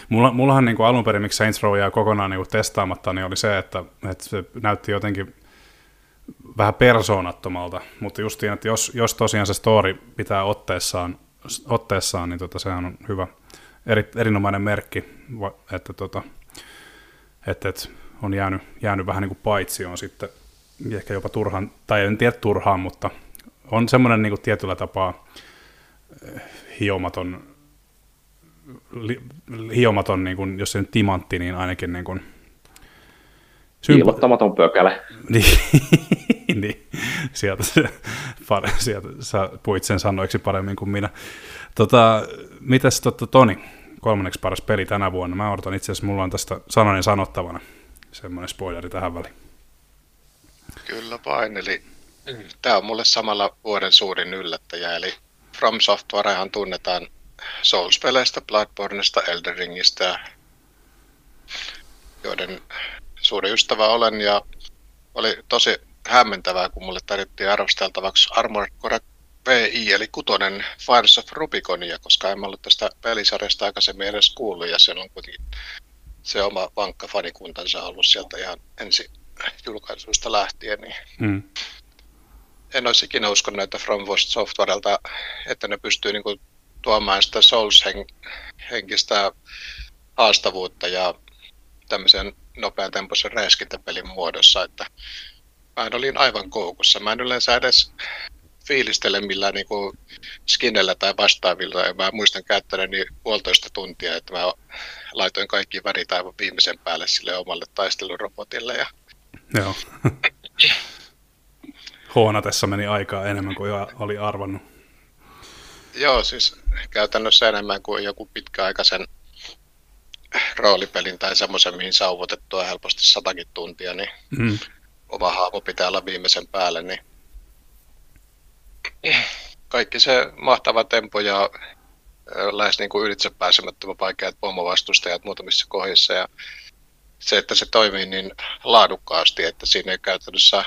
A: mulla, mullahan niin kuin alun perin, miksi Saints Row jää kokonaan niin kuin testaamatta, niin oli se, että, että se näytti jotenkin vähän persoonattomalta, mutta justiin, että jos, jos tosiaan se story pitää otteessaan, otteessaan niin tota, sehän on hyvä, eri, erinomainen merkki, että, tota, että, että on jäänyt, jäänyt vähän niin kuin paitsioon sitten, ehkä jopa turhaan, tai en tiedä turhaan, mutta on semmoinen niin kuin tietyllä tapaa eh, hiomaton, li, hiomaton niin kuin, jos se nyt timantti, niin ainakin niin kuin,
B: Kiilottamaton pökälä.
A: niin, niin, sieltä, pare, sieltä sä puit sen sanoiksi paremmin kuin minä. Tota, mitäs totta, Toni, kolmanneksi paras peli tänä vuonna? Mä odotan itse asiassa, mulla on tästä sananen sanottavana semmoinen spoileri tähän väliin.
C: Kyllä vain, eli Tämä on mulle samalla vuoden suurin yllättäjä, eli From Softwarehan tunnetaan Souls-peleistä, Bloodborneista, Elden Ringistä, joiden suuri ystävä olen, ja oli tosi hämmentävää, kun mulle tarjottiin arvosteltavaksi Armored Core VI, eli kutonen Fires of Rubiconia, koska en ollut tästä pelisarjasta aikaisemmin edes kuullut, ja siellä on kuitenkin se oma vankka fanikuntansa ollut sieltä ihan ensi julkaisuista lähtien, niin mm en olisi ikinä uskonut, että From Softwarelta, että ne pystyy niin kuin, tuomaan sitä Souls-henkistä haastavuutta ja tämmöisen nopean tempoisen räiskintäpelin muodossa, että mä olin aivan koukussa. Mä en yleensä edes fiilistele millään niin kuin skinellä tai vastaavilla. Ja mä muistan käyttäneeni puolitoista tuntia, että mä laitoin kaikki värit aivan viimeisen päälle sille omalle taistelurobotille. Ja...
A: Joo. huonatessa meni aikaa enemmän kuin oli arvannut.
C: Joo, siis käytännössä enemmän kuin joku pitkäaikaisen roolipelin tai semmoisen, mihin saa uvotettua helposti satakin tuntia, niin mm. oma haavo pitää olla viimeisen päälle, niin kaikki se mahtava tempo ja lähes niin kuin ylitse pääsemättömän vaikeat pommovastustajat muutamissa kohdissa ja se, että se toimii niin laadukkaasti, että siinä ei käytännössä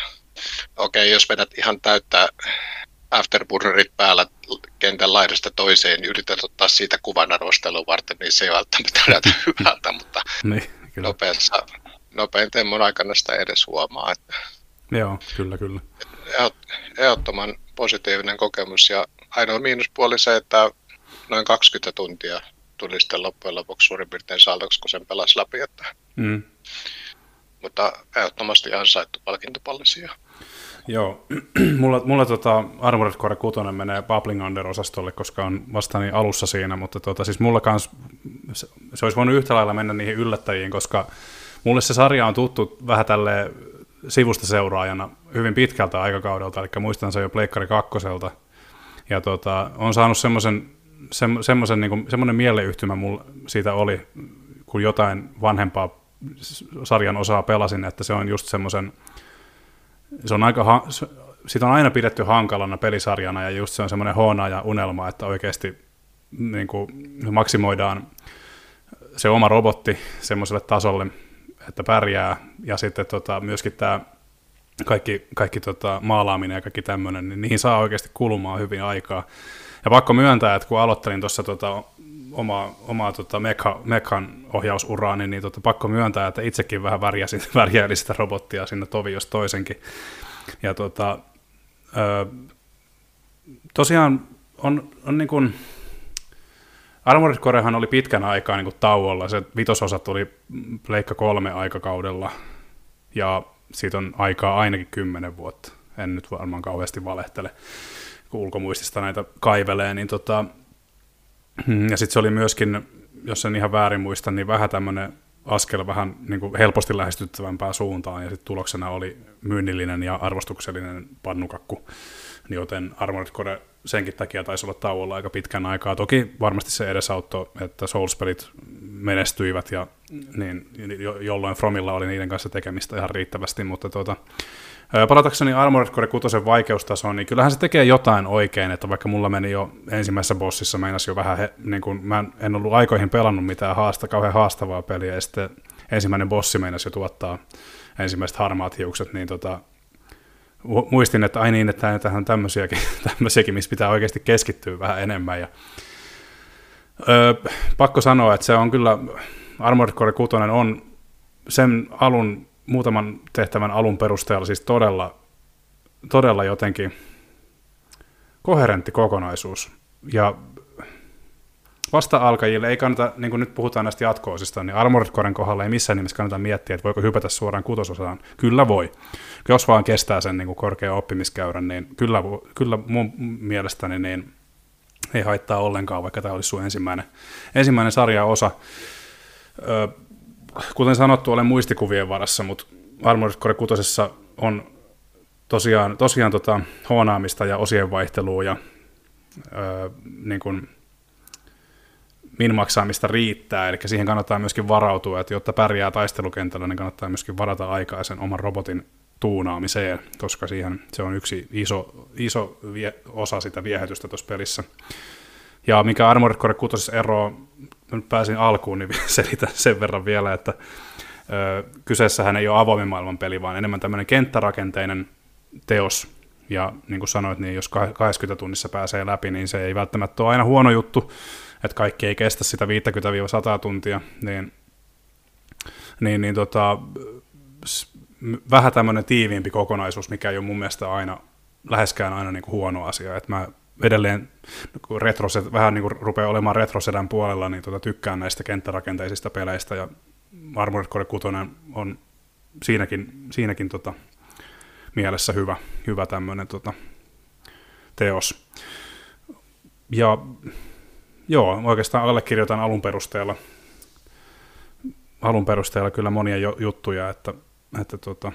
C: okei, okay, jos vedät ihan täyttää afterburnerit päällä kentän laidasta toiseen, niin yrität ottaa siitä kuvan arvostelun varten, niin se ei välttämättä näytä hyvältä, mutta niin, nopeassa, nopein temmon aikana sitä edes huomaa. Että
A: Joo, kyllä, kyllä.
C: Ehdottoman positiivinen kokemus ja ainoa miinuspuoli se, että noin 20 tuntia tuli sitten loppujen lopuksi suurin piirtein saldoksi, kun sen pelasi läpi. Että... Mm. Mutta ehdottomasti ansaittu palkintopallisia.
A: Joo, mulla, mulla tota Armored Core 6 menee Bubbling Under-osastolle, koska on vasta niin alussa siinä, mutta tota, siis mulla kans, se, se olisi voinut yhtä lailla mennä niihin yllättäjiin, koska mulle se sarja on tuttu vähän tälle sivusta seuraajana hyvin pitkältä aikakaudelta, eli muistan se jo Pleikkari kakkoselta, Ja tota, on saanut semmoisen semmoisen niin semmoinen mieleyhtymä mulla siitä oli, kun jotain vanhempaa sarjan osaa pelasin, että se on just semmoisen, se on aika, ha, sitä on aina pidetty hankalana pelisarjana ja just se on semmoinen ja unelma, että oikeasti niin kuin maksimoidaan se oma robotti semmoiselle tasolle, että pärjää ja sitten tota, myöskin tämä kaikki, kaikki tota, maalaaminen ja kaikki tämmöinen, niin niihin saa oikeasti kulumaan hyvin aikaa. Ja pakko myöntää, että kun aloittelin tuossa tota, omaa, omaa tota mekha, mekhan ohjausuraa, niin, niin tota, pakko myöntää, että itsekin vähän värjäsin, värjäilin sitä robottia sinne tovi jos toisenkin. Ja tota, ö, tosiaan on, on niin kuin, Armored Corehan oli pitkän aikaa niin kuin tauolla, se vitososa tuli Pleikka kolme aikakaudella, ja siitä on aikaa ainakin kymmenen vuotta. En nyt varmaan kauheasti valehtele, kun ulkomuistista näitä kaivelee, niin tota, ja sitten se oli myöskin, jos en ihan väärin muista, niin vähän tämmöinen askel vähän niin kuin helposti lähestyttävämpää suuntaan, ja sitten tuloksena oli myynnillinen ja arvostuksellinen pannukakku, joten Armored Core senkin takia taisi olla tauolla aika pitkän aikaa. Toki varmasti se edesauttoi, että Souls-pelit menestyivät, ja niin, jolloin Fromilla oli niiden kanssa tekemistä ihan riittävästi, mutta tuota, Palatakseni Armored Core 6 vaikeustasoon, niin kyllähän se tekee jotain oikein, että vaikka mulla meni jo ensimmäisessä bossissa, meinas jo vähän, he, niin kuin, mä en ollut aikoihin pelannut mitään haasta, kauhean haastavaa peliä, ja sitten ensimmäinen bossi meinasi jo tuottaa ensimmäiset harmaat hiukset, niin tota, muistin, että ai niin, että tähän tämmöisiäkin, tämmöisiäkin, missä pitää oikeasti keskittyä vähän enemmän. Ja, öö, pakko sanoa, että se on kyllä, Armored Core 6 on sen alun muutaman tehtävän alun perusteella siis todella, todella jotenkin koherentti kokonaisuus. Ja vasta-alkajille ei kannata, niin kuin nyt puhutaan näistä jatkoosista, niin Armored Coren kohdalla ei missään nimessä kannata miettiä, että voiko hypätä suoraan kutososaan. Kyllä voi. Jos vaan kestää sen niin kuin korkean oppimiskäyrän, niin kyllä, kyllä mun mielestäni niin ei haittaa ollenkaan, vaikka tämä olisi sun ensimmäinen, ensimmäinen sarjaosa. Öö, kuten sanottu, olen muistikuvien varassa, mutta Armored Core 6 on tosiaan, tosiaan tota, hoonaamista ja osien vaihtelua ja öö, niin kuin, min maksaamista riittää, eli siihen kannattaa myöskin varautua, että jotta pärjää taistelukentällä, niin kannattaa myöskin varata aikaa sen oman robotin tuunaamiseen, koska siihen se on yksi iso, iso vie, osa sitä viehätystä tuossa pelissä. Ja mikä Armored Core 6 ero nyt pääsin alkuun, niin selitän sen verran vielä, että ö, kyseessähän ei ole avoimen maailman peli, vaan enemmän tämmöinen kenttärakenteinen teos, ja niin kuin sanoit, niin jos 20 tunnissa pääsee läpi, niin se ei välttämättä ole aina huono juttu, että kaikki ei kestä sitä 50-100 tuntia, niin, niin, niin tota, vähän tämmöinen tiiviimpi kokonaisuus, mikä ei ole mun mielestä aina, läheskään aina niin kuin huono asia, että mä edelleen, kun retroset, vähän niin kuin rupeaa olemaan retrosedän puolella, niin tota, tykkään näistä kenttärakenteisista peleistä, ja Armored Core 6 on siinäkin, siinäkin tota, mielessä hyvä, hyvä tämmöinen tota, teos. Ja joo, oikeastaan allekirjoitan alun perusteella, alun perusteella kyllä monia juttuja, että, että tota,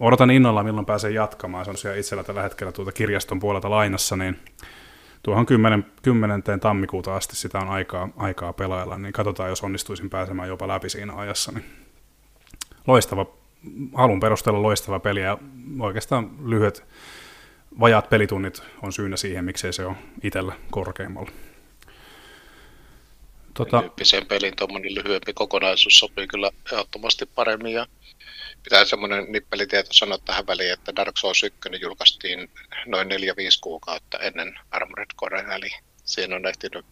A: odotan innolla, milloin pääsen jatkamaan. Se on siellä itsellä tällä hetkellä tuolta kirjaston puolelta lainassa, niin tuohon 10, 10. tammikuuta asti sitä on aikaa, aikaa pelailla, niin katsotaan, jos onnistuisin pääsemään jopa läpi siinä ajassa. Niin loistava, alun perusteella loistava peli ja oikeastaan lyhyet vajaat pelitunnit on syynä siihen, miksei se ole itsellä korkeammalla.
C: Tota... Tyyppisen pelin tuommoinen lyhyempi kokonaisuus sopii kyllä ehdottomasti paremmin ja pitää semmoinen nippelitieto sanoa tähän väliin, että Dark Souls 1 julkaistiin noin 4-5 kuukautta ennen Armored Core, eli siinä on ehtinyt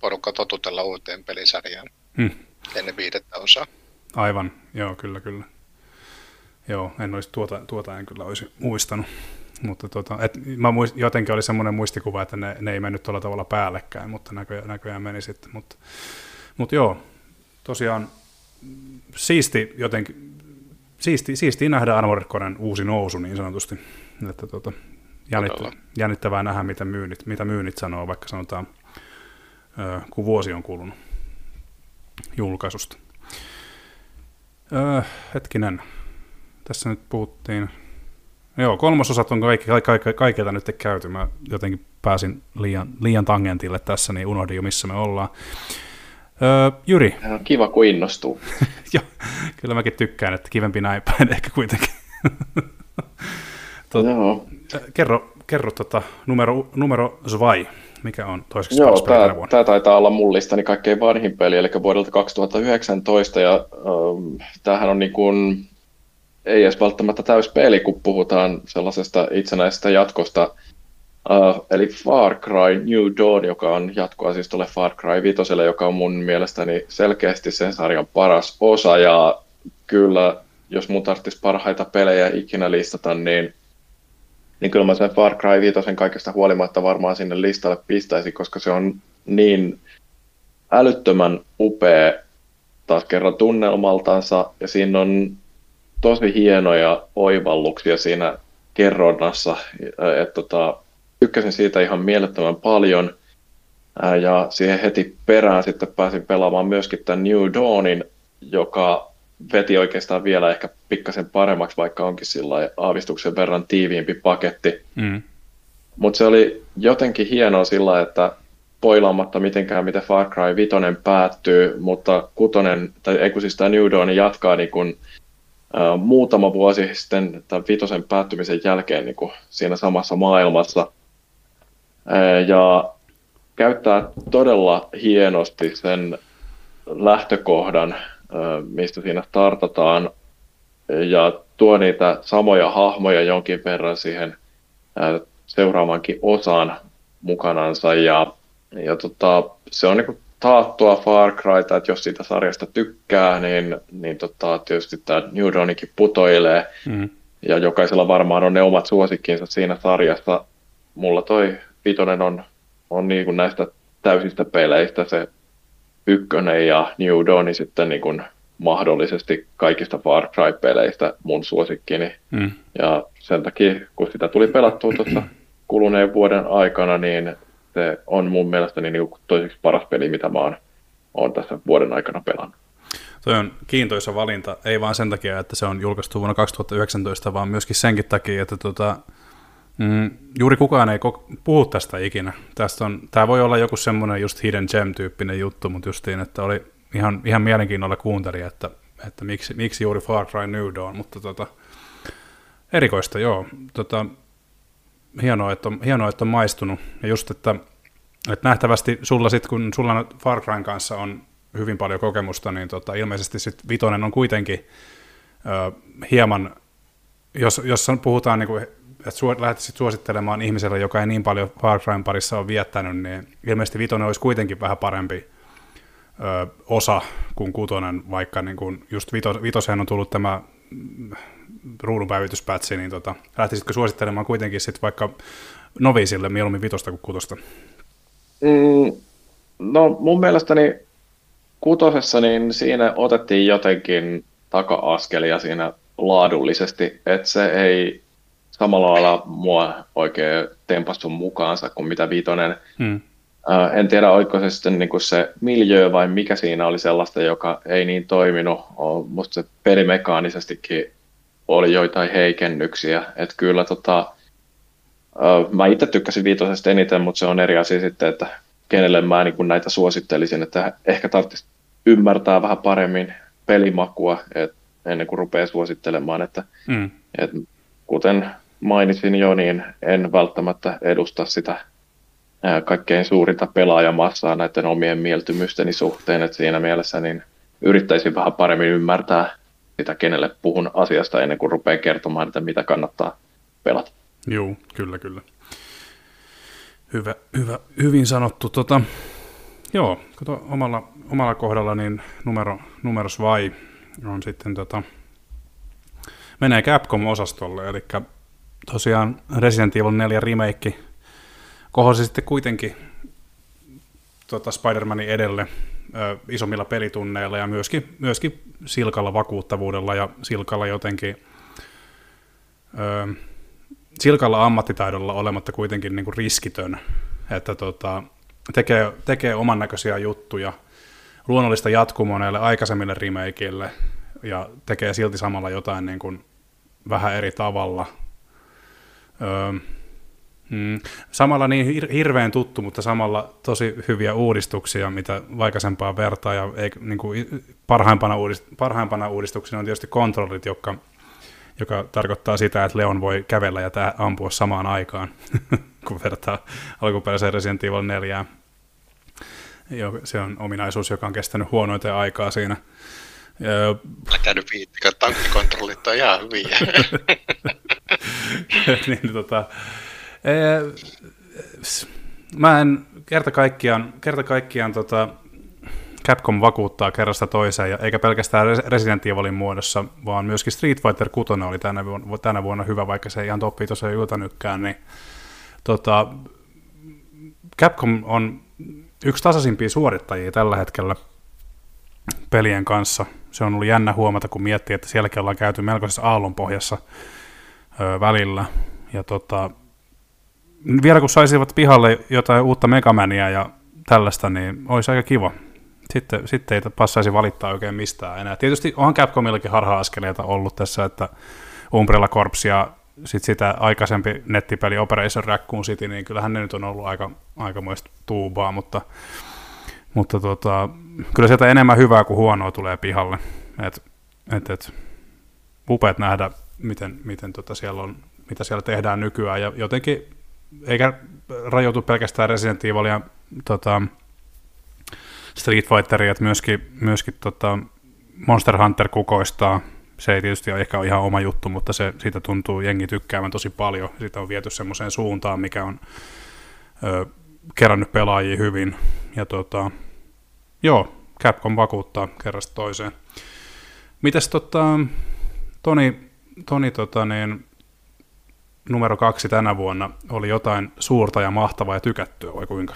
C: porukka totutella uuteen pelisarjaan hmm. ennen viidettä osaa.
A: Aivan, joo, kyllä, kyllä. Joo, en olisi tuota, tuota en kyllä olisi muistanut. Mutta tota, et mä muist, jotenkin oli semmoinen muistikuva, että ne, ne ei mennyt tuolla tavalla päällekkäin, mutta näköjään, näköjään meni sitten. Mutta, mutta joo, tosiaan siisti jotenkin, siisti, siisti nähdä Armored Coren uusi nousu niin sanotusti. Että tota, jännittä, jännittävää nähdä, mitä myynnit, mitä myynnit sanoo, vaikka sanotaan, ö, kun vuosi on kulunut julkaisusta. Ö, hetkinen, tässä nyt puhuttiin, joo, kolmososat on kaikki, kaikki, kaikilta nyt käyty. Mä jotenkin pääsin liian, liian tangentille tässä, niin unohdin jo missä me ollaan. Öö, Jyri.
B: Kiva, kun innostuu.
A: Joo, kyllä mäkin tykkään, että kivempi näin päin ehkä kuitenkin.
B: Tot, Joo.
A: Kerro, kerro tota, numero, numero Zvai, mikä on toiseksi
B: Joo, tämä, tämä taitaa olla mun listani kaikkein vanhin peli, eli vuodelta 2019, ja ähm, tämähän on niin kuin, ei edes välttämättä täys peli, kun puhutaan sellaisesta itsenäisestä jatkosta, Uh, eli Far Cry New Dawn, joka on jatkoa siis tuolle Far Cry 5, joka on mun mielestäni selkeästi sen sarjan paras osa, ja kyllä jos mun tarvitsisi parhaita pelejä ikinä listata, niin, niin kyllä mä sen Far Cry 5 kaikesta huolimatta varmaan sinne listalle pistäisin, koska se on niin älyttömän upea taas kerran tunnelmaltansa, ja siinä on tosi hienoja oivalluksia siinä kerronnassa, että tota, tykkäsin siitä ihan mielettömän paljon, ja siihen heti perään sitten pääsin pelaamaan myöskin tämän New Dawnin, joka veti oikeastaan vielä ehkä pikkasen paremmaksi, vaikka onkin sillä aavistuksen verran tiiviimpi paketti. Mm. Mutta se oli jotenkin hienoa sillä, että poilaamatta mitenkään, miten Far Cry 5 päättyy, mutta kutonen, tai ei kun siis tämä New Dawn jatkaa niin kun, uh, muutama vuosi sitten tämän vitosen päättymisen jälkeen niin kun siinä samassa maailmassa. Ja käyttää todella hienosti sen lähtökohdan, mistä siinä startataan, ja tuo niitä samoja hahmoja jonkin verran siihen seuraavankin osaan mukanansa, ja, ja tota, se on niin taattua Far Cryta, että jos siitä sarjasta tykkää, niin, niin tota, tietysti tämä New Dawnikin putoilee, mm. ja jokaisella varmaan on ne omat suosikkinsa siinä sarjassa. Mulla toi vitonen on, on niin kuin näistä täysistä peleistä se ykkönen ja New Dawn sitten niin kuin mahdollisesti kaikista Far Cry-peleistä mun suosikkini. Mm. Ja sen takia, kun sitä tuli pelattua tuossa kuluneen vuoden aikana, niin se on mun mielestäni niin toiseksi paras peli, mitä mä oon, oon tässä vuoden aikana pelannut.
A: Toi on kiintoisa valinta, ei vain sen takia, että se on julkaistu vuonna 2019, vaan myöskin senkin takia, että tota, Mm, juuri kukaan ei puhu tästä ikinä. Tästä on, tämä voi olla joku semmoinen just hidden gem-tyyppinen juttu, mutta justiin, että oli ihan, ihan mielenkiinnolla kuunteli, että, että miksi, miksi juuri Far Cry New Dawn, mutta tota, erikoista, joo. Tota, hienoa, että on, hienoa, että on maistunut. Ja just, että, että nähtävästi sulla sit, kun sulla Far Cryn kanssa on hyvin paljon kokemusta, niin tota, ilmeisesti sit Vitonen on kuitenkin ö, hieman, jos, jos puhutaan niin kuin että lähtisit suosittelemaan ihmiselle, joka ei niin paljon Far Cryn parissa ole viettänyt, niin ilmeisesti vitonen olisi kuitenkin vähän parempi ö, osa kuin kutonen, vaikka niin kuin just vito, vitoseen on tullut tämä mm, ruudunpäivityspätsi, niin tota, lähtisitkö suosittelemaan kuitenkin sitten vaikka noviisille mieluummin vitosta kuin kutosta?
B: Mm, no mun mielestäni kutosessa niin siinä otettiin jotenkin taka-askelia siinä laadullisesti, että se ei samalla lailla mua oikein tempassu mukaansa kuin mitä Viitonen. Hmm. Uh, en tiedä, oliko se sitten niin se miljö vai mikä siinä oli sellaista, joka ei niin toiminut. Musta se pelimekaanisestikin oli joitain heikennyksiä. Että kyllä tota, uh, mä itse tykkäsin viitosesta eniten, mutta se on eri asia sitten, että kenelle mä niin kuin näitä suosittelisin, että ehkä tarvitsisi ymmärtää vähän paremmin pelimakua et, ennen kuin rupeaa suosittelemaan, että mm. et, kuten mainitsin jo, niin en välttämättä edusta sitä kaikkein suurinta pelaajamassaa näiden omien mieltymysteni suhteen, että siinä mielessä niin yrittäisin vähän paremmin ymmärtää sitä, kenelle puhun asiasta ennen kuin rupeaa kertomaan, että mitä kannattaa pelata.
A: Joo, kyllä, kyllä. Hyvä, hyvä, hyvin sanottu. Tota, joo, kato, omalla, omalla kohdalla niin numero, numeros vai on sitten tota, menee Capcom-osastolle, eli tosiaan Resident Evil 4 remake kohosi sitten kuitenkin tota Spider-Manin edelle ö, isommilla pelitunneilla ja myöskin, myöskin silkalla vakuuttavuudella ja silkalla jotenkin ö, silkalla ammattitaidolla olematta kuitenkin niin kuin riskitön, että tota, tekee, tekee oman näköisiä juttuja, luonnollista jatkumoa näille aikaisemmille remakeille ja tekee silti samalla jotain niin kuin vähän eri tavalla – Öö, Mm. Samalla niin hir- hirveän tuttu, mutta samalla tosi hyviä uudistuksia, mitä vaikaisempaa vertaa. Ja ei, niin kuin parhaimpana, uudist- parhaimpana uudistuksena on tietysti kontrollit, joka, joka tarkoittaa sitä, että Leon voi kävellä ja tää ampua samaan aikaan, kun vertaa alkuperäiseen Resident Evil 4. Se on ominaisuus, joka on kestänyt huonoiten aikaa siinä.
C: Mä käynyt viittikö, tankkikontrollit on ihan hyviä.
A: niin, tota, mä en kerta kaikkiaan, kerta kaikkiaan tota, Capcom vakuuttaa kerrasta toiseen, ja eikä pelkästään Resident Evilin muodossa, vaan myöskin Street Fighter 6 oli tänä, vuonna, tänä vuonna hyvä, vaikka se ei ihan toppii tosiaan juuta nykkään, niin tota, Capcom on yksi tasaisimpia suorittajia tällä hetkellä pelien kanssa. Se on ollut jännä huomata, kun miettii, että sielläkin ollaan käyty melkoisessa aallonpohjassa välillä. Ja tota, vielä kun saisivat pihalle jotain uutta Megamania ja tällaista, niin olisi aika kiva. Sitten, sitten ei passaisi valittaa oikein mistään enää. Tietysti on Capcomillakin harha-askeleita ollut tässä, että Umbrella Corps ja sit sitä aikaisempi nettipeli Operation Raccoon City, niin kyllähän ne nyt on ollut aika, aikamoista tuubaa, mutta, mutta tota, kyllä sieltä enemmän hyvää kuin huonoa tulee pihalle. Et, et, et, upeat nähdä, miten, miten tota siellä on, mitä siellä tehdään nykyään, ja jotenkin eikä rajoitu pelkästään Resident Evil ja tota, Street Fighteria, että myöskin, myöskin tota, Monster Hunter kukoistaa. Se ei tietysti ole ehkä ihan oma juttu, mutta se, siitä tuntuu jengi tykkäävän tosi paljon. Siitä on viety semmoiseen suuntaan, mikä on ö, kerännyt pelaajia hyvin. Ja tota, joo, Capcom vakuuttaa kerrasta toiseen. Mitäs tota, Toni, Toni tota, niin, numero kaksi tänä vuonna oli jotain suurta ja mahtavaa ja tykättyä, vai kuinka?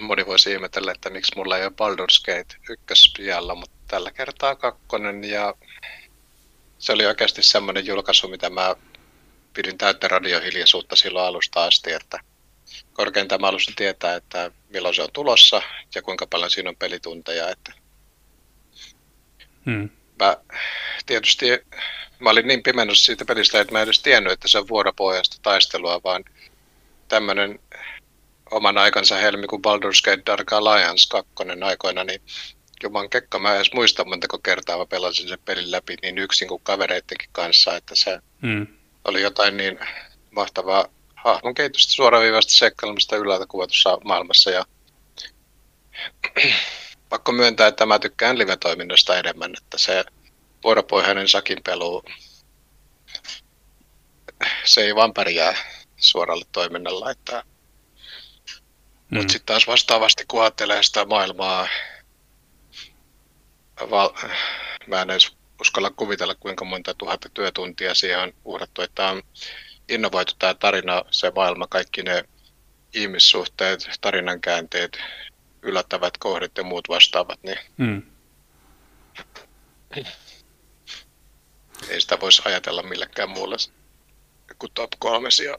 C: Moni voisi ihmetellä, että miksi mulla ei ole Baldur's Gate ykköspijalla, mutta tällä kertaa kakkonen ja se oli oikeasti semmoinen julkaisu, mitä mä pidin täyttä radiohiljaisuutta silloin alusta asti, että korkeintaan mä halusin tietää, että milloin se on tulossa ja kuinka paljon siinä on pelitunteja. Että hmm. Mä tietysti mä olin niin pimennossa siitä pelistä, että mä en edes tiennyt, että se on vuoropohjaista taistelua, vaan tämmöinen oman aikansa helmi kuin Baldur's Gate Dark Alliance 2 aikoina, niin juman kekka, mä en edes muista montako kertaa mä pelasin sen pelin läpi niin yksin kuin kavereittenkin kanssa, että se mm. oli jotain niin mahtavaa hahmon kehitystä suoraviivasta seikkailemista ylältä kuvatussa maailmassa ja pakko myöntää, että mä tykkään live-toiminnasta enemmän, että se vuoropohjainen sakin pelu, se ei vaan pärjää suoralle toiminnalla. Että... Mm. Mutta sitten taas vastaavasti, kun ajattelee sitä maailmaa, val... mä en edes uskalla kuvitella, kuinka monta tuhatta työtuntia siihen on uhrattu, että on innovoitu tämä tarina, se maailma, kaikki ne ihmissuhteet, tarinankäänteet, yllättävät kohdat ja muut vastaavat, niin mm ei sitä voisi ajatella millekään muulle kuin top kolmesia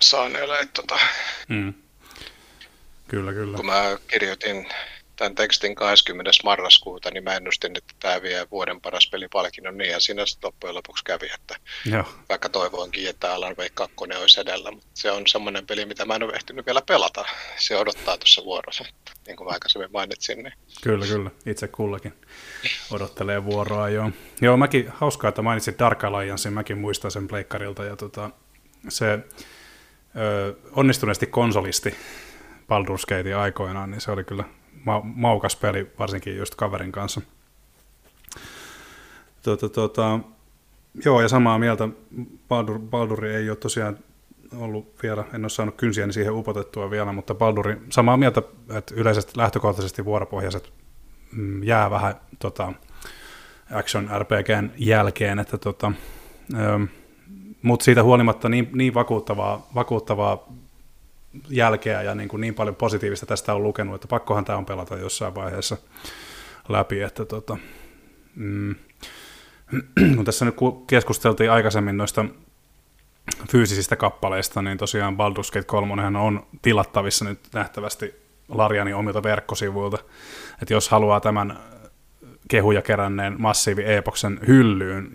C: saaneelle. Että, tota, mm.
A: Kyllä, kyllä.
C: Kun mä kirjoitin tämän tekstin 20. marraskuuta, niin mä ennustin, että tämä vie vuoden paras pelipalkinnon, niin ja siinä sitten loppujen lopuksi kävi, että Joo. vaikka toivoinkin, että Alan Wake 2 olisi edellä, mutta se on semmoinen peli, mitä mä en ole ehtinyt vielä pelata. Se odottaa tuossa vuorossa, niin kuin mä aikaisemmin mainitsin. Niin.
A: Kyllä, kyllä. Itse kullakin odottelee vuoroa, joo. Joo, mäkin, hauskaa, että mainitsit Dark Alliance, mäkin muistan sen pleikkarilta, ja tota, se ö, onnistuneesti konsolisti Baldur's Gate aikoinaan, niin se oli kyllä ma- maukas peli, varsinkin just kaverin kanssa. Tuota, tuota, joo, ja samaa mieltä, Baldur, Balduri ei ole tosiaan ollut vielä, en ole saanut kynsiäni siihen upotettua vielä, mutta Balduri, samaa mieltä, että yleisesti lähtökohtaisesti vuoropohjaiset mm, jää vähän tota, action RPGn jälkeen, että tota, mutta siitä huolimatta niin, niin vakuuttavaa, vakuuttavaa jälkeä ja niin, kuin niin paljon positiivista tästä on lukenut, että pakkohan tämä on pelata jossain vaiheessa läpi, että tota, mm, kun tässä nyt keskusteltiin aikaisemmin noista fyysisistä kappaleista, niin tosiaan Baldur's Gate 3 on tilattavissa nyt nähtävästi Larianin omilta verkkosivuilta, että jos haluaa tämän kehuja keränneen massiivi epoksen hyllyyn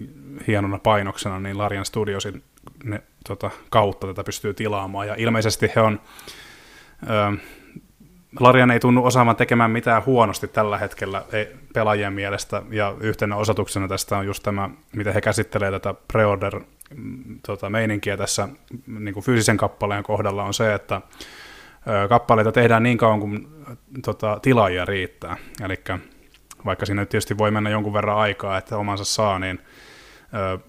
A: hienona painoksena, niin Larian Studiosin ne, tota, kautta tätä pystyy tilaamaan. Ja ilmeisesti he on, ö, Larian ei tunnu osaamaan tekemään mitään huonosti tällä hetkellä ei, pelaajien mielestä, ja yhtenä osoituksena tästä on just tämä, miten he käsittelee tätä preorder mm, tota, meininkiä tässä niin kuin fyysisen kappaleen kohdalla on se, että ö, kappaleita tehdään niin kauan kuin tota, tilaajia riittää. Eli vaikka siinä tietysti voi mennä jonkun verran aikaa, että omansa saa, niin ö,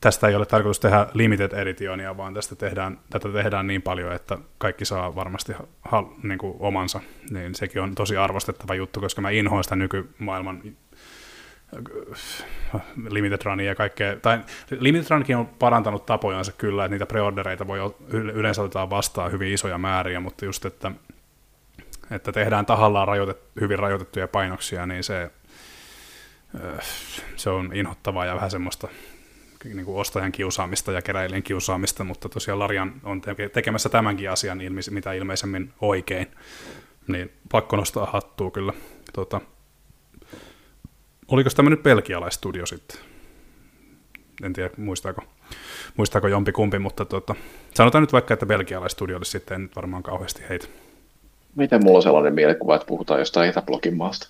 A: tästä ei ole tarkoitus tehdä limited editionia, vaan tästä tehdään, tätä tehdään niin paljon, että kaikki saa varmasti ha, niin kuin omansa. Niin sekin on tosi arvostettava juttu, koska mä inhoan sitä nykymaailman Limited Runia ja kaikkea, tai Limited Runkin on parantanut tapojansa kyllä, että niitä preordereita voi yleensä otetaan vastaan hyvin isoja määriä, mutta just, että, että tehdään tahallaan rajoitet, hyvin rajoitettuja painoksia, niin se, se on inhottavaa ja vähän semmoista niin kuin ostajan kiusaamista ja keräilijän kiusaamista, mutta tosiaan Larian on tekemässä tämänkin asian mitä ilmeisemmin oikein, niin pakko nostaa hattua kyllä. Tota, oliko tämä nyt belgialaistudio sitten? En tiedä, muistaako, muistaako jompi kumpi, mutta tota, sanotaan nyt vaikka, että belgialaistudio olisi sitten, en nyt varmaan kauheasti heitä.
B: Miten mulla on sellainen mielikuva, että puhutaan jostain Etäblogin maasta?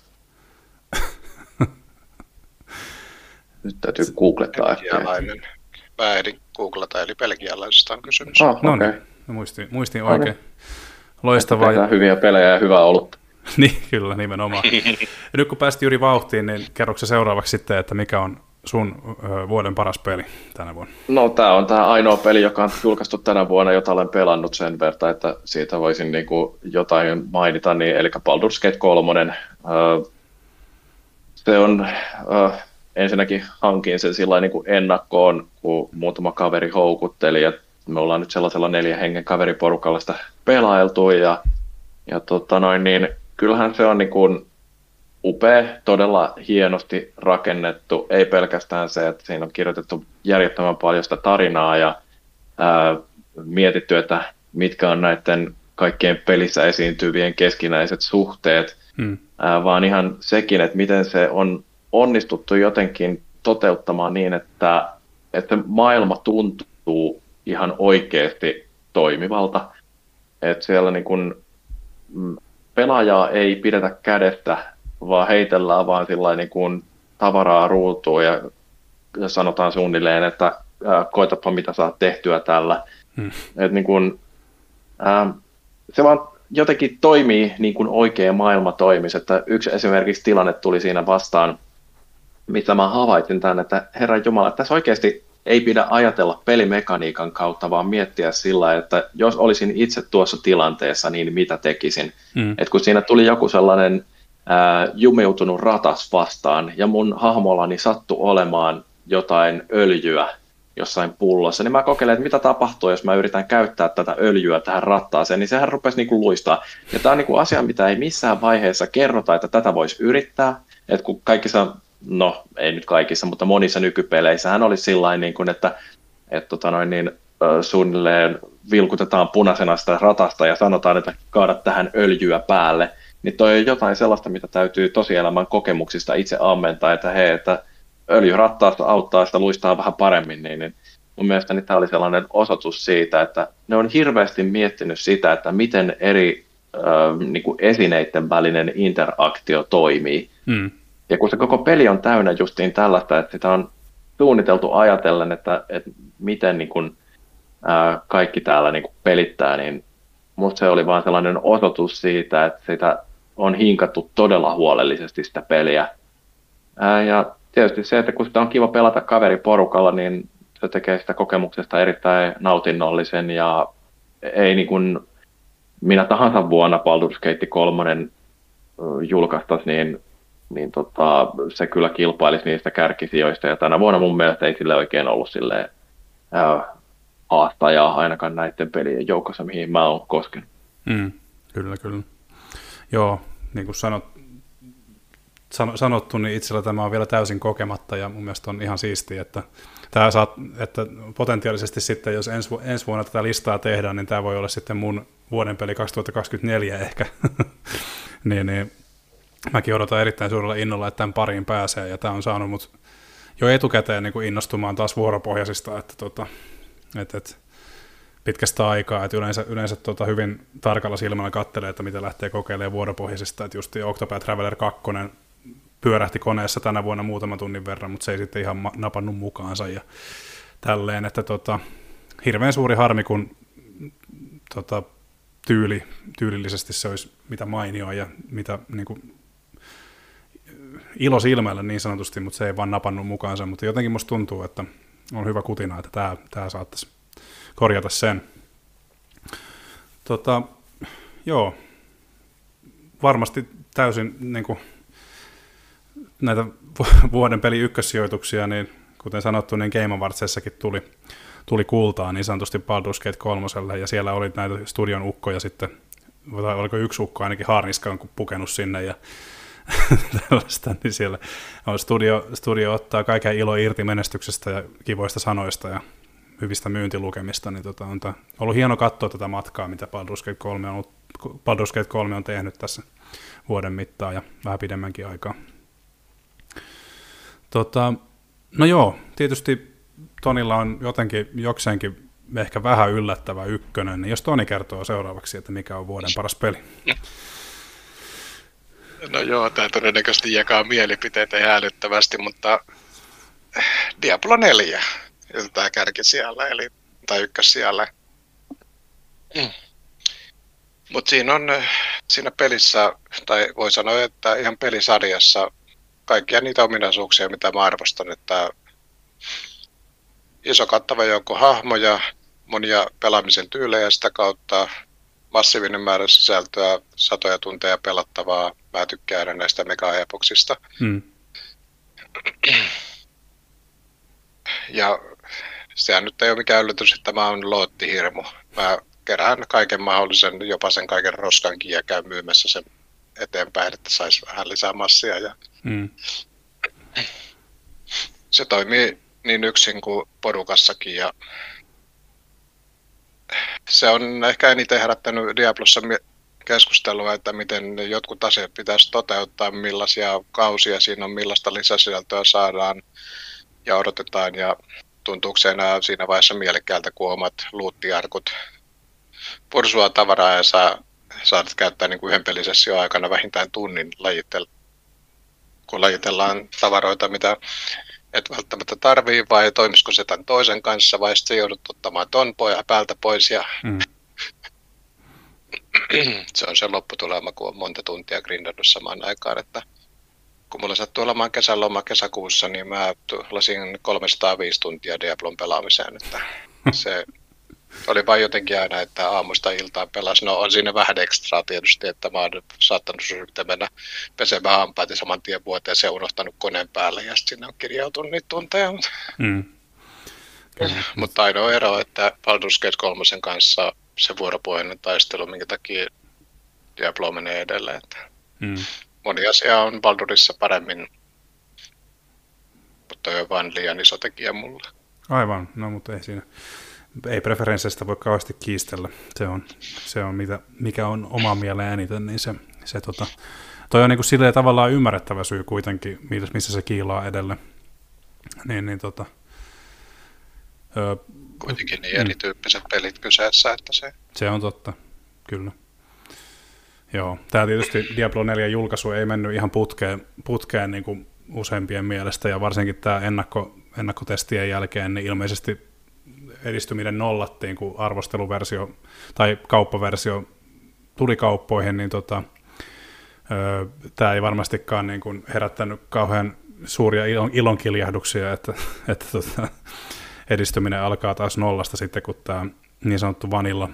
B: Nyt täytyy googlettaa.
C: Belgialainen. Mä ehdin googlata, eli belgialaisesta on kysymys.
B: Ah,
A: No
B: okay.
A: niin, mä muistin, muistin oikein. Loistavaa.
B: Tehdään hyviä pelejä ja hyvää olutta.
A: niin, kyllä, nimenomaan. ja nyt kun päästiin juuri vauhtiin, niin kerroksä seuraavaksi sitten, että mikä on sun ö, vuoden paras peli tänä vuonna?
B: No tämä on tämä ainoa peli, joka on julkaistu tänä vuonna, jota olen pelannut sen verran, että siitä voisin niinku jotain mainita, niin, eli Baldur's Gate 3. Öö, se on, öö, ensinnäkin hankin sen sillä niin kuin ennakkoon, kun muutama kaveri houkutteli, että me ollaan nyt sellaisella neljän hengen kaveriporukalla sitä pelailtu, ja, ja tota noin, niin kyllähän se on niin kuin upea, todella hienosti rakennettu, ei pelkästään se, että siinä on kirjoitettu järjettömän paljon sitä tarinaa ja ää, mietitty, että mitkä on näiden kaikkien pelissä esiintyvien keskinäiset suhteet,
A: Hmm.
B: ää, vaan ihan sekin, että miten se on onnistuttu jotenkin toteuttamaan niin, että, että maailma tuntuu ihan oikeasti toimivalta. Että siellä niin kun, mm, pelaajaa ei pidetä kädestä, vaan heitellään vaan sillä niin kuin tavaraa ruutuun ja sanotaan suunnilleen, että ää, koetapa mitä saat tehtyä tällä.
A: Hmm.
B: Et niin kuin, ää, se vaan jotenkin toimii niin kuin oikea maailma toimisi. Että yksi esimerkiksi tilanne tuli siinä vastaan, mitä mä havaitsin tämän, että Herran Jumala, tässä oikeasti ei pidä ajatella pelimekaniikan kautta, vaan miettiä sillä, että jos olisin itse tuossa tilanteessa, niin mitä tekisin.
A: Hmm.
B: Et kun siinä tuli joku sellainen ää, jumeutunut ratas vastaan, ja mun hahmollani sattui olemaan jotain öljyä jossain pullossa, niin mä kokeilen, että mitä tapahtuu, jos mä yritän käyttää tätä öljyä tähän rattaaseen, niin sehän rupesi niinku luistaa. Ja tämä on niinku asia, mitä ei missään vaiheessa kerrota, että tätä voisi yrittää, että kun kaikissa, no ei nyt kaikissa, mutta monissa nykypeleissähän olisi sillä niin kuin, että, että tota noin, niin, suunnilleen vilkutetaan punaisena sitä ratasta ja sanotaan, että kaada tähän öljyä päälle, niin toi on jotain sellaista, mitä täytyy tosielämän kokemuksista itse ammentaa, että hei, että öljyrattaasta auttaa sitä luistaa vähän paremmin, niin, niin mun mielestäni tämä oli sellainen osoitus siitä, että ne on hirveästi miettinyt sitä, että miten eri ö, niin kuin esineiden välinen interaktio toimii.
A: Hmm.
B: Ja kun se koko peli on täynnä justiin tällaista, että sitä on suunniteltu ajatellen, että, että miten niin kuin, ää, kaikki täällä niin kuin pelittää, niin musta se oli vaan sellainen osoitus siitä, että sitä on hinkattu todella huolellisesti sitä peliä. Ää, ja tietysti se, että kun sitä on kiva pelata kaveriporukalla, niin se tekee sitä kokemuksesta erittäin nautinnollisen ja ei niin kuin minä tahansa vuonna Baldur's Gate 3 julkaistaisi, niin, niin tota, se kyllä kilpailisi niistä kärkisijoista. Ja tänä vuonna mun mielestä ei sille oikein ollut silleen, ää, haastajaa ainakaan näiden pelien joukossa, mihin mä oon koskenut.
A: Mm, kyllä, kyllä. Joo, niin kuin sanot, sano, sanottu, niin itsellä tämä on vielä täysin kokematta ja mun mielestä on ihan siistiä, että, tämä saat, että potentiaalisesti sitten, jos ensi, ensi vuonna tätä listaa tehdään, niin tämä voi olla sitten mun vuoden peli 2024 ehkä. niin, niin, mäkin odotan erittäin suurella innolla, että tämän pariin pääsee ja tämä on saanut mut jo etukäteen niin kuin innostumaan taas vuoropohjaisista, että tota, Et, et, pitkästä aikaa, että yleensä, yleensä tota hyvin tarkalla silmällä katselee, että mitä lähtee kokeilemaan vuoropohjaisesta, että just Octopath Traveler 2 pyörähti koneessa tänä vuonna muutaman tunnin verran, mutta se ei sitten ihan napannut mukaansa ja tälleen, että tota, hirveän suuri harmi, kun tota, tyyli, tyylillisesti se olisi mitä mainioa ja mitä niin kuin, ilo silmällä niin sanotusti, mutta se ei vaan napannut mukaansa, mutta jotenkin musta tuntuu, että on hyvä kutina, että tämä, tämä saattaisi korjata sen. Tota, joo, varmasti täysin niin kuin, näitä vuoden peli ykkössijoituksia, niin kuten sanottu, niin Game Awardsessakin tuli, tuli kultaa niin sanotusti Baldur's Gate 3, ja siellä oli näitä studion ukkoja sitten, vai oliko yksi ukko ainakin haarniskaan pukenut sinne, ja tällaista, niin siellä on studio, studio ottaa kaiken ilo irti menestyksestä ja kivoista sanoista ja hyvistä myyntilukemista, niin tota, on ollut hieno katsoa tätä matkaa, mitä Baldur's Gate 3 on, Baldur's Gate 3 on tehnyt tässä vuoden mittaan ja vähän pidemmänkin aikaa. Tota, no joo, tietysti Tonilla on jotenkin jokseenkin ehkä vähän yllättävä ykkönen, niin jos Toni kertoo seuraavaksi, että mikä on vuoden paras peli.
C: No joo, tämä todennäköisesti jakaa mielipiteitä ihan älyttävästi, mutta Diablo 4 tämä kärki siellä, eli, tai ykkös siellä. Mm. Mutta siinä on siinä pelissä, tai voi sanoa, että ihan pelisarjassa kaikkia niitä ominaisuuksia, mitä mä arvostan, että iso kattava joukko hahmoja, monia pelaamisen tyylejä sitä kautta, massiivinen määrä sisältöä, satoja tunteja pelattavaa. Mä tykkään näistä mega-epoksista. Hmm. Ja sehän nyt ei ole mikään yllätys, että mä oon loottihirmu. Mä kerään kaiken mahdollisen, jopa sen kaiken roskankin ja käyn myymässä sen eteenpäin, että saisi vähän lisää massia. Ja mm. Se toimii niin yksin kuin porukassakin ja se on ehkä eniten herättänyt Diablossa keskustelua, että miten jotkut asiat pitäisi toteuttaa, millaisia kausia siinä on, millaista lisäsisältöä saadaan ja odotetaan. Ja tuntuuko se enää siinä vaiheessa mielekkäältä, kun omat luuttiarkut pursua tavaraa ja saa, saat käyttää niin kuin yhden pelisession aikana vähintään tunnin lajittella, kun lajitellaan tavaroita, mitä et välttämättä tarvii, vai toimisiko se tämän toisen kanssa, vai sitten joudut ottamaan ton poja päältä pois. Ja mm. se on se lopputulema, kun on monta tuntia grindannut samaan aikaan, että kun mulla sattuu olemaan kesäloma kesäkuussa, niin mä lasin 305 tuntia Diablon pelaamiseen, että se oli vain jotenkin aina, että aamusta iltaan pelas. No on siinä vähän ekstraa tietysti, että mä oon saattanut sitten mennä pesemään hampaat ja saman tien vuoteen se unohtanut koneen päälle ja sitten sinne on kirjautunut niitä tunteja. Mm. Mutta ainoa ero, että Baldur's Gate 3 kanssa se vuoropuheinen taistelu, minkä takia Diablo menee edelleen. Että mm moni asia on Baldurissa paremmin, mutta on vain liian iso tekijä mulle.
A: Aivan, no mutta ei siinä, ei preferensseistä voi kauheasti kiistellä. Se on, se on mitä, mikä on oma mieleen eniten, niin se, se tota, toi on niin kuin silleen tavallaan ymmärrettävä syy kuitenkin, missä se kiilaa edelle. Niin, niin tota,
C: öö, Kuitenkin niin erityyppiset mm. pelit kyseessä, että se...
A: Se on totta, kyllä. Joo, tämä tietysti Diablo 4 julkaisu ei mennyt ihan putkeen, putkeen niin kuin useimpien mielestä, ja varsinkin tämä ennakko, ennakkotestien jälkeen niin ilmeisesti edistyminen nollattiin, kun arvosteluversio tai kauppaversio tuli kauppoihin, niin tota, tämä ei varmastikaan niin kuin herättänyt kauhean suuria ilon, ilonkiljahduksia, että, että tota, edistyminen alkaa taas nollasta sitten, kun tämä niin sanottu Vanilla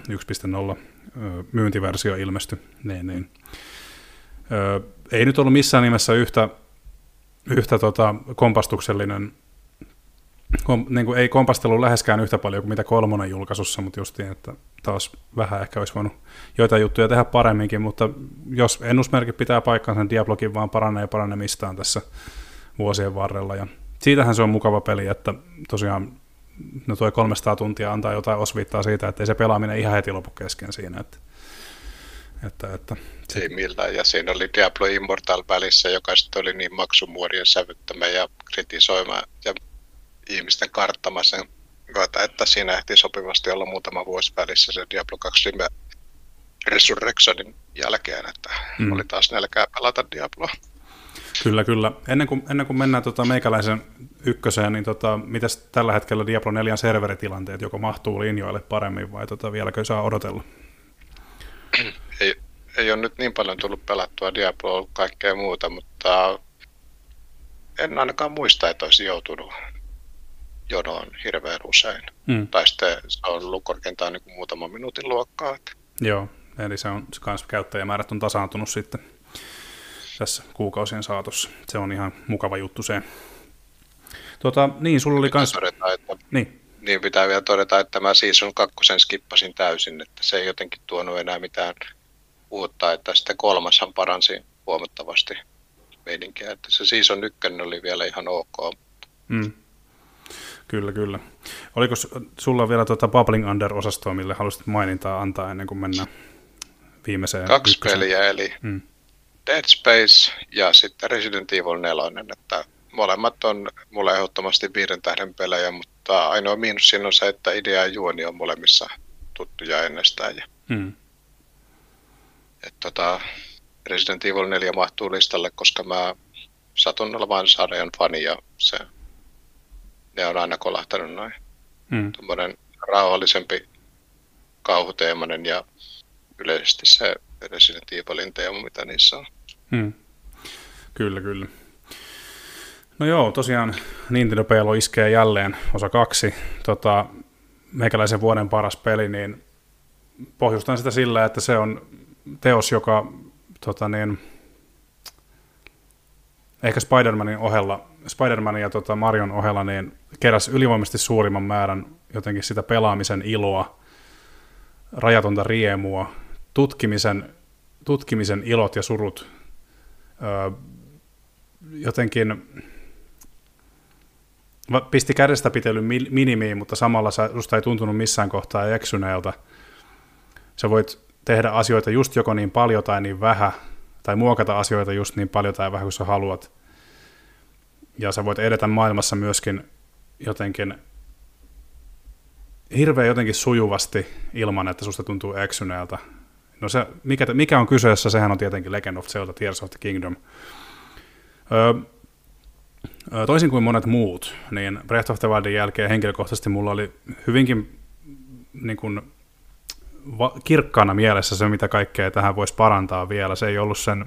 A: 1.0 myyntiversio ilmestyi. Niin, niin. Ei nyt ollut missään nimessä yhtä, yhtä tota, kompastuksellinen, kom, niin kuin ei kompastelu läheskään yhtä paljon kuin mitä kolmonen julkaisussa, mutta justiin, että taas vähän ehkä olisi voinut joita juttuja tehdä paremminkin, mutta jos ennusmerkit pitää paikkansa, niin Diablokin vaan paranee ja paranemistaan tässä vuosien varrella. Ja siitähän se on mukava peli, että tosiaan no tuo 300 tuntia antaa jotain osviittaa siitä, että ei se pelaaminen ihan heti lopu kesken siinä. Että,
C: että, että, ei millään, ja siinä oli Diablo Immortal välissä, joka sitten oli niin maksumuorien sävyttämä ja kritisoima ja ihmisten karttama sen arvata, että siinä ehti sopivasti olla muutama vuosi välissä se Diablo 2 Resurrectionin jälkeen, että mm. oli taas nälkää pelata Diabloa.
A: Kyllä, kyllä. Ennen kuin, ennen kuin mennään tota meikäläisen ykköseen, niin tota, mitäs tällä hetkellä Diablo 4 serveritilanteet, joko mahtuu linjoille paremmin vai tota, vieläkö saa odotella?
C: ei, ei ole nyt niin paljon tullut pelattua Diabloa kaikkea muuta, mutta en ainakaan muista, että olisi joutunut jonoon hirveän usein. Mm. Tai sitten se on ollut korkeintaan niin muutaman minuutin luokkaa. Että.
A: Joo, eli se on se kans käyttäjämäärät on tasaantunut sitten tässä kuukausien saatossa. Se on ihan mukava juttu se. Tuota, niin, sulla oli kans...
C: Todeta, että, niin. niin. pitää vielä todeta, että mä Season kakkosen skippasin täysin, että se ei jotenkin tuonut enää mitään uutta, että sitten kolmashan paransi huomattavasti meininkiä, että se Season ykkönen oli vielä ihan ok. Mm.
A: Kyllä, kyllä. Oliko sulla vielä tuota Bubbling Under-osastoa, mille halusit mainintaa antaa ennen kuin mennään viimeiseen?
C: Kaksi ykkösen? peliä, eli mm. Dead Space ja sitten Resident Evil 4, että molemmat on mulle ehdottomasti viiden tähden pelejä, mutta ainoa miinus siinä on se, että idea ja juoni on molemmissa tuttuja ennestään. Ja mm. et tota, Resident Evil 4 mahtuu listalle, koska mä satun olemaan sarjan fani ja se, ne on aina kolahtanut noin. Mm. Tuommoinen rauhallisempi kauhuteemainen ja yleisesti se Resident Evilin teema, mitä niissä on. Hmm.
A: Kyllä, kyllä. No joo, tosiaan Nintendo Pelo iskee jälleen osa kaksi. Tota, meikäläisen vuoden paras peli, niin pohjustan sitä sillä, että se on teos, joka tota niin, ehkä Spider-Manin ohella, Spider-Manin ja tota Marion ohella, niin keräsi ylivoimaisesti suurimman määrän jotenkin sitä pelaamisen iloa, rajatonta riemua, tutkimisen, tutkimisen ilot ja surut jotenkin pisti kädestä pitelyn minimiin, mutta samalla susta ei tuntunut missään kohtaa eksyneeltä. Sä voit tehdä asioita just joko niin paljon tai niin vähän, tai muokata asioita just niin paljon tai vähän kuin sä haluat. Ja sä voit edetä maailmassa myöskin jotenkin hirveän jotenkin sujuvasti ilman, että susta tuntuu eksyneeltä. No se, mikä, mikä on kyseessä, sehän on tietenkin Legend of Zelda Tears of the Kingdom. Öö, toisin kuin monet muut, niin Breath of the Wildin jälkeen henkilökohtaisesti mulla oli hyvinkin niin kuin, va- kirkkaana mielessä se, mitä kaikkea tähän voisi parantaa vielä. Se ei ollut sen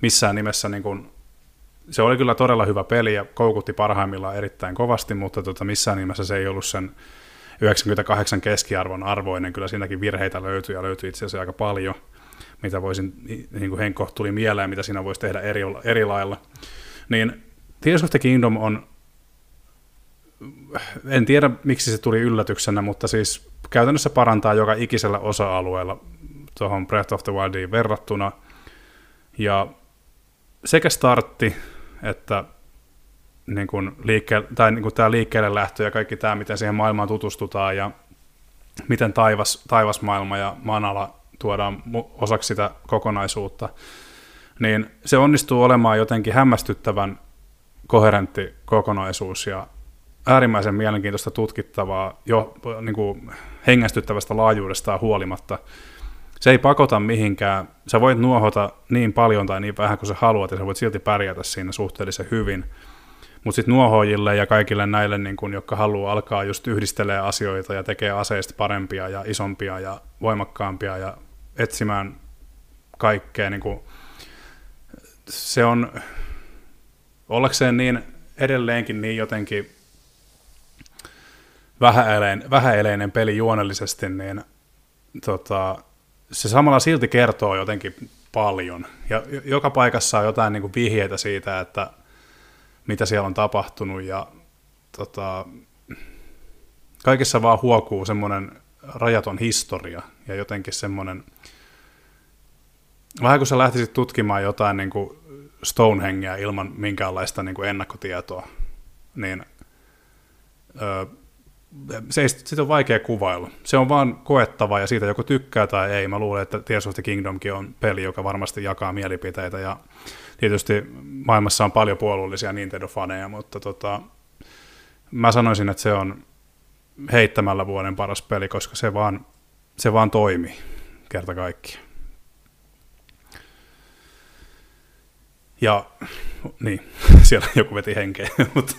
A: missään nimessä, niin kuin, se oli kyllä todella hyvä peli ja koukutti parhaimmillaan erittäin kovasti, mutta tota, missään nimessä se ei ollut sen 98 keskiarvon arvoinen, kyllä siinäkin virheitä löytyy ja löytyy itse asiassa aika paljon, mitä voisin, niin kuin Henkko tuli mieleen, mitä siinä voisi tehdä eri, eri lailla. Niin Tears of the Kingdom on, en tiedä miksi se tuli yllätyksenä, mutta siis käytännössä parantaa joka ikisellä osa-alueella tuohon Breath of the Wildiin verrattuna. Ja sekä startti että niin kuin liikke- tai niin kuin tämä liikkeelle lähtö ja kaikki tämä, miten siihen maailmaan tutustutaan ja miten taivas, taivasmaailma ja maanala tuodaan osaksi sitä kokonaisuutta, niin se onnistuu olemaan jotenkin hämmästyttävän koherentti kokonaisuus ja äärimmäisen mielenkiintoista tutkittavaa jo niin kuin hengästyttävästä laajuudestaan huolimatta. Se ei pakota mihinkään. Sä voit nuohota niin paljon tai niin vähän kuin sä haluat ja sä voit silti pärjätä siinä suhteellisen hyvin – mutta sitten nuohoajille ja kaikille näille, niin kun, jotka haluaa alkaa just yhdistelee asioita ja tekee aseista parempia ja isompia ja voimakkaampia ja etsimään kaikkea, niin kun, se on ollakseen niin edelleenkin niin jotenkin vähäeleinen, vähäeleinen peli juonellisesti, niin tota, se samalla silti kertoo jotenkin paljon. Ja joka paikassa on jotain niin kuin vihjeitä siitä, että mitä siellä on tapahtunut ja tota, kaikessa vaan huokuu semmoinen rajaton historia ja jotenkin semmoinen, vähän kun sä lähtisit tutkimaan jotain niin kuin Stonehengeä ilman minkäänlaista niin kuin ennakkotietoa, niin öö, se ei, sitä on vaikea kuvailla. Se on vaan koettava ja siitä joko tykkää tai ei. Mä luulen, että Tears of the Kingdomkin on peli, joka varmasti jakaa mielipiteitä ja tietysti maailmassa on paljon puolueellisia Nintendo-faneja, mutta tota, mä sanoisin, että se on heittämällä vuoden paras peli, koska se vaan, se vaan toimii kerta kaikkiaan. Ja niin, siellä joku veti henkeä, mutta...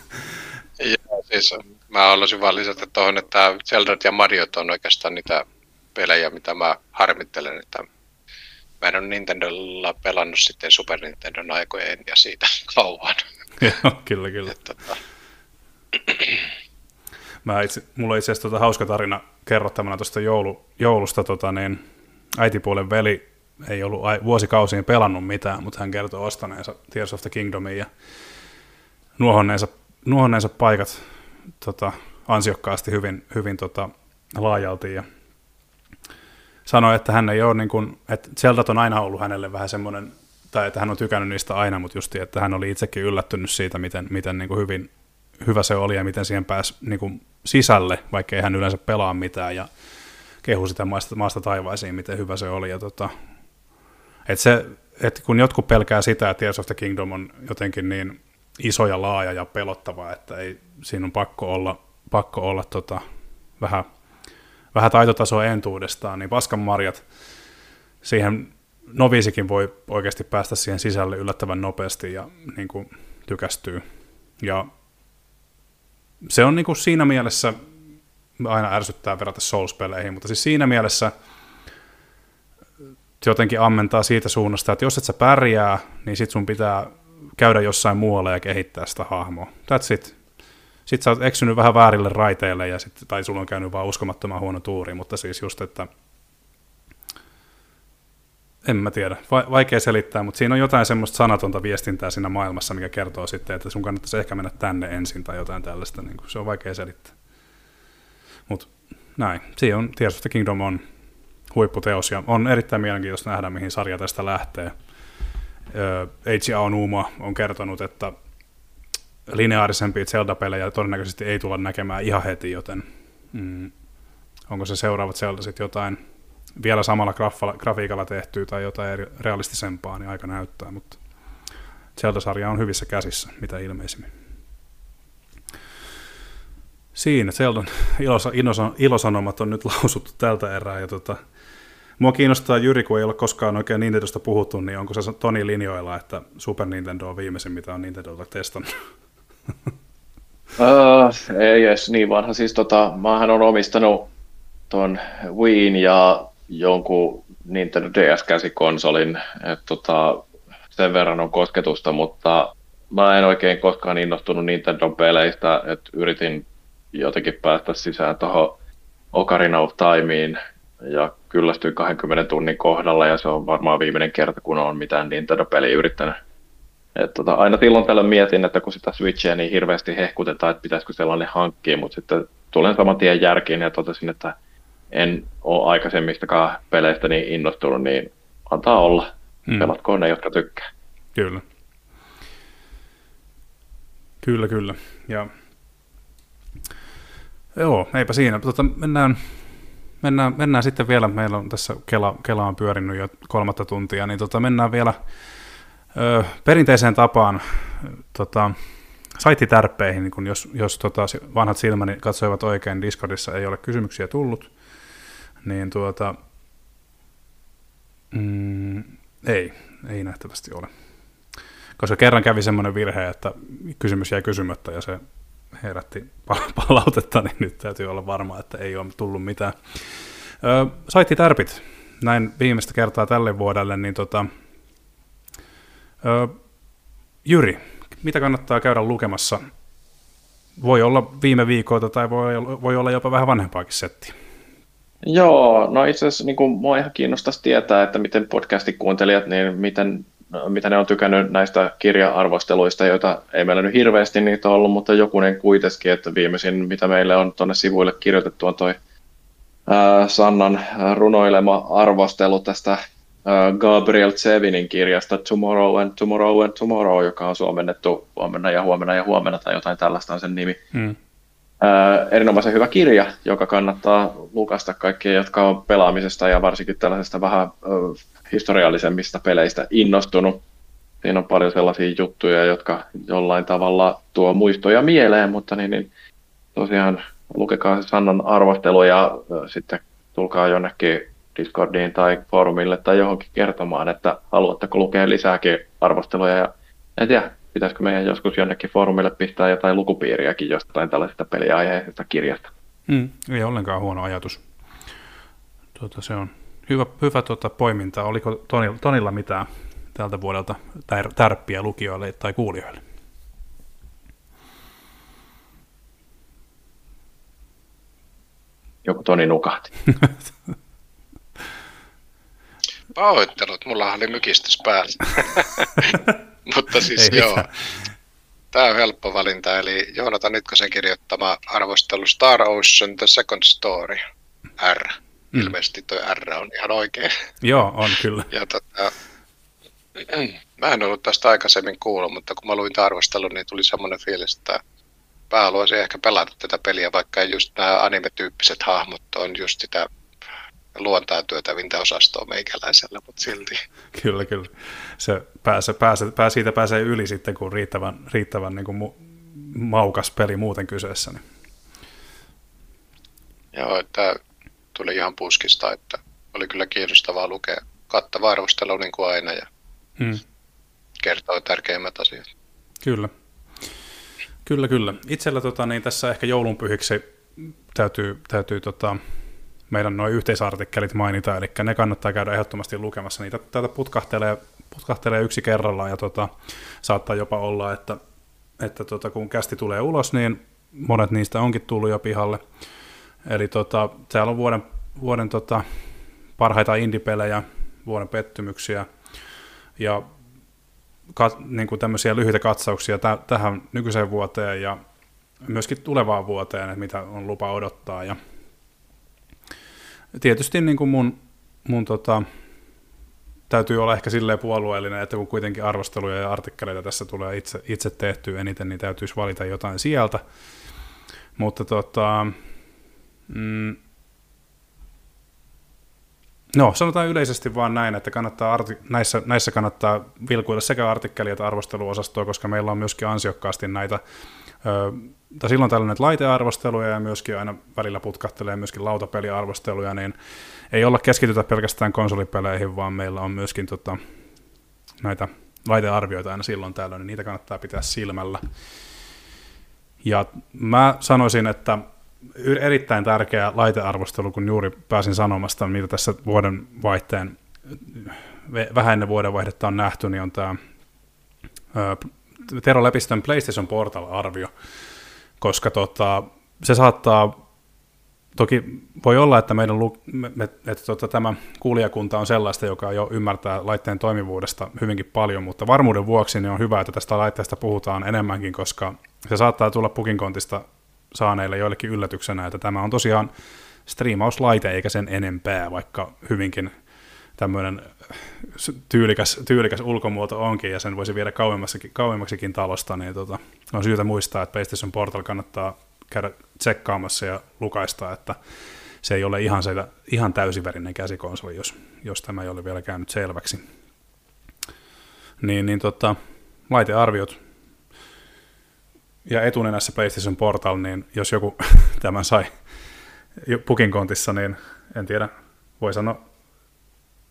C: Joo, siis mä haluaisin vaan lisätä tuohon, että Zelda ja Mario on oikeastaan niitä pelejä, mitä mä harmittelen, että mä en ole Nintendolla pelannut sitten Super Nintendon aikojen ja siitä kauan.
A: Joo, kyllä, kyllä. Että, tota... Mä itse, mulla itse asiassa tota hauska tarina kerrottavana tuosta joulu, joulusta. Tota, niin, äitipuolen veli ei ollut vuosikausiin pelannut mitään, mutta hän kertoi ostaneensa Tears of the Kingdomin ja nuohonneensa, nuohonneensa paikat tota, ansiokkaasti hyvin, hyvin tota, laajalti ja sanoi, että hän ei ole, niin kuin, että Zeldat on aina ollut hänelle vähän semmoinen, tai että hän on tykännyt niistä aina, mutta justi, että hän oli itsekin yllättynyt siitä, miten, miten niin kuin hyvin hyvä se oli ja miten siihen pääsi niin kuin sisälle, vaikka ei hän yleensä pelaa mitään ja kehu sitä maasta, maasta taivaisiin, miten hyvä se oli. Ja tota, et se, et kun jotkut pelkää sitä, että Tears of the Kingdom on jotenkin niin iso ja laaja ja pelottava, että ei, siinä on pakko olla, pakko olla tota, vähän, vähän taitotasoa entuudestaan, niin paskan marjat, siihen noviisikin voi oikeasti päästä siihen sisälle yllättävän nopeasti ja niin kuin, tykästyy. Ja se on niin kuin siinä mielessä, aina ärsyttää verrata Souls-peleihin, mutta siis siinä mielessä jotenkin ammentaa siitä suunnasta, että jos et sä pärjää, niin sit sun pitää käydä jossain muualla ja kehittää sitä hahmoa. That's it. Sitten sä oot eksynyt vähän väärille raiteille, ja sit, tai sulla on käynyt vaan uskomattoman huono tuuri, mutta siis just, että en mä tiedä, Va- vaikea selittää, mutta siinä on jotain semmoista sanatonta viestintää siinä maailmassa, mikä kertoo sitten, että sun kannattaisi ehkä mennä tänne ensin tai jotain tällaista, niin se on vaikea selittää. Mutta näin, siinä on, the Kingdom on huipputeos ja on erittäin mielenkiintoista nähdä, mihin sarja tästä lähtee. Eiji Aonuma on kertonut, että lineaarisempia Zelda-pelejä todennäköisesti ei tulla näkemään ihan heti, joten mm, onko se seuraavat Zelda sitten jotain vielä samalla grafiikalla tehtyä tai jotain realistisempaa, niin aika näyttää, mutta Zelda-sarja on hyvissä käsissä, mitä ilmeisimmin. Siinä Zeldan ilosa, ilosanomat on nyt lausuttu tältä erää, ja tota, mua kiinnostaa Jyri, kun ei ole koskaan oikein Nintendosta puhuttu, niin onko se Toni linjoilla, että Super Nintendo on viimeisin, mitä on Nintendolta testannut?
B: Uh, ei edes niin vanha. Siis tota, maahan on omistanut tuon Wiin ja jonkun Nintendo DS-käsikonsolin, että tota, sen verran on kosketusta, mutta mä en oikein koskaan innostunut Nintendo peleistä, että yritin jotenkin päästä sisään tuohon Ocarina of Timeen ja kyllästyin 20 tunnin kohdalla ja se on varmaan viimeinen kerta, kun on mitään Nintendo-peliä yrittänyt. Et tota, aina silloin tällöin mietin, että kun sitä Switchia niin hirveästi hehkutetaan, että pitäisikö sellainen hankkia, mutta sitten tulen saman tien järkiin ja totesin, että en ole aikaisemmistakaan peleistä niin innostunut, niin antaa olla. Hmm. Pelatkoon ne, jotka tykkää.
A: Kyllä. Kyllä, kyllä. Ja Joo, eipä siinä. Tota, mennään, mennään, mennään sitten vielä, meillä on tässä Kela, Kela on pyörinyt jo kolmatta tuntia, niin tota, mennään vielä ö, perinteiseen tapaan tota, saittitärppeihin, niin kun jos, jos tota, vanhat silmäni katsoivat oikein, Discordissa ei ole kysymyksiä tullut, niin tuota, mm, ei, ei nähtävästi ole. Koska kerran kävi semmoinen virhe, että kysymys jäi kysymättä ja se herätti palautetta, niin nyt täytyy olla varma, että ei ole tullut mitään. Öö, saitti tärpit, näin viimeistä kertaa tälle vuodelle, niin tota, öö, Jyri, mitä kannattaa käydä lukemassa? Voi olla viime viikoilta tai voi, voi olla jopa vähän vanhempaakin settiä.
B: Joo, no itse asiassa niin mua ihan kiinnostaisi tietää, että miten podcastin kuuntelijat, niin miten mitä ne on tykännyt näistä kirja-arvosteluista, joita ei meillä nyt hirveästi niitä ollut, mutta jokunen kuitenkin, että viimeisin, mitä meille on tuonne sivuille kirjoitettu, on toi Sannan runoilema arvostelu tästä Gabriel Zevinin kirjasta Tomorrow and Tomorrow and Tomorrow, joka on suomennettu huomenna ja huomenna ja huomenna tai jotain tällaista on sen nimi. Hmm. Ää, erinomaisen hyvä kirja, joka kannattaa lukasta kaikkia, jotka on pelaamisesta ja varsinkin tällaisesta vähän historiallisemmista peleistä innostunut. Siinä on paljon sellaisia juttuja, jotka jollain tavalla tuo muistoja mieleen, mutta niin, niin tosiaan lukekaa se Sannan arvostelu ja sitten tulkaa jonnekin Discordiin tai foorumille tai johonkin kertomaan, että haluatteko lukea lisääkin arvosteluja. Ja en tiedä, pitäisikö meidän joskus jonnekin foorumille pistää jotain lukupiiriäkin jostain tällaisesta peliaiheisesta kirjasta.
A: Mm, ei ollenkaan huono ajatus. Tuota, se on hyvä, hyvä tuota, poiminta. Oliko Tonilla, Tonilla mitään tältä vuodelta tär, tärppiä lukijoille tai kuulijoille?
B: Joku Toni nukahti.
C: Pahoittelut, mulla oli mykistys päällä. Mutta siis Ei joo, mitään. tämä on helppo valinta, eli Joonatan Nytkösen kirjoittama arvostelu Star Ocean The Second Story, R. Mm. Ilmeisesti tuo R on ihan oikein.
A: Joo, on kyllä.
C: Ja tota, mä en ollut tästä aikaisemmin kuullut, mutta kun mä luin arvostelun, niin tuli semmoinen fiilis, että mä haluaisin ehkä pelata tätä peliä, vaikka just nämä anime-tyyppiset hahmot on just sitä luontaa työtävintä osastoa meikäläisellä, mutta silti.
A: Kyllä, kyllä. Se pääse, pääse, pää, siitä pääsee yli sitten, kun riittävän, riittävän niin kuin mu, maukas peli muuten kyseessä. Niin.
C: Joo, että tuli ihan puskista, että oli kyllä kiinnostavaa lukea kattava arvostelu niin kuin aina ja hmm. kertoo tärkeimmät asiat.
A: Kyllä. Kyllä, kyllä. Itsellä tota, niin tässä ehkä joulunpyhiksi täytyy, täytyy tota, meidän noin yhteisartikkelit mainita, eli ne kannattaa käydä ehdottomasti lukemassa. Niitä täältä putkahtelee, putkahtelee yksi kerrallaan ja tota, saattaa jopa olla, että, että tota, kun kästi tulee ulos, niin monet niistä onkin tullut jo pihalle. Eli tota, täällä on vuoden, vuoden tota, parhaita indie-pelejä, vuoden pettymyksiä ja kat, niin kuin tämmöisiä lyhyitä katsauksia täh- tähän nykyiseen vuoteen ja myöskin tulevaan vuoteen, että mitä on lupa odottaa. Ja tietysti niin kuin mun, mun tota, täytyy olla ehkä silleen puolueellinen, että kun kuitenkin arvosteluja ja artikkeleita tässä tulee itse, itse tehtyä eniten, niin täytyisi valita jotain sieltä. Mutta tota, mm, No, sanotaan yleisesti vaan näin, että kannattaa arti- näissä, näissä kannattaa vilkuilla sekä artikkeli- että arvosteluosastoa, koska meillä on myöskin ansiokkaasti näitä, ö, tai silloin tällainen laitearvosteluja ja myöskin aina välillä putkahtelee myöskin lautapeliarvosteluja, niin ei olla keskitytä pelkästään konsolipeleihin, vaan meillä on myöskin tota, näitä laitearvioita aina silloin tällöin, niin niitä kannattaa pitää silmällä. Ja mä sanoisin, että erittäin tärkeä laitearvostelu, kun juuri pääsin sanomasta, mitä tässä vuoden vaihteen, vähän ennen vuoden vaihdetta on nähty, niin on tämä Tero Lepistön PlayStation Portal-arvio, koska tota, se saattaa, toki voi olla, että meidän me, että tota, tämä kuulijakunta on sellaista, joka jo ymmärtää laitteen toimivuudesta hyvinkin paljon, mutta varmuuden vuoksi niin on hyvä, että tästä laitteesta puhutaan enemmänkin, koska se saattaa tulla pukinkontista saaneille joillekin yllätyksenä, että tämä on tosiaan striimauslaite eikä sen enempää, vaikka hyvinkin tämmöinen tyylikäs, tyylikäs ulkomuoto onkin, ja sen voisi viedä kauemmaksikin, talosta, niin tota, on syytä muistaa, että PlayStation Portal kannattaa käydä tsekkaamassa ja lukaista, että se ei ole ihan, se, ihan täysiverinen käsikonsoli, jos, jos tämä ei ole vielä käynyt selväksi. Niin, niin tota, laitearviot ja etunenässä PlayStation Portal, niin jos joku tämän sai pukin kontissa, niin en tiedä, voi sanoa,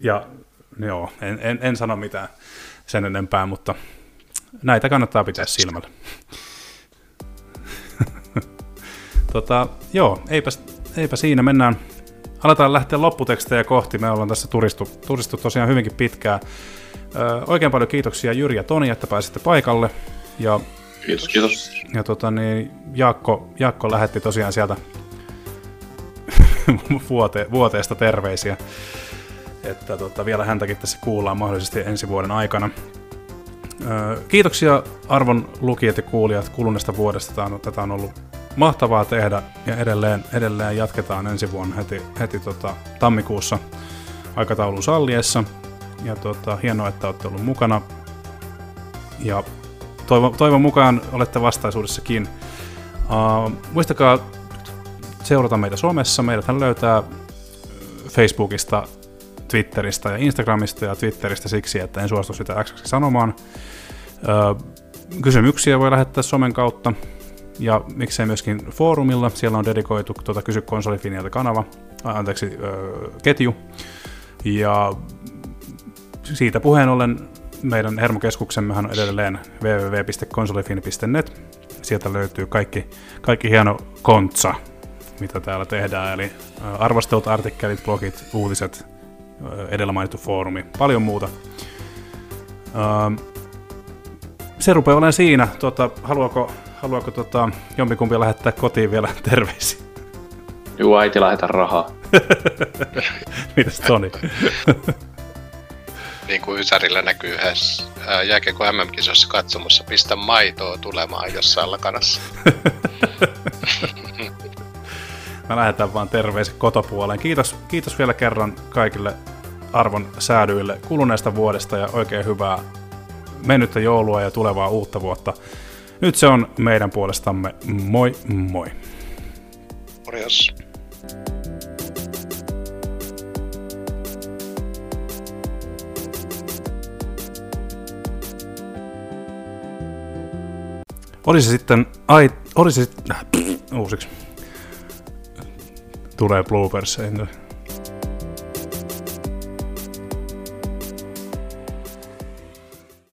A: ja joo, en, en, en sano mitään sen enempää, mutta näitä kannattaa pitää silmällä. tota, joo, eipä, eipä siinä, mennään, aletaan lähteä lopputekstejä kohti, me ollaan tässä turistu, turistu tosiaan hyvinkin pitkään. Ö, oikein paljon kiitoksia Jyri ja Toni, että pääsitte paikalle, ja
B: Kiitos, kiitos.
A: Ja tota, niin, Jaakko, Jaakko lähetti tosiaan sieltä vuote, vuoteesta terveisiä, että tota, vielä häntäkin tässä kuullaan mahdollisesti ensi vuoden aikana. kiitoksia arvon lukijat ja kuulijat kuluneesta vuodesta. Tämä on, tätä on ollut mahtavaa tehdä ja edelleen, edelleen jatketaan ensi vuonna heti, heti tota, tammikuussa aikataulun salliessa. Ja tota, hienoa, että olette ollut mukana. Ja toivon, toivon mukaan olette vastaisuudessakin. Uh, muistakaa seurata meitä somessa. Meidät löytää Facebookista, Twitteristä ja Instagramista ja Twitteristä siksi, että en suostu sitä X sanomaan. Uh, kysymyksiä voi lähettää somen kautta. ja miksei myöskin foorumilla. Siellä on dedikoitu tuota, Kysy konsolifinialta kanava, anteeksi, äh, ketju. Ja siitä puheen ollen meidän hermokeskuksemmehan on edelleen www.konsolifini.net. Sieltä löytyy kaikki, kaikki hieno kontsa, mitä täällä tehdään, eli arvostelut, artikkelit, blogit, uutiset, edellä mainittu foorumi, paljon muuta. Se rupeaa olemaan siinä. Tota, haluaako, haluaako tota, jompikumpi lähettää kotiin vielä terveisiä?
B: Juu, äiti lähetä rahaa.
A: Mitäs Toni?
C: niin kuin Ysärillä näkyy yhdessä jääkiekko MM-kisossa katsomossa, pistä maitoa tulemaan jossain lakanassa.
A: Mä lähetän vaan terveiset kotopuoleen. Kiitos, kiitos vielä kerran kaikille arvon säädyille kuluneesta vuodesta ja oikein hyvää mennyttä joulua ja tulevaa uutta vuotta. Nyt se on meidän puolestamme. Moi moi.
C: Morjens.
A: Oli se sitten, ai, oli se sitten, uusiksi. Tulee bloopers,